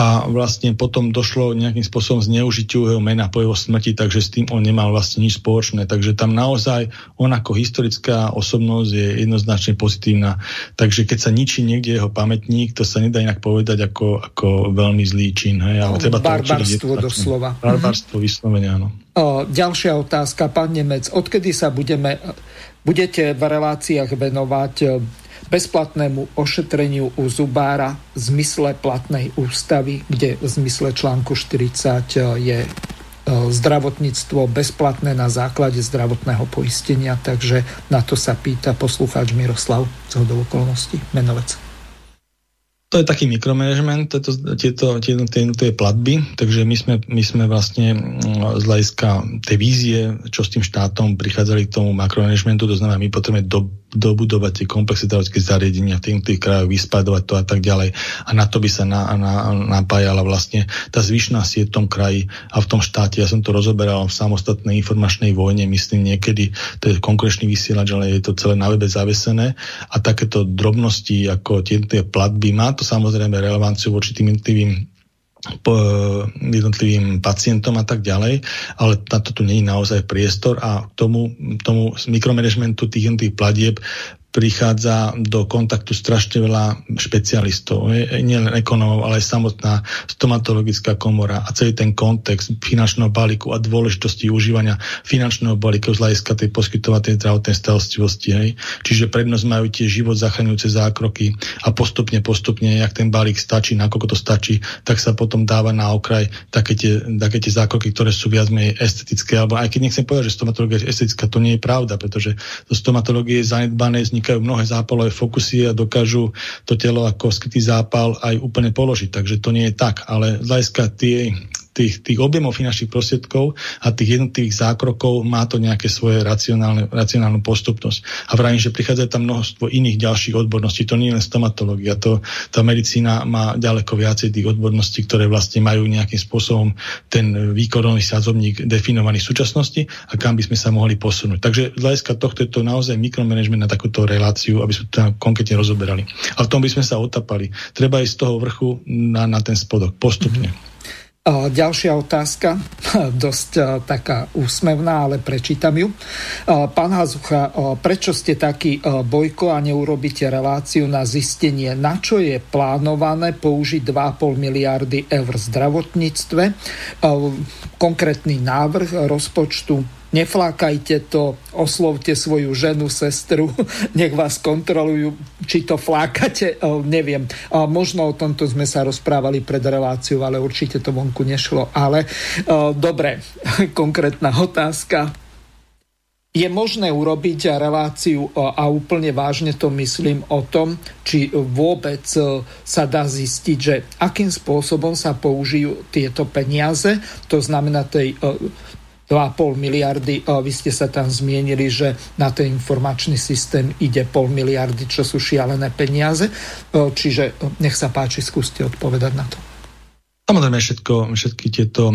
A vlastne potom došlo nejakým spôsobom zneužitiu jeho mena po jeho smrti, takže s tým on nemal vlastne nič spoločné. Takže tam naozaj on ako historická osobnosť je jednoznačne pozitívna. Takže keď sa ničí niekde jeho pamätník, to sa nedá inak povedať ako, ako veľmi zlý čin. Hej? Ale treba Barbarstvo doslova. Barbarstvo vyslovene, áno. O, ďalšia otázka, pán Nemec. Odkedy sa budeme, budete v reláciách venovať bezplatnému ošetreniu u zubára v zmysle platnej ústavy, kde v zmysle článku 40 je e, zdravotníctvo bezplatné na základe zdravotného poistenia, takže na to sa pýta poslucháč Miroslav z hodov okolností, menovec. To je taký mikromanagement, tieto, tieto, tieto, tieto platby, takže my sme, my sme vlastne mm, z hľadiska tej vízie, čo s tým štátom prichádzali k tomu makromanagementu, to znamená, my potrebujeme do, dobudovať tie komplexy zdravotnícke zariadenia v tých, tých krajoch, vyspadovať to a tak ďalej. A na to by sa na, na, napájala vlastne tá zvyšná sieť v tom kraji a v tom štáte. Ja som to rozoberal v samostatnej informačnej vojne, myslím niekedy, to je konkurenčný vysielač, ale je to celé na webe zavesené a takéto drobnosti ako tie, tie platby má to to samozrejme relevanciu voči tým jednotlivým jednotlivým pacientom a tak ďalej, ale na to tu nie je naozaj priestor a tomu, tomu mikromanagementu tých jednotlivých platieb prichádza do kontaktu strašne veľa špecialistov, nielen ekonomov, ale aj samotná stomatologická komora a celý ten kontext finančného balíku a dôležitosti užívania finančného balíku z hľadiska tej poskytovatej zdravotnej starostlivosti. Čiže prednosť majú tie život zachraňujúce zákroky a postupne, postupne, jak ten balík stačí, nakoľko to stačí, tak sa potom dáva na okraj také tie, také tie zákroky, ktoré sú viac menej estetické. Alebo aj keď nechcem povedať, že stomatológia je estetická, to nie je pravda, pretože to stomatológie je zanedbané vznikajú mnohé zápalové fokusy a dokážu to telo ako skrytý zápal aj úplne položiť. Takže to nie je tak. Ale z tie, tých, tých objemov finančných prostriedkov a tých jednotlivých zákrokov má to nejaké svoje racionálne, racionálnu postupnosť. A vravím, že prichádza tam množstvo iných ďalších odborností. To nie je len stomatológia. To, tá medicína má ďaleko viacej tých odborností, ktoré vlastne majú nejakým spôsobom ten výkonový sázobník definovaný v súčasnosti a kam by sme sa mohli posunúť. Takže z hľadiska tohto je to naozaj mikromanagement na takúto reláciu, aby sme to tam konkrétne rozoberali. A v tom by sme sa otapali. Treba ísť z toho vrchu na, na ten spodok postupne. Mm-hmm. Ďalšia otázka, dosť taká úsmevná, ale prečítam ju. Pán Hazucha, prečo ste taký bojko a neurobíte reláciu na zistenie, na čo je plánované použiť 2,5 miliardy eur v zdravotníctve? Konkrétny návrh rozpočtu neflákajte to, oslovte svoju ženu, sestru, nech vás kontrolujú, či to flákate, neviem. Možno o tomto sme sa rozprávali pred reláciou, ale určite to vonku nešlo. Ale dobre, konkrétna otázka. Je možné urobiť reláciu a úplne vážne to myslím o tom, či vôbec sa dá zistiť, že akým spôsobom sa použijú tieto peniaze, to znamená tej 2,5 miliardy. Vy ste sa tam zmienili, že na ten informačný systém ide pol miliardy, čo sú šialené peniaze. Čiže nech sa páči, skúste odpovedať na to. Samozrejme, všetko, všetky tieto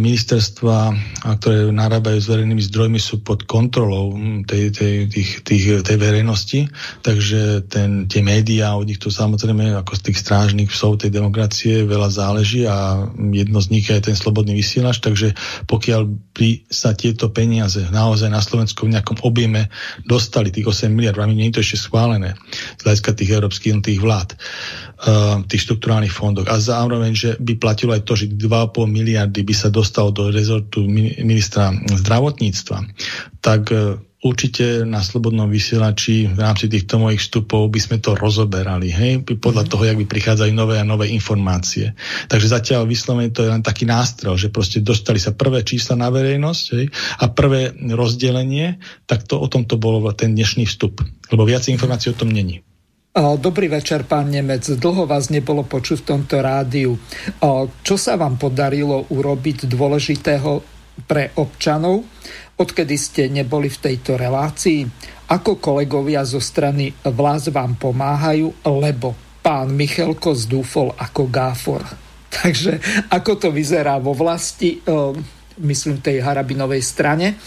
ministerstva, ktoré narábajú s verejnými zdrojmi, sú pod kontrolou tej, tej, tých, tých, tej verejnosti, takže ten, tie médiá, od nich to samozrejme ako z tých strážnych psov tej demokracie veľa záleží a jedno z nich je aj ten slobodný vysielač, takže pokiaľ by sa tieto peniaze naozaj na Slovensku v nejakom objeme dostali, tých 8 miliard, nie je to ešte schválené z hľadiska tých európskych tých vlád, tých štruktúrálnych fondoch a zároveň, že by platilo aj to, že 2,5 miliardy by sa dostalo do rezortu ministra zdravotníctva, tak e, určite na Slobodnom vysielači v rámci týchto mojich vstupov by sme to rozoberali, hej, podľa mhm. toho, jak by prichádzali nové a nové informácie. Takže zatiaľ vyslovene to je len taký nástroj, že proste dostali sa prvé čísla na verejnosť hej, a prvé rozdelenie, tak to o tom to bolo ten dnešný vstup. Lebo viac informácií o tom není. Dobrý večer, pán Nemec. Dlho vás nebolo počuť v tomto rádiu. Čo sa vám podarilo urobiť dôležitého pre občanov, odkedy ste neboli v tejto relácii? Ako kolegovia zo strany vlás vám pomáhajú, lebo pán Michelko zdúfol ako gáfor. Takže ako to vyzerá vo vlasti, myslím tej Harabinovej strane,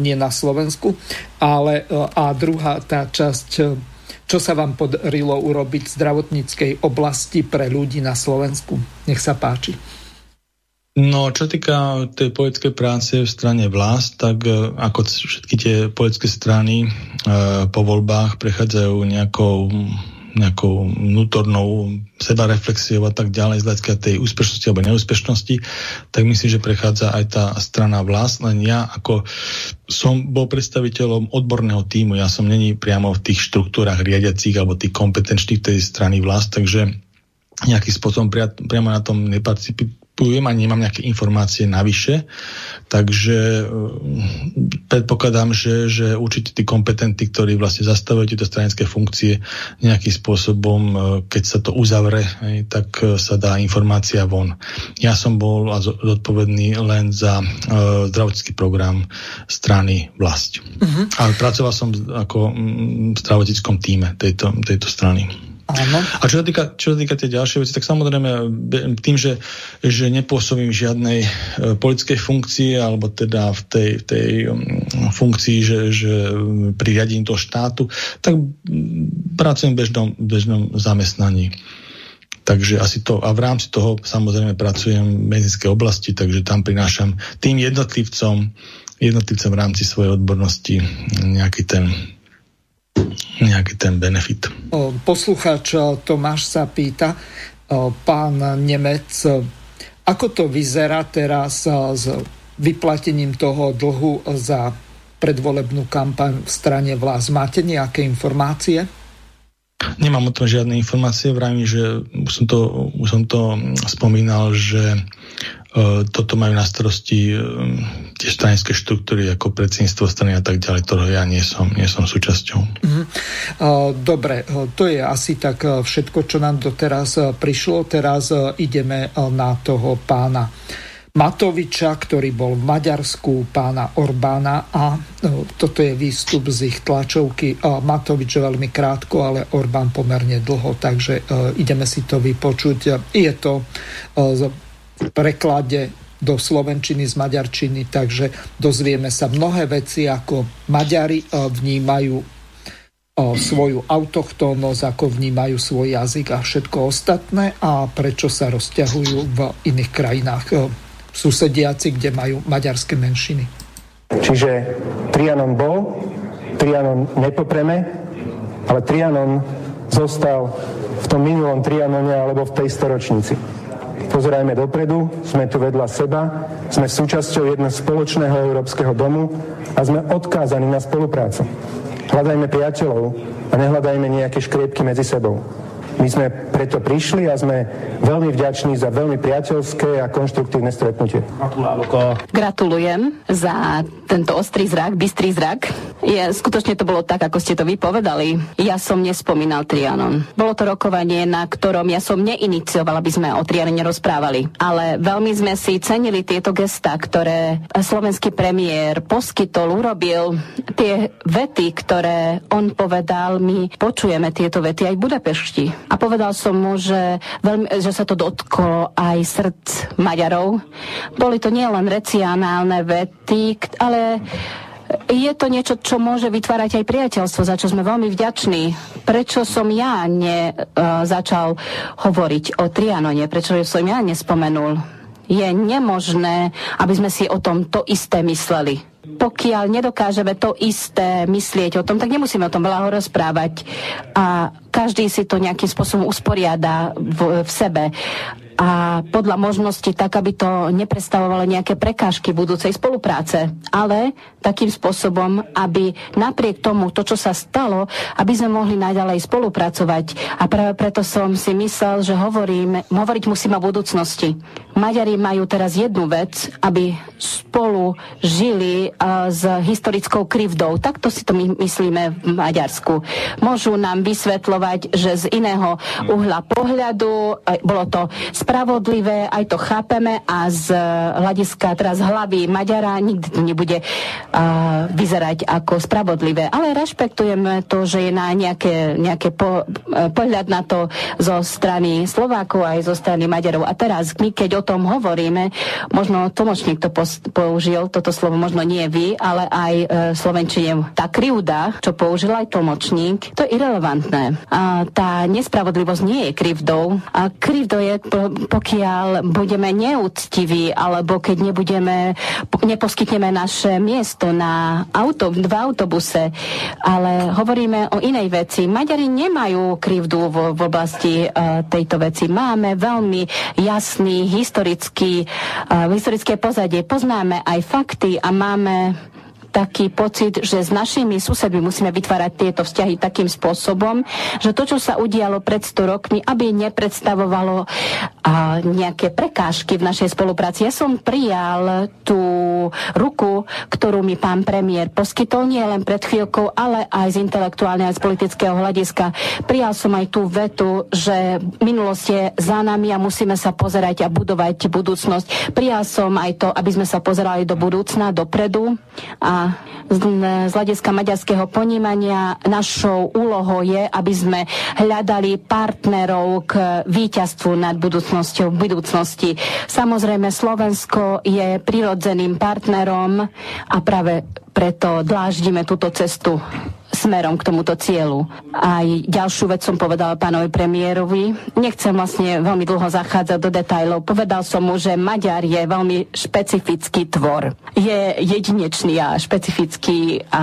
nie na Slovensku, ale a druhá tá časť čo sa vám podarilo urobiť v zdravotníckej oblasti pre ľudí na Slovensku? Nech sa páči. No, čo týka tej politickej práce v strane vlast, tak e, ako všetky tie politické strany e, po voľbách prechádzajú nejakou nejakou vnútornou sebareflexiou a tak ďalej z hľadiska tej úspešnosti alebo neúspešnosti, tak myslím, že prechádza aj tá strana vlast. Len ja ako som bol predstaviteľom odborného týmu, ja som není priamo v tých štruktúrach riadiacich alebo tých kompetenčných tej strany vlast, takže nejakým spôsobom priamo na tom neparticipujem a nemám nejaké informácie navyše. Takže mm, predpokladám, že, že určite tí kompetentní, ktorí vlastne zastavujú tieto stranické funkcie nejakým spôsobom, e, keď sa to uzavre, tak e, sa dá informácia von. Ja som bol zodpovedný len za zdravotnícky program strany vlast. Uh-huh. Ale pracoval som ako mm, v zdravotníckom týme tejto, tejto strany. A čo sa týka, čo sa týka tej ďalšej veci, tak samozrejme tým, že, že nepôsobím žiadnej e, politickej funkcii, alebo teda v tej, tej um, funkcii, že, že pri riadení toho štátu, tak pracujem v bežnom, bežnom zamestnaní. Takže asi to, a v rámci toho samozrejme pracujem v medicínskej oblasti, takže tam prinášam tým jednotlivcom, jednotlivcom v rámci svojej odbornosti nejaký ten nejaký ten benefit. Poslucháč Tomáš sa pýta, pán Nemec, ako to vyzerá teraz s vyplatením toho dlhu za predvolebnú kampaň v strane vlás? Máte nejaké informácie? Nemám o tom žiadne informácie, vravím, že už som to, už som to spomínal, že toto majú na starosti e, tie stranické štruktúry ako predsedníctvo strany a tak ďalej, ktorého ja nie som, nie som súčasťou. Mhm. Dobre, to je asi tak všetko, čo nám doteraz prišlo. Teraz ideme na toho pána Matoviča, ktorý bol v Maďarsku, pána Orbána a toto je výstup z ich tlačovky. Matovič veľmi krátko, ale Orbán pomerne dlho, takže ideme si to vypočuť. Je to preklade do slovenčiny z maďarčiny, takže dozvieme sa mnohé veci, ako Maďari e, vnímajú e, svoju autochtónnosť, ako vnímajú svoj jazyk a všetko ostatné a prečo sa rozťahujú v iných krajinách e, susediaci, kde majú maďarské menšiny. Čiže Trianon bol, Trianon nepopreme, ale Trianon zostal v tom minulom Trianone alebo v tej storočnici. Pozerajme dopredu, sme tu vedľa seba, sme súčasťou jedného spoločného európskeho domu a sme odkázaní na spoluprácu. Hľadajme priateľov a nehľadajme nejaké škriepky medzi sebou. My sme preto prišli a sme veľmi vďační za veľmi priateľské a konštruktívne stretnutie. Gratulujem za tento ostrý zrak, bystrý zrak. Je, skutočne to bolo tak, ako ste to vypovedali. Ja som nespomínal Trianon. Bolo to rokovanie, na ktorom ja som neiniciovala, aby sme o Trianone rozprávali. Ale veľmi sme si cenili tieto gesta, ktoré slovenský premiér poskytol, urobil. Tie vety, ktoré on povedal, my počujeme tieto vety aj v Budapešti. A povedal som mu, že, veľmi, že sa to dotklo aj srdc Maďarov. Boli to nielen recionálne vety, ale je to niečo, čo môže vytvárať aj priateľstvo, za čo sme veľmi vďační. Prečo som ja ne, uh, začal hovoriť o Trianone? Prečo som ja nespomenul? Je nemožné, aby sme si o tom to isté mysleli. Pokiaľ nedokážeme to isté myslieť o tom, tak nemusíme o tom veľa rozprávať. A každý si to nejakým spôsobom usporiada v, v sebe. A podľa možnosti tak, aby to neprestavovalo nejaké prekážky budúcej spolupráce, ale takým spôsobom, aby napriek tomu, to, čo sa stalo, aby sme mohli naďalej spolupracovať. A práve preto som si myslel, že hovorím, hovoriť musím o budúcnosti. Maďari majú teraz jednu vec, aby spolu žili uh, s historickou krivdou. Takto si to my myslíme v Maďarsku. Môžu nám vysvetľovať, že z iného uhla pohľadu uh, bolo to spravodlivé, aj to chápeme a z hľadiska teraz hlavy Maďara nikdy to nebude vyzerať ako spravodlivé. Ale rešpektujeme to, že je na nejaké, nejaké po, e, pohľad na to zo strany Slovákov aj zo strany Maďarov. A teraz my, keď o tom hovoríme, možno tlmočník to použil, toto slovo možno nie vy, ale aj e, slovenčine. Tá krivda, čo použil aj tlmočník, to je irrelevantné. A tá nespravodlivosť nie je krivdou. A krivdou je, pokiaľ budeme neúctiví, alebo keď nebudeme, neposkytneme naše miesto to na auto, v autobuse, ale hovoríme o inej veci. Maďari nemajú krivdu v, v oblasti uh, tejto veci. Máme veľmi jasný historický, uh, historické pozadie. Poznáme aj fakty a máme taký pocit, že s našimi susedmi musíme vytvárať tieto vzťahy takým spôsobom, že to, čo sa udialo pred 100 rokmi, aby nepredstavovalo a, nejaké prekážky v našej spolupráci. Ja som prijal tú ruku, ktorú mi pán premiér poskytol nie len pred chvíľkou, ale aj z intelektuálneho a z politického hľadiska. Prijal som aj tú vetu, že minulosť je za nami a musíme sa pozerať a budovať budúcnosť. Prijal som aj to, aby sme sa pozerali do budúcna, dopredu a z, z hľadiska maďarského ponímania našou úlohou je, aby sme hľadali partnerov k víťazstvu nad budúcnosťou v budúcnosti. Samozrejme, Slovensko je prirodzeným partnerom a práve preto dláždime túto cestu smerom k tomuto cieľu. Aj ďalšiu vec som povedala pánovi premiérovi. Nechcem vlastne veľmi dlho zachádzať do detajlov. Povedal som mu, že Maďar je veľmi špecifický tvor. Je jedinečný a špecifický a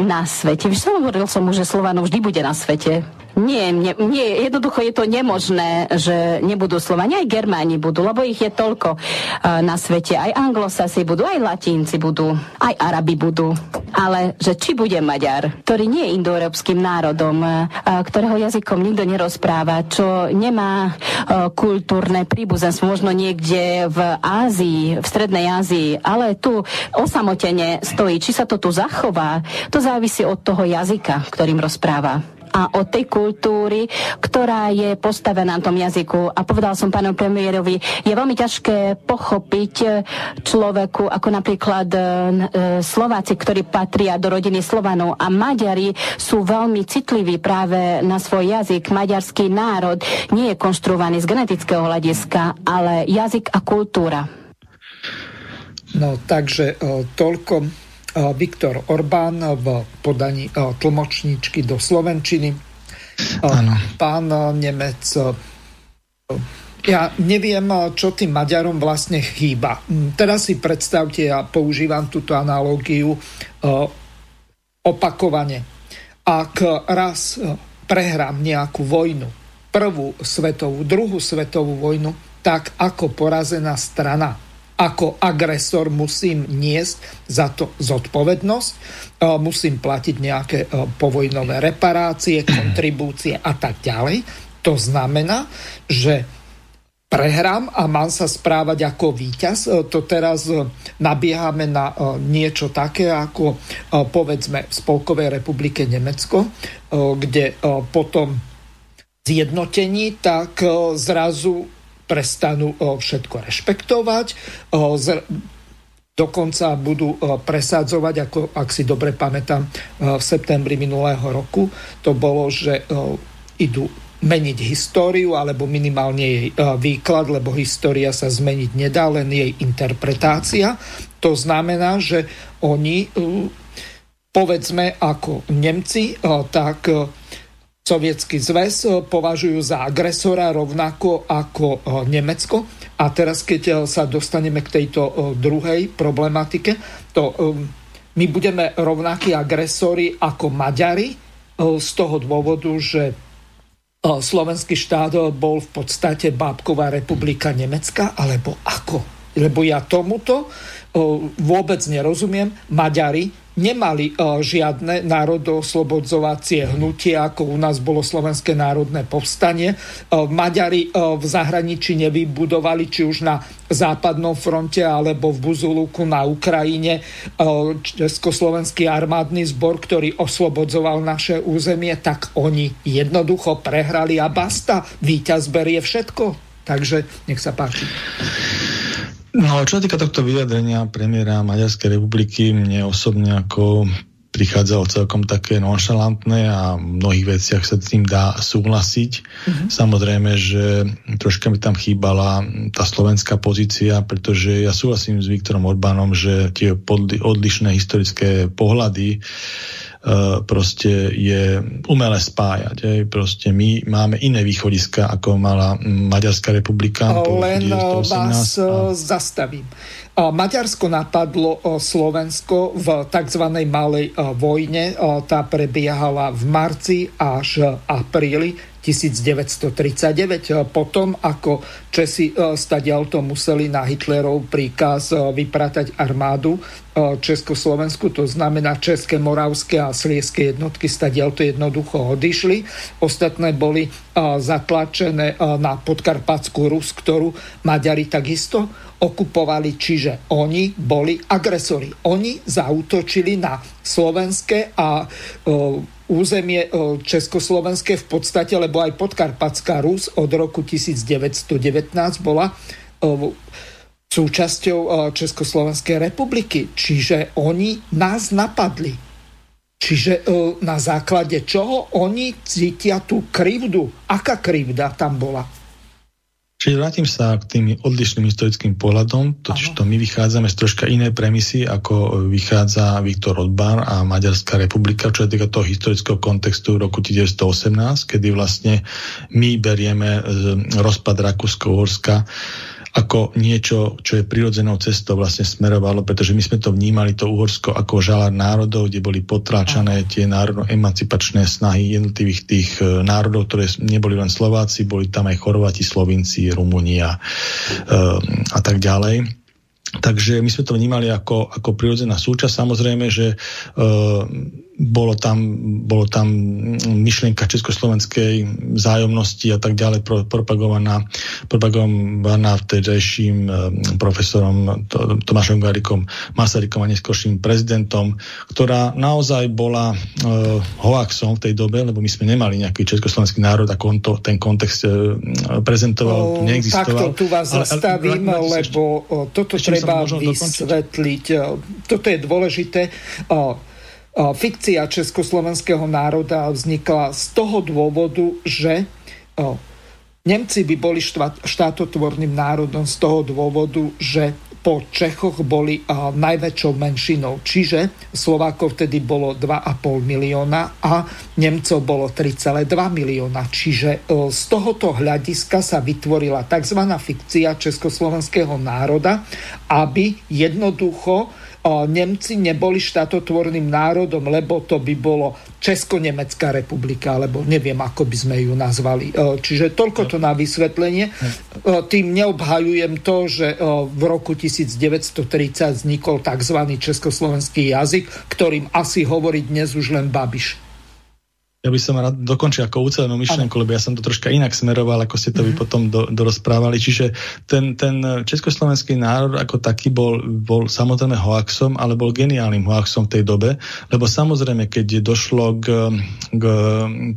na svete. Víš, hovoril som mu, že Slovano vždy bude na svete. Nie, nie, nie, jednoducho je to nemožné, že nebudú Slovani, aj Germáni budú, lebo ich je toľko uh, na svete. Aj anglosasi budú, aj latínci budú, aj Arabi budú. Ale že či bude Maďar, ktorý nie je indoeurópskym národom, uh, ktorého jazykom nikto nerozpráva, čo nemá uh, kultúrne príbuzenstvo, možno niekde v Ázii, v Strednej Ázii, ale tu osamotene stojí. Či sa to tu zachová, to závisí od toho jazyka, ktorým rozpráva a od tej kultúry, ktorá je postavená na tom jazyku. A povedal som pánu premiérovi, je veľmi ťažké pochopiť človeku, ako napríklad e, e, Slováci, ktorí patria do rodiny Slovanov a Maďari sú veľmi citliví práve na svoj jazyk. Maďarský národ nie je konštruovaný z genetického hľadiska, ale jazyk a kultúra. No takže e, toľko Viktor Orbán v podaní tlmočníčky do Slovenčiny. Ano. Pán Nemec, ja neviem, čo tým Maďarom vlastne chýba. Teraz si predstavte, ja používam túto analógiu opakovane. Ak raz prehrám nejakú vojnu, prvú svetovú, druhú svetovú vojnu, tak ako porazená strana ako agresor musím niesť za to zodpovednosť, e, musím platiť nejaké e, povojnové reparácie, kontribúcie a tak ďalej. To znamená, že prehrám a mám sa správať ako víťaz. E, to teraz nabiehame na niečo také ako povedzme v Spolkovej republike Nemecko, kde potom zjednotení, tak zrazu prestanú všetko rešpektovať, dokonca budú presadzovať, ako ak si dobre pamätám, v septembri minulého roku, to bolo, že idú meniť históriu, alebo minimálne jej výklad, lebo história sa zmeniť nedá, len jej interpretácia. To znamená, že oni, povedzme ako Nemci, tak Sovietský zväz eh, považujú za agresora rovnako ako eh, Nemecko. A teraz, keď eh, sa dostaneme k tejto druhej problematike, to my budeme rovnakí agresori ako Maďari z toho dôvodu, že slovenský štát bol v podstate Bábková republika Nemecka, alebo ako? Lebo ja tomuto vôbec nerozumiem. Maďari nemali žiadne národoslobodzovacie hnutie, ako u nás bolo Slovenské národné povstanie. Maďari v zahraničí nevybudovali, či už na západnom fronte alebo v Buzuluku na Ukrajine Československý armádny zbor, ktorý oslobodzoval naše územie, tak oni jednoducho prehrali a basta. Výťaz berie všetko. Takže nech sa páči. No, čo sa týka tohto vyjadrenia premiéra Maďarskej republiky, mne osobne ako prichádzalo celkom také nonšalantné a v mnohých veciach sa s tým dá súhlasiť. Mm-hmm. Samozrejme, že troška mi tam chýbala tá slovenská pozícia, pretože ja súhlasím s Viktorom Orbánom, že tie odlišné historické pohľady E, proste je umelé spájať. Hej. Proste my máme iné východiska, ako mala Maďarská republika. Len vás a... E, zastavím. Maďarsko napadlo Slovensko v tzv. malej vojne. Tá prebiehala v marci až apríli 1939. Potom, ako Česi stadialto museli na Hitlerov príkaz vypratať armádu Československu, to znamená České, Moravské a Slieské jednotky stadialto jednoducho odišli. Ostatné boli zatlačené na podkarpatskú Rus, ktorú Maďari takisto okupovali, čiže oni boli agresori. Oni zautočili na slovenské a územie československé v podstate, lebo aj podkarpatská Rus od roku 1919 bola súčasťou Československej republiky. Čiže oni nás napadli. Čiže na základe čoho oni cítia tú krivdu? Aká krivda tam bola? Čiže vrátim sa k tým odlišným historickým pohľadom, totiž to my vychádzame z troška inej premisy, ako vychádza Viktor Orbán a Maďarská republika, čo je týka toho historického kontextu roku 1918, kedy vlastne my berieme rozpad Rakúsko-Uhorska ako niečo, čo je prirodzenou cestou vlastne smerovalo, pretože my sme to vnímali, to Uhorsko, ako žalár národov, kde boli potráčané tie národno-emancipačné snahy jednotlivých tých e, národov, ktoré neboli len Slováci, boli tam aj Chorváti, Slovinci, Rumunia e, a tak ďalej. Takže my sme to vnímali ako, ako prirodzená súčasť. Samozrejme, že e, bolo tam, bolo tam myšlienka československej vzájomnosti a tak ďalej propagovaná, propagovaná vtedajším eh, profesorom Tomášom Garikom Masarykom a neskôrším prezidentom, ktorá naozaj bola uh, hoaxom v tej dobe, lebo my sme nemali nejaký československý národ, ako on to, ten kontext uh, prezentoval, o, neexistoval. Takto tu vás ale, zastavím, ale, ale, lebo toto treba vysvetliť. Dokončiť. Toto je dôležité. Uh, fikcia československého národa vznikla z toho dôvodu, že Nemci by boli štátotvorným národom z toho dôvodu, že po Čechoch boli najväčšou menšinou. Čiže Slovákov vtedy bolo 2,5 milióna a Nemcov bolo 3,2 milióna. Čiže z tohoto hľadiska sa vytvorila tzv. fikcia československého národa, aby jednoducho Nemci neboli štátotvorným národom, lebo to by bolo Česko-Nemecká republika, alebo neviem, ako by sme ju nazvali. Čiže toľko to na vysvetlenie. Tým neobhajujem to, že v roku 1930 vznikol tzv. československý jazyk, ktorým asi hovorí dnes už len Babiš ja by som rád dokončil ako ucelenú myšlenku, lebo ja som to troška inak smeroval, ako ste to mm-hmm. vy mhm. potom do, dorozprávali. Čiže ten, ten československý národ ako taký bol, bol samozrejme hoaxom, ale bol geniálnym hoaxom v tej dobe, lebo samozrejme, keď došlo k, k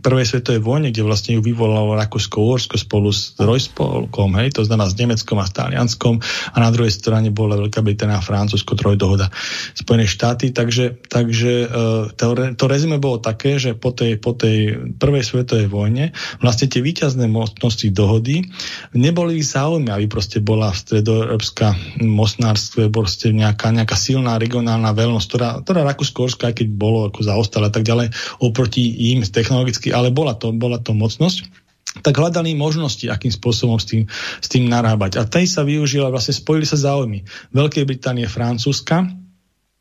prvej svetovej vojne, kde vlastne ju vyvolalo Rakúsko-Uhorsko spolu s Rojspolkom, hej, to znamená s Nemeckom a s Talianskom a na druhej strane bola Veľká Británia a Francúzsko, trojdohoda Spojené štáty, takže, takže e, to, to rezime bolo také, že po tej, po tej prvej svetovej vojne, vlastne tie výťazné mocnosti dohody neboli zaujímavé, proste bola v stredoeurópska mocnárstve proste nejaká, nejaká silná regionálna veľnosť, ktorá, ktorá Rakúsko-Horská, aj keď bolo ako zaostala tak ďalej, oproti im technologicky, ale bola to, bola to mocnosť tak hľadali možnosti, akým spôsobom s tým, s tým narábať. A tej sa využila, vlastne spojili sa záujmy Veľkej Británie, Francúzska,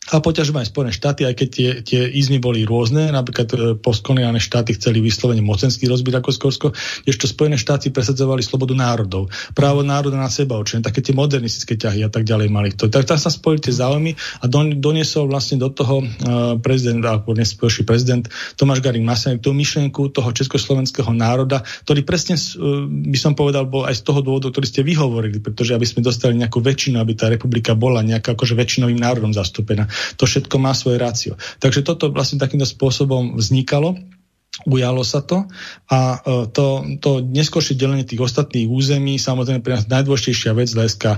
a poťažujú aj Spojené štáty, aj keď tie, tie izmy boli rôzne, napríklad e, postkoloniálne štáty chceli vyslovene mocenský rozbiť ako Skorsko, ešte Spojené štáty presadzovali slobodu národov, právo národa na seba určenie, také tie modernistické ťahy a tak ďalej mali to. Tak tam sa spojili tie záujmy a don, doniesol vlastne do toho uh, prezident, alebo nespôjší prezident Tomáš Garik Masaryk tú myšlienku toho československého národa, ktorý presne, uh, by som povedal, bol aj z toho dôvodu, ktorý ste vyhovorili, pretože aby sme dostali nejakú väčšinu, aby tá republika bola nejaká akože väčšinovým národom zastúpená. To všetko má svoje rácio. Takže toto vlastne takýmto spôsobom vznikalo ujalo sa to a e, to, to neskôršie delenie tých ostatných území, samozrejme pre nás najdôležitejšia vec z hľadiska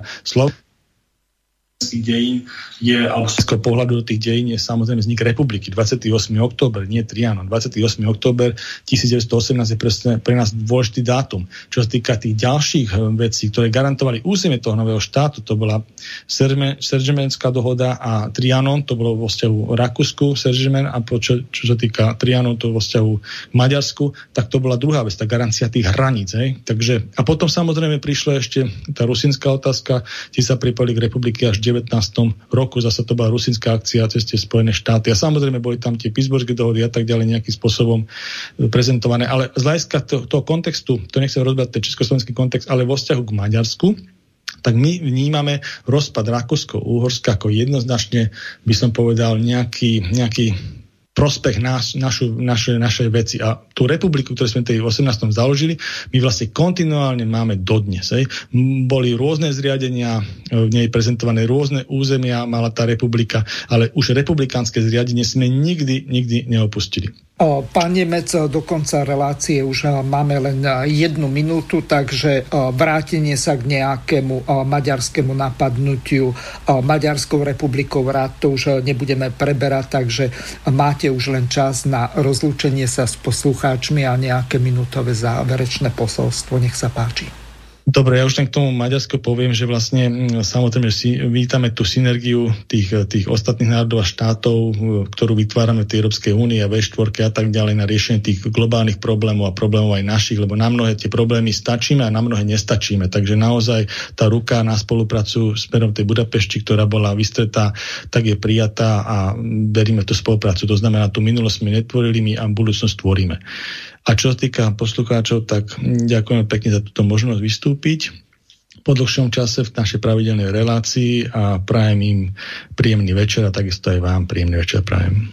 dejín je, alebo z pohľadu do tých dejín je samozrejme vznik republiky. 28. október, nie Trianon. 28. október 1918 je presne pre nás dôležitý dátum. Čo sa týka tých ďalších eh, vecí, ktoré garantovali územie toho nového štátu, to bola Seržemenská dohoda a Trianon, to bolo vo vzťahu Rakúsku, Seržemen a čo, čo sa týka Trianon, to vo vzťahu Maďarsku, tak to bola druhá vec, tá garancia tých hraníc. Hej. Takže, a potom samozrejme prišla ešte tá rusinská otázka, tie sa pripali k republiky až 19. roku, zase to bola rusinská akcia cez tie Spojené štáty a samozrejme boli tam tie Pittsburghské dohody a tak ďalej nejakým spôsobom e, prezentované. Ale z hľadiska toho, toho kontextu, to nechcem rozbať ten československý kontext, ale vo vzťahu k Maďarsku, tak my vnímame rozpad Rakúsko-Úhorska ako jednoznačne, by som povedal, nejaký, nejaký prospech nás, našu, naše, naše veci. A tú republiku, ktorú sme tej 18. založili, my vlastne kontinuálne máme dodnes. Hej. Boli rôzne zriadenia, v nej prezentované rôzne územia, mala tá republika, ale už republikánske zriadenie sme nikdy, nikdy neopustili. Pán Nemec, do konca relácie už máme len jednu minútu, takže vrátenie sa k nejakému maďarskému napadnutiu Maďarskou republikou rád to už nebudeme preberať, takže máte už len čas na rozlúčenie sa s poslucháčmi a nejaké minútové záverečné posolstvo. Nech sa páči. Dobre, ja už len k tomu Maďarsko poviem, že vlastne mm, samozrejme si vítame tú synergiu tých, tých ostatných národov a štátov, ktorú vytvárame v tej Európskej únii a V4 a tak ďalej na riešenie tých globálnych problémov a problémov aj našich, lebo na mnohé tie problémy stačíme a na mnohé nestačíme. Takže naozaj tá ruka na spoluprácu smerom tej Budapešti, ktorá bola vystretá, tak je prijatá a veríme tú spoluprácu. To znamená, tú minulosť sme netvorili my a budúcnosť tvoríme. A čo sa týka poslucháčov, tak ďakujem pekne za túto možnosť vystúpiť po dlhšom čase v našej pravidelnej relácii a prajem im príjemný večer a takisto aj vám príjemný večer prajem.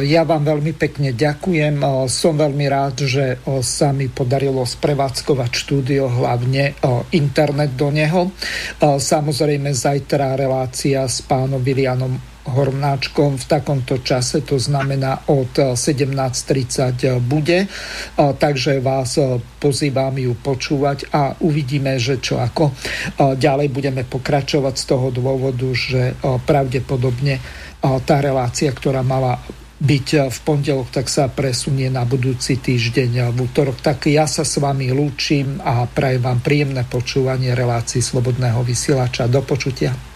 Ja vám veľmi pekne ďakujem. Som veľmi rád, že sa mi podarilo sprevádzkovať štúdio, hlavne internet do neho. Samozrejme zajtra relácia s pánom Vilianom Hornáčkom v takomto čase, to znamená od 17.30 bude, takže vás pozývam ju počúvať a uvidíme, že čo ako. Ďalej budeme pokračovať z toho dôvodu, že pravdepodobne tá relácia, ktorá mala byť v pondelok, tak sa presunie na budúci týždeň v útorok. Tak ja sa s vami lúčim a prajem vám príjemné počúvanie relácií Slobodného vysielača. Do počutia.